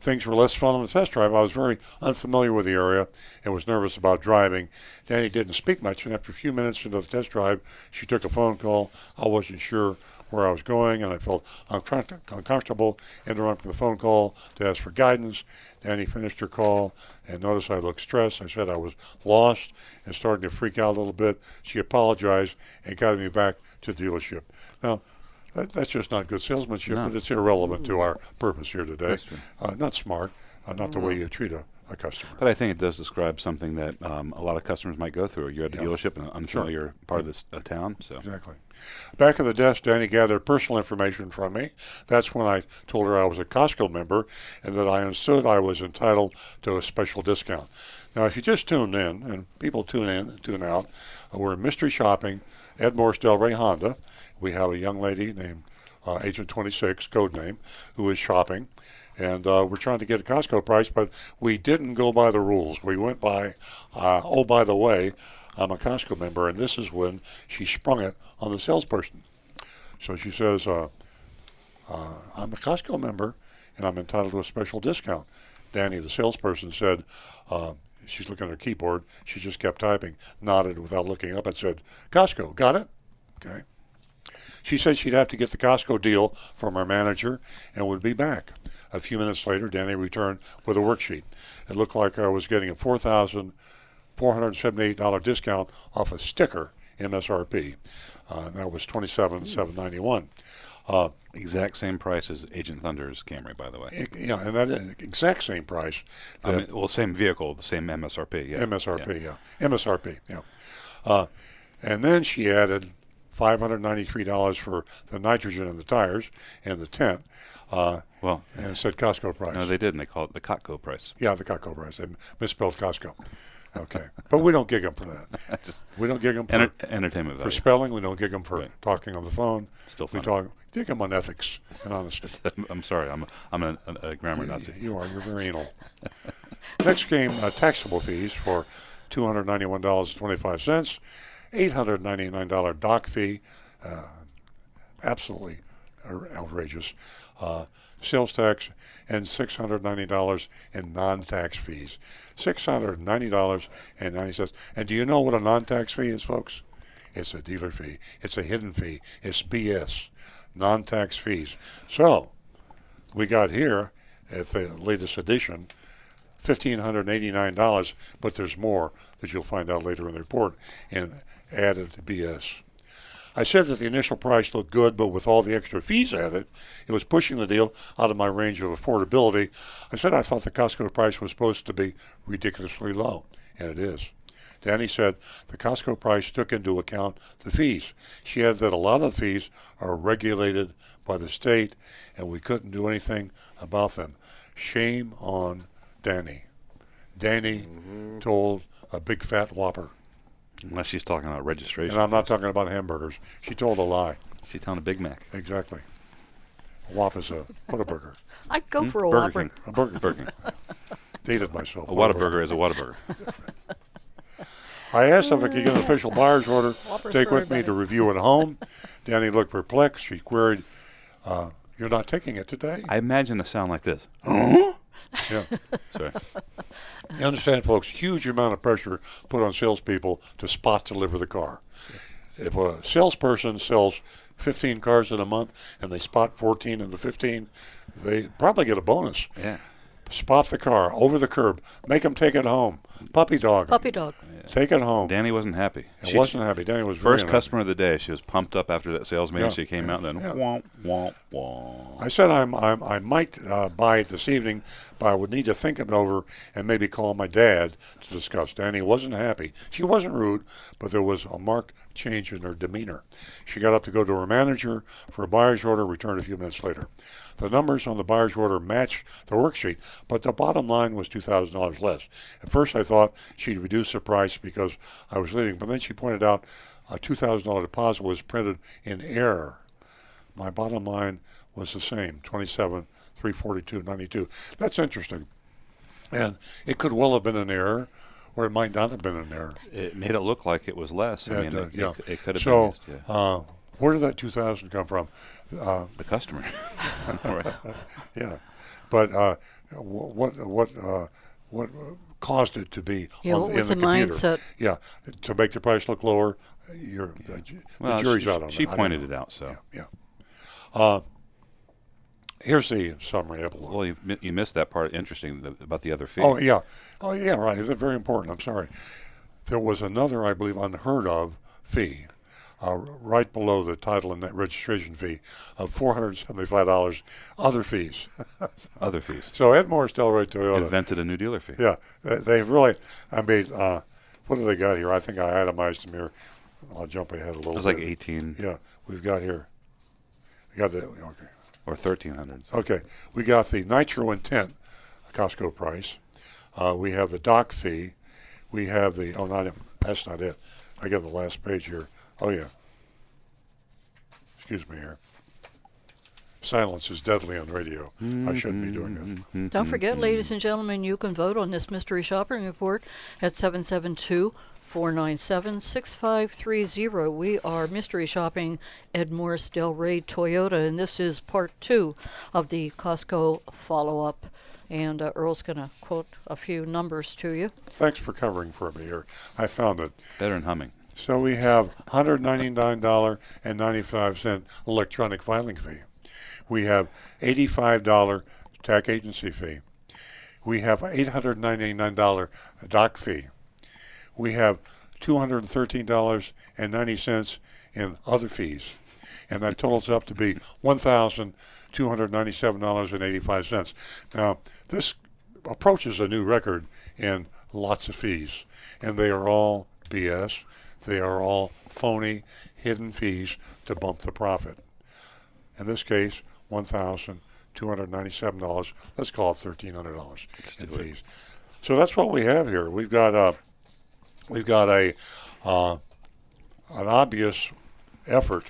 S2: Things were less fun on the test drive. I was very unfamiliar with the area and was nervous about driving. Danny didn't speak much, and after a few minutes into the test drive, she took a phone call. I wasn't sure where I was going, and I felt uncomfortable interrupting the phone call to ask for guidance. Danny finished her call and noticed I looked stressed. I said I was lost and starting to freak out a little bit. She apologized and got me back to the dealership. Now, that, that's just not good salesmanship,
S3: No.
S2: but it's irrelevant to our purpose here today. Uh, not smart, uh, not the way you treat a, a customer.
S3: But I think it does describe something that um, a lot of customers might go through. You're at a
S2: Yeah.
S3: dealership in an unfamiliar sure. You're part of this uh, town, so
S2: Exactly. Back at the desk, Danny gathered personal information from me. That's when I told her I was a Costco member and that I understood I was entitled to a special discount. Now, if you just tuned in, and people tune in and tune out, uh, we're mystery shopping, Ed Morse Delray Honda. We have a young lady named uh, Agent 26, code name, who is shopping. And uh, we're trying to get a Costco price, but we didn't go by the rules. We went by, uh, oh, by the way, I'm a Costco member, and this is when she sprung it on the salesperson. So she says, uh, uh, I'm a Costco member, and I'm entitled to a special discount. Danny, the salesperson, said, uh, she's looking at her keyboard. She just kept typing, nodded without looking up, and said, Costco, got it? Okay. She said she'd have to get the Costco deal from her manager and would be back. A few minutes later, Danny returned with a worksheet. It looked like I was getting a four thousand four hundred seventy-eight dollar discount off a sticker MSRP. Uh, that was twenty-seven seven ninety-one. Uh,
S3: exact same price as Agent Thunder's Camry, by the way.
S2: it- yeah, and that is exact same price.
S3: I mean, well, same vehicle, the same MSRP. Yeah.
S2: MSRP, yeah. MSRP, yeah. Uh, and then she added $593 for the nitrogen in the tires and the tent. Uh,
S3: Well,
S2: and said Costco price.
S3: No, they didn't. They call it the Costco price.
S2: Yeah, the Costco price. They misspelled Costco. Okay. but we don't gig them for that.
S3: Just
S2: we don't gig them for,
S3: enter- entertainment
S2: for spelling. We don't gig them for talking on the phone.
S3: Still
S2: We talk, dig them on ethics and honesty.
S3: I'm sorry. I'm I'm a, a, a grammar Nazi.
S2: You are. You're very anal. Next came uh, taxable fees for $291.25. $899 doc fee, uh, absolutely outrageous. outrageous. Uh, sales tax and $690 in non-tax fees. $690.90. And do you know what a non-tax fee is, folks? It's a dealer fee. It's a hidden fee. It's BS. Non-tax fees. So, we got here at the latest edition $1,589, but there's more that you'll find out later in the report in added to BS. I said that the initial price looked good, but with all the extra fees added, it was pushing the deal out of my range of affordability. I said I thought the Costco price was supposed to be ridiculously low, and it is. Danny said the Costco price took into account the fees. She added that a lot of the fees are regulated by the state, and we couldn't do anything about them. Shame on Danny. Danny mm-hmm. told a big fat whopper.
S3: Unless she's talking about registration.
S2: And I'm not talking about hamburgers. She told a lie.
S3: She's telling a Big Mac.
S2: Exactly. A Whop is a Whataburger.
S4: I'd go
S3: Hmm?
S4: for a
S3: Burger
S4: Whopper.
S3: King.
S2: A burger.
S3: Burger King.
S2: Dated myself.
S3: A Whataburger is a Whataburger.
S2: I asked if I could get an official buyer's order
S3: Whoppers
S2: take with me to review at home. Danny looked perplexed. She queried, uh, "You're not taking it today?"
S3: I imagine a sound like this.
S2: Yeah.
S3: Sorry.
S2: You understand, folks, huge amount of pressure put on salespeople to spot deliver the car. If a salesperson sells 15 cars in a month and they spot 14 of the 15, they probably get a bonus.
S3: Yeah.
S2: Spot the car over the curb, make them take it home. Puppy dog.
S4: Puppy dog.
S2: Take it home.
S3: Danny wasn't happy.
S2: She wasn't happy. Danny was very
S3: first
S2: unhappy.
S3: customer of the day. She was pumped up after that sales meeting.
S2: Yeah,
S3: She came out and then
S2: yeah.
S3: womp womp womp.
S2: I said I'm, I'm I might uh, buy it this evening, but I would need to think it over and maybe call my dad to discuss. Danny wasn't happy. She wasn't rude, but there was a marked change in her demeanor. She got up to go to her manager for a buyer's order, returned a few minutes later. The numbers on the buyer's order matched the worksheet, but the bottom line was $2,000 less. At first, I thought she'd reduce the price because I was leaving, but then she pointed out a $2,000 deposit was printed in error. My bottom line was the same, 27, 342, 92. That's interesting. And it could well have been an error, or it might not have been an error.
S3: It made it look like it was less. I
S2: And,
S3: mean,
S2: uh,
S3: it,
S2: yeah.
S3: it, it could have
S2: so,
S3: been. Used, yeah.
S2: uh, where did that 2000 come from? Uh,
S3: the customer.
S2: Yeah. But uh, what what uh, what caused it to be
S4: Yeah,
S2: on,
S4: what
S2: in
S4: was
S2: the
S4: the
S2: computer?
S4: mindset?
S2: Yeah, to make the price look lower. You're, the, ju-
S3: Well,
S2: the jury's
S3: she,
S2: out on
S3: she
S2: that. I don't
S3: pointed it out. So.
S2: Yeah. Uh, here's the summary epilogue.
S3: Well, you you missed that part. Interesting the, about the other fee.
S2: Oh yeah, oh yeah, right. It's very important. I'm sorry. There was another, I believe, unheard of fee, uh, right below the title and registration fee of four hundred seventy-five dollars. Other fees.
S3: Other fees.
S2: So Ed Morris Delray Toyota
S3: Invented a new dealer fee.
S2: Yeah, they, they've really. I mean, uh, what do they got here? I think I itemized them here. I'll jump ahead a little.
S3: It was like 18.
S2: Yeah, we've got here. We got the okay.
S3: Or 1300.
S2: Okay, we got the nitro intent Costco price. Uh, we have the doc fee. We have the oh, not that's not it. I got the last page here. Oh yeah. Excuse me here. Silence is deadly on radio. I mm-hmm, shouldn't be doing that.
S4: Mm-hmm, Don't forget, mm-hmm. ladies and gentlemen, you can vote on this mystery shopping report at 772 497 6530. We are mystery shopping Ed Morris Delray Toyota, and this is part two of the Costco follow up. And uh, Earl's going to quote a few numbers to you.
S2: Thanks for covering for me here. I found it.
S3: Better than humming.
S2: So we have $199.95 electronic filing fee. We have $85 tax agency fee. We have $899 doc fee. We have $213.90 in other fees. And that totals up to be $1,297.85. Now, this approaches a new record in lots of fees, and they are all BS. They are all phony, hidden fees to bump the profit. In this case, one thousand two hundred ninety-seven dollars. Let's call it thirteen hundred dollars in fees. So that's what we have here. We've got a we've got a uh, an obvious effort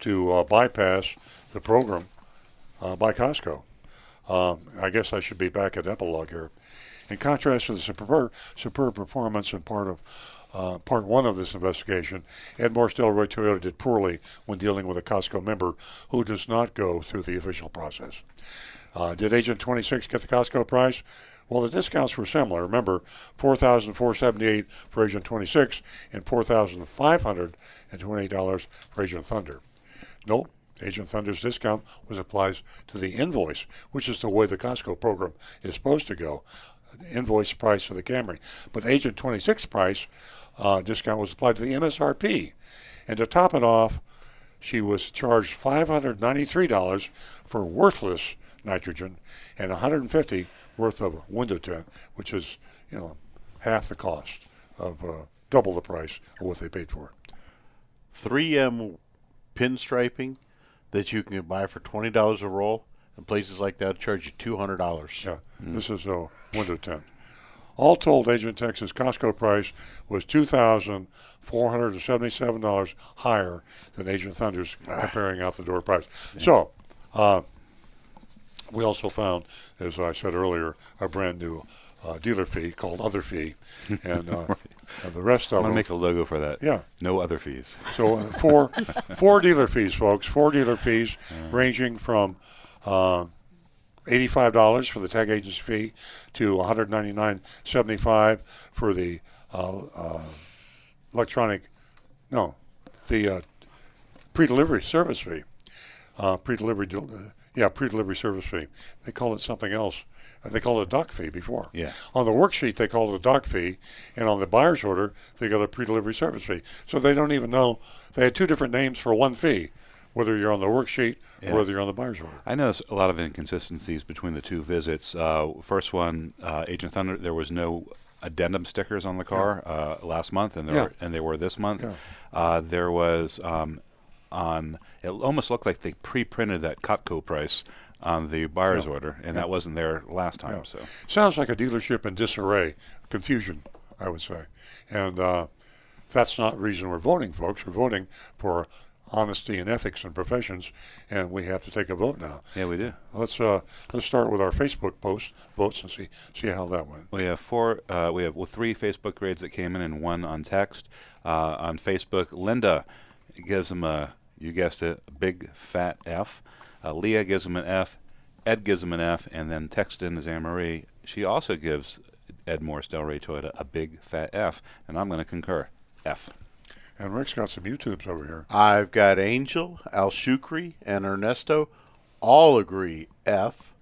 S2: to uh, bypass the program uh, by Costco. Um, I guess I should be back at epilogue here. In contrast to the superb, superb performance in part of uh, part one of this investigation, Ed Morse Delray Toyota did poorly when dealing with a Costco member who does not go through the official process. Uh, did Agent 26 get the Costco price? Well, the discounts were similar. Remember, 4478 for Agent 26 and $4,528 for Agent Thunder. Nope. Agent Thunder's discount was applied to the invoice, which is the way the Costco program is supposed to go. Invoice price for the Camry. But Agent 26 price uh, discount was applied to the MSRP. And to top it off, she was charged $593 for worthless nitrogen and 150 worth of a window tint, which is, you know, half the cost of uh, double the price of what they paid for it.
S10: 3M pinstriping that you can buy for twenty dollars a roll, and places like that charge you two hundred dollars.
S2: Yeah, this is a window tint. All told, Agent Texas Costco price was two thousand four hundred and seventy-seven dollars higher than Agent Thunder's comparing out the door price. So, uh, we also found, as I said earlier, a brand new uh, dealer fee called Other Fee, and, uh, and the rest
S3: I'm
S2: of
S3: gonna
S2: them.
S3: make a logo for that.
S2: Yeah.
S3: No other fees.
S2: So uh, four four dealer fees, folks. Four dealer fees, ranging from uh, eighty-five dollars for the tag agency fee to one hundred ninety-nine seventy-five for the uh, uh, electronic, no, the uh, pre-delivery service fee. Uh, pre-delivery, del- uh, yeah, pre-delivery service fee. They call it something else. Uh, They called it a doc fee before.
S3: Yeah.
S2: On the worksheet, they called it a doc fee, and on the buyer's order, they got a pre-delivery service fee. So they don't even know they had two different names for one fee, whether you're on the worksheet
S3: Yeah.
S2: or whether you're on the buyer's order.
S3: I noticed a lot of inconsistencies between the two visits. Uh, first one, uh, Agent Thunder, there was no addendum stickers on the car uh, last month, and there
S2: Yeah.
S3: were, and they were this month.
S2: Yeah.
S3: Uh, there was um, on it almost looked like they pre-printed that Costco price on the buyer's
S2: Yeah.
S3: order, and
S2: Yeah.
S3: that wasn't there last time.
S2: Yeah.
S3: So
S2: Sounds like a dealership in disarray, confusion, I would say. And uh, that's not the reason we're voting, folks. We're voting for honesty and ethics and professions, and we have to take a vote now.
S3: yeah, we do.
S2: Let's uh, let's start with our Facebook post votes and see see how that went.
S3: We have four. Uh, we have well, three Facebook grades that came in, and one on text. Uh, on Facebook, Linda gives him a, you guessed it, a big fat F. Uh, Leah gives him an F. Ed gives him an F, and then text in is Anne Marie. She also gives Ed Morris Delray Toyota a big fat F, and I'm going to concur. F.
S2: And Rick's got some YouTubes over here.
S10: I've got Angel, Al Shukri, and Ernesto all agree F,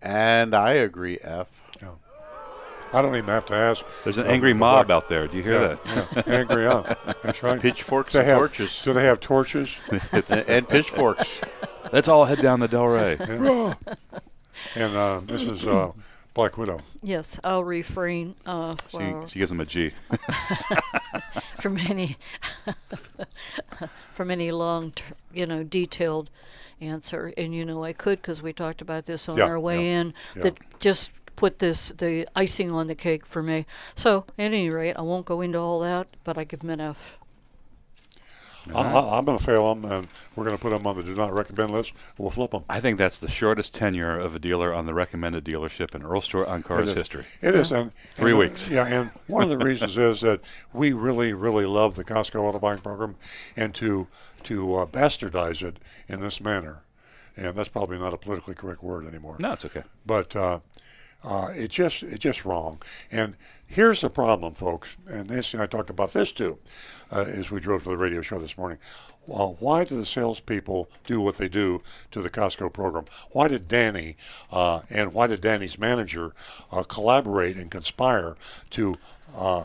S10: and I agree F.
S2: I don't even have to ask.
S3: There's an
S2: Uh,
S3: angry mob
S2: black-
S3: out there. Do you hear
S2: Yeah,
S3: that?
S2: yeah, angry, yeah. That's right.
S10: Pitchforks
S2: They
S10: and
S2: have-
S10: torches.
S2: Do they have torches?
S10: and, and pitchforks.
S3: Let's all head down the Delray.
S2: Yeah. and uh, this is uh, Black Widow.
S4: Yes, I'll refrain uh,
S3: She, she gives him a G.
S4: from any from any long, ter- you know, detailed answer. And you know, I could because we talked about this on
S2: Yeah,
S4: our way
S2: yeah,
S4: in.
S2: yeah.
S4: That just put this the icing on the cake for me. So at any rate, I won't go into all that, but I give them an F.
S2: I, I, I'm going to fail them, and we're going to put them on the do not recommend list. We'll flip them.
S3: I think that's the shortest tenure of a dealer on the recommended dealership in Earl Stewart on Cars
S2: It is.
S3: history.
S2: It is, and
S3: Three
S2: and,
S3: weeks.
S2: Yeah, and one of the reasons is that we really, really love the Costco auto buying program, and to to uh, bastardize it in this manner, and that's probably not a politically correct word anymore.
S3: No, it's okay.
S2: But uh, uh, it just it's just wrong. And here's the problem, folks. And Nancy and I talked about this too, uh, as we drove to the radio show this morning. Why do the salespeople do what they do to the Costco program? Why did Danny uh, and why did Danny's manager uh, collaborate and conspire to uh,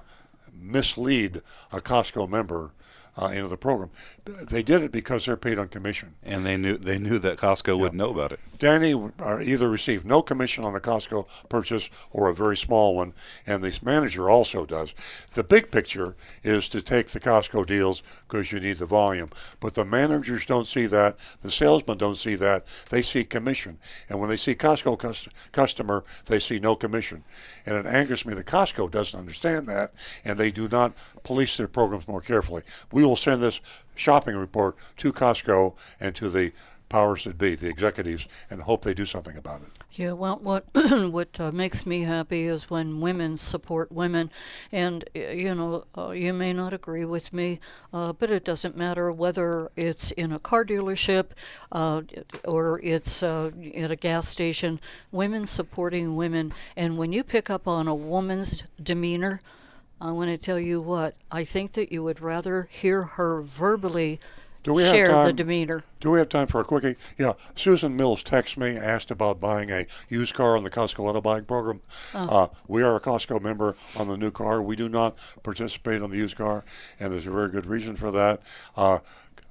S2: mislead a Costco member uh, into the program? They did it because they're paid on commission.
S3: And they knew they knew that Costco would know about it.
S2: Danny uh, either received no commission on a Costco purchase or a very small one, and this manager also does. The big picture is to take the Costco deals because you need the volume, but the managers don't see that. The salesmen don't see that. They see commission, and when they see Costco cus- customer, they see no commission, and it angers me that Costco doesn't understand that, and they do not police their programs more carefully. We will send this shopping report to Costco and to the powers that be, the executives, and hope they do something about it.
S4: Yeah, well, what what uh, makes me happy is when women support women, and you know, uh, you may not agree with me, uh, but it doesn't matter whether it's in a car dealership, uh, or it's uh, at a gas station. Women supporting women, and when you pick up on a woman's demeanor, I want to tell you what I think that you would rather hear her verbally
S2: Do we
S4: share
S2: have time?
S4: the demeanor.
S2: Do we have time for a quickie? Yeah, Susan Mills texted me, asked about buying a used car on the Costco Auto Buying Program.
S4: Oh.
S2: Uh, we are a Costco member on the new car. We do not participate on the used car, and there's a very good reason for that. Uh,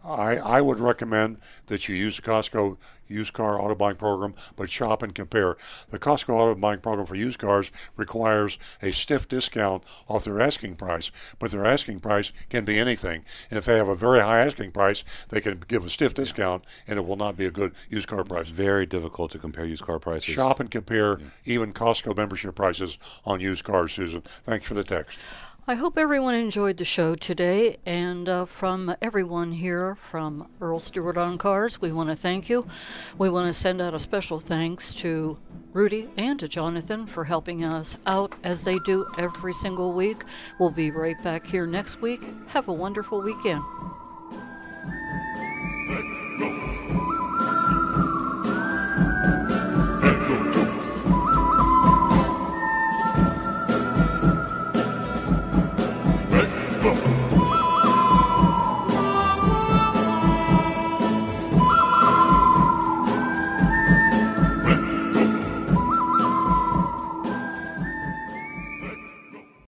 S2: I, I would recommend that you use the Costco used car auto buying program, but shop and compare. The Costco auto buying program for used cars requires a stiff discount off their asking price, but their asking price can be anything. And if they have a very high asking price, they can give a stiff discount, and it will not be a good used car price.
S3: Very difficult to compare used car prices.
S2: Shop and compare even Costco membership prices on used cars, Susan. Thanks for the text.
S4: I hope everyone enjoyed the show today, and uh, from everyone here from Earl Stewart on Cars, we want to thank you. We want to send out a special thanks to Rudy and to Jonathan for helping us out as they do every single week. We'll be right back here next week. Have a wonderful weekend.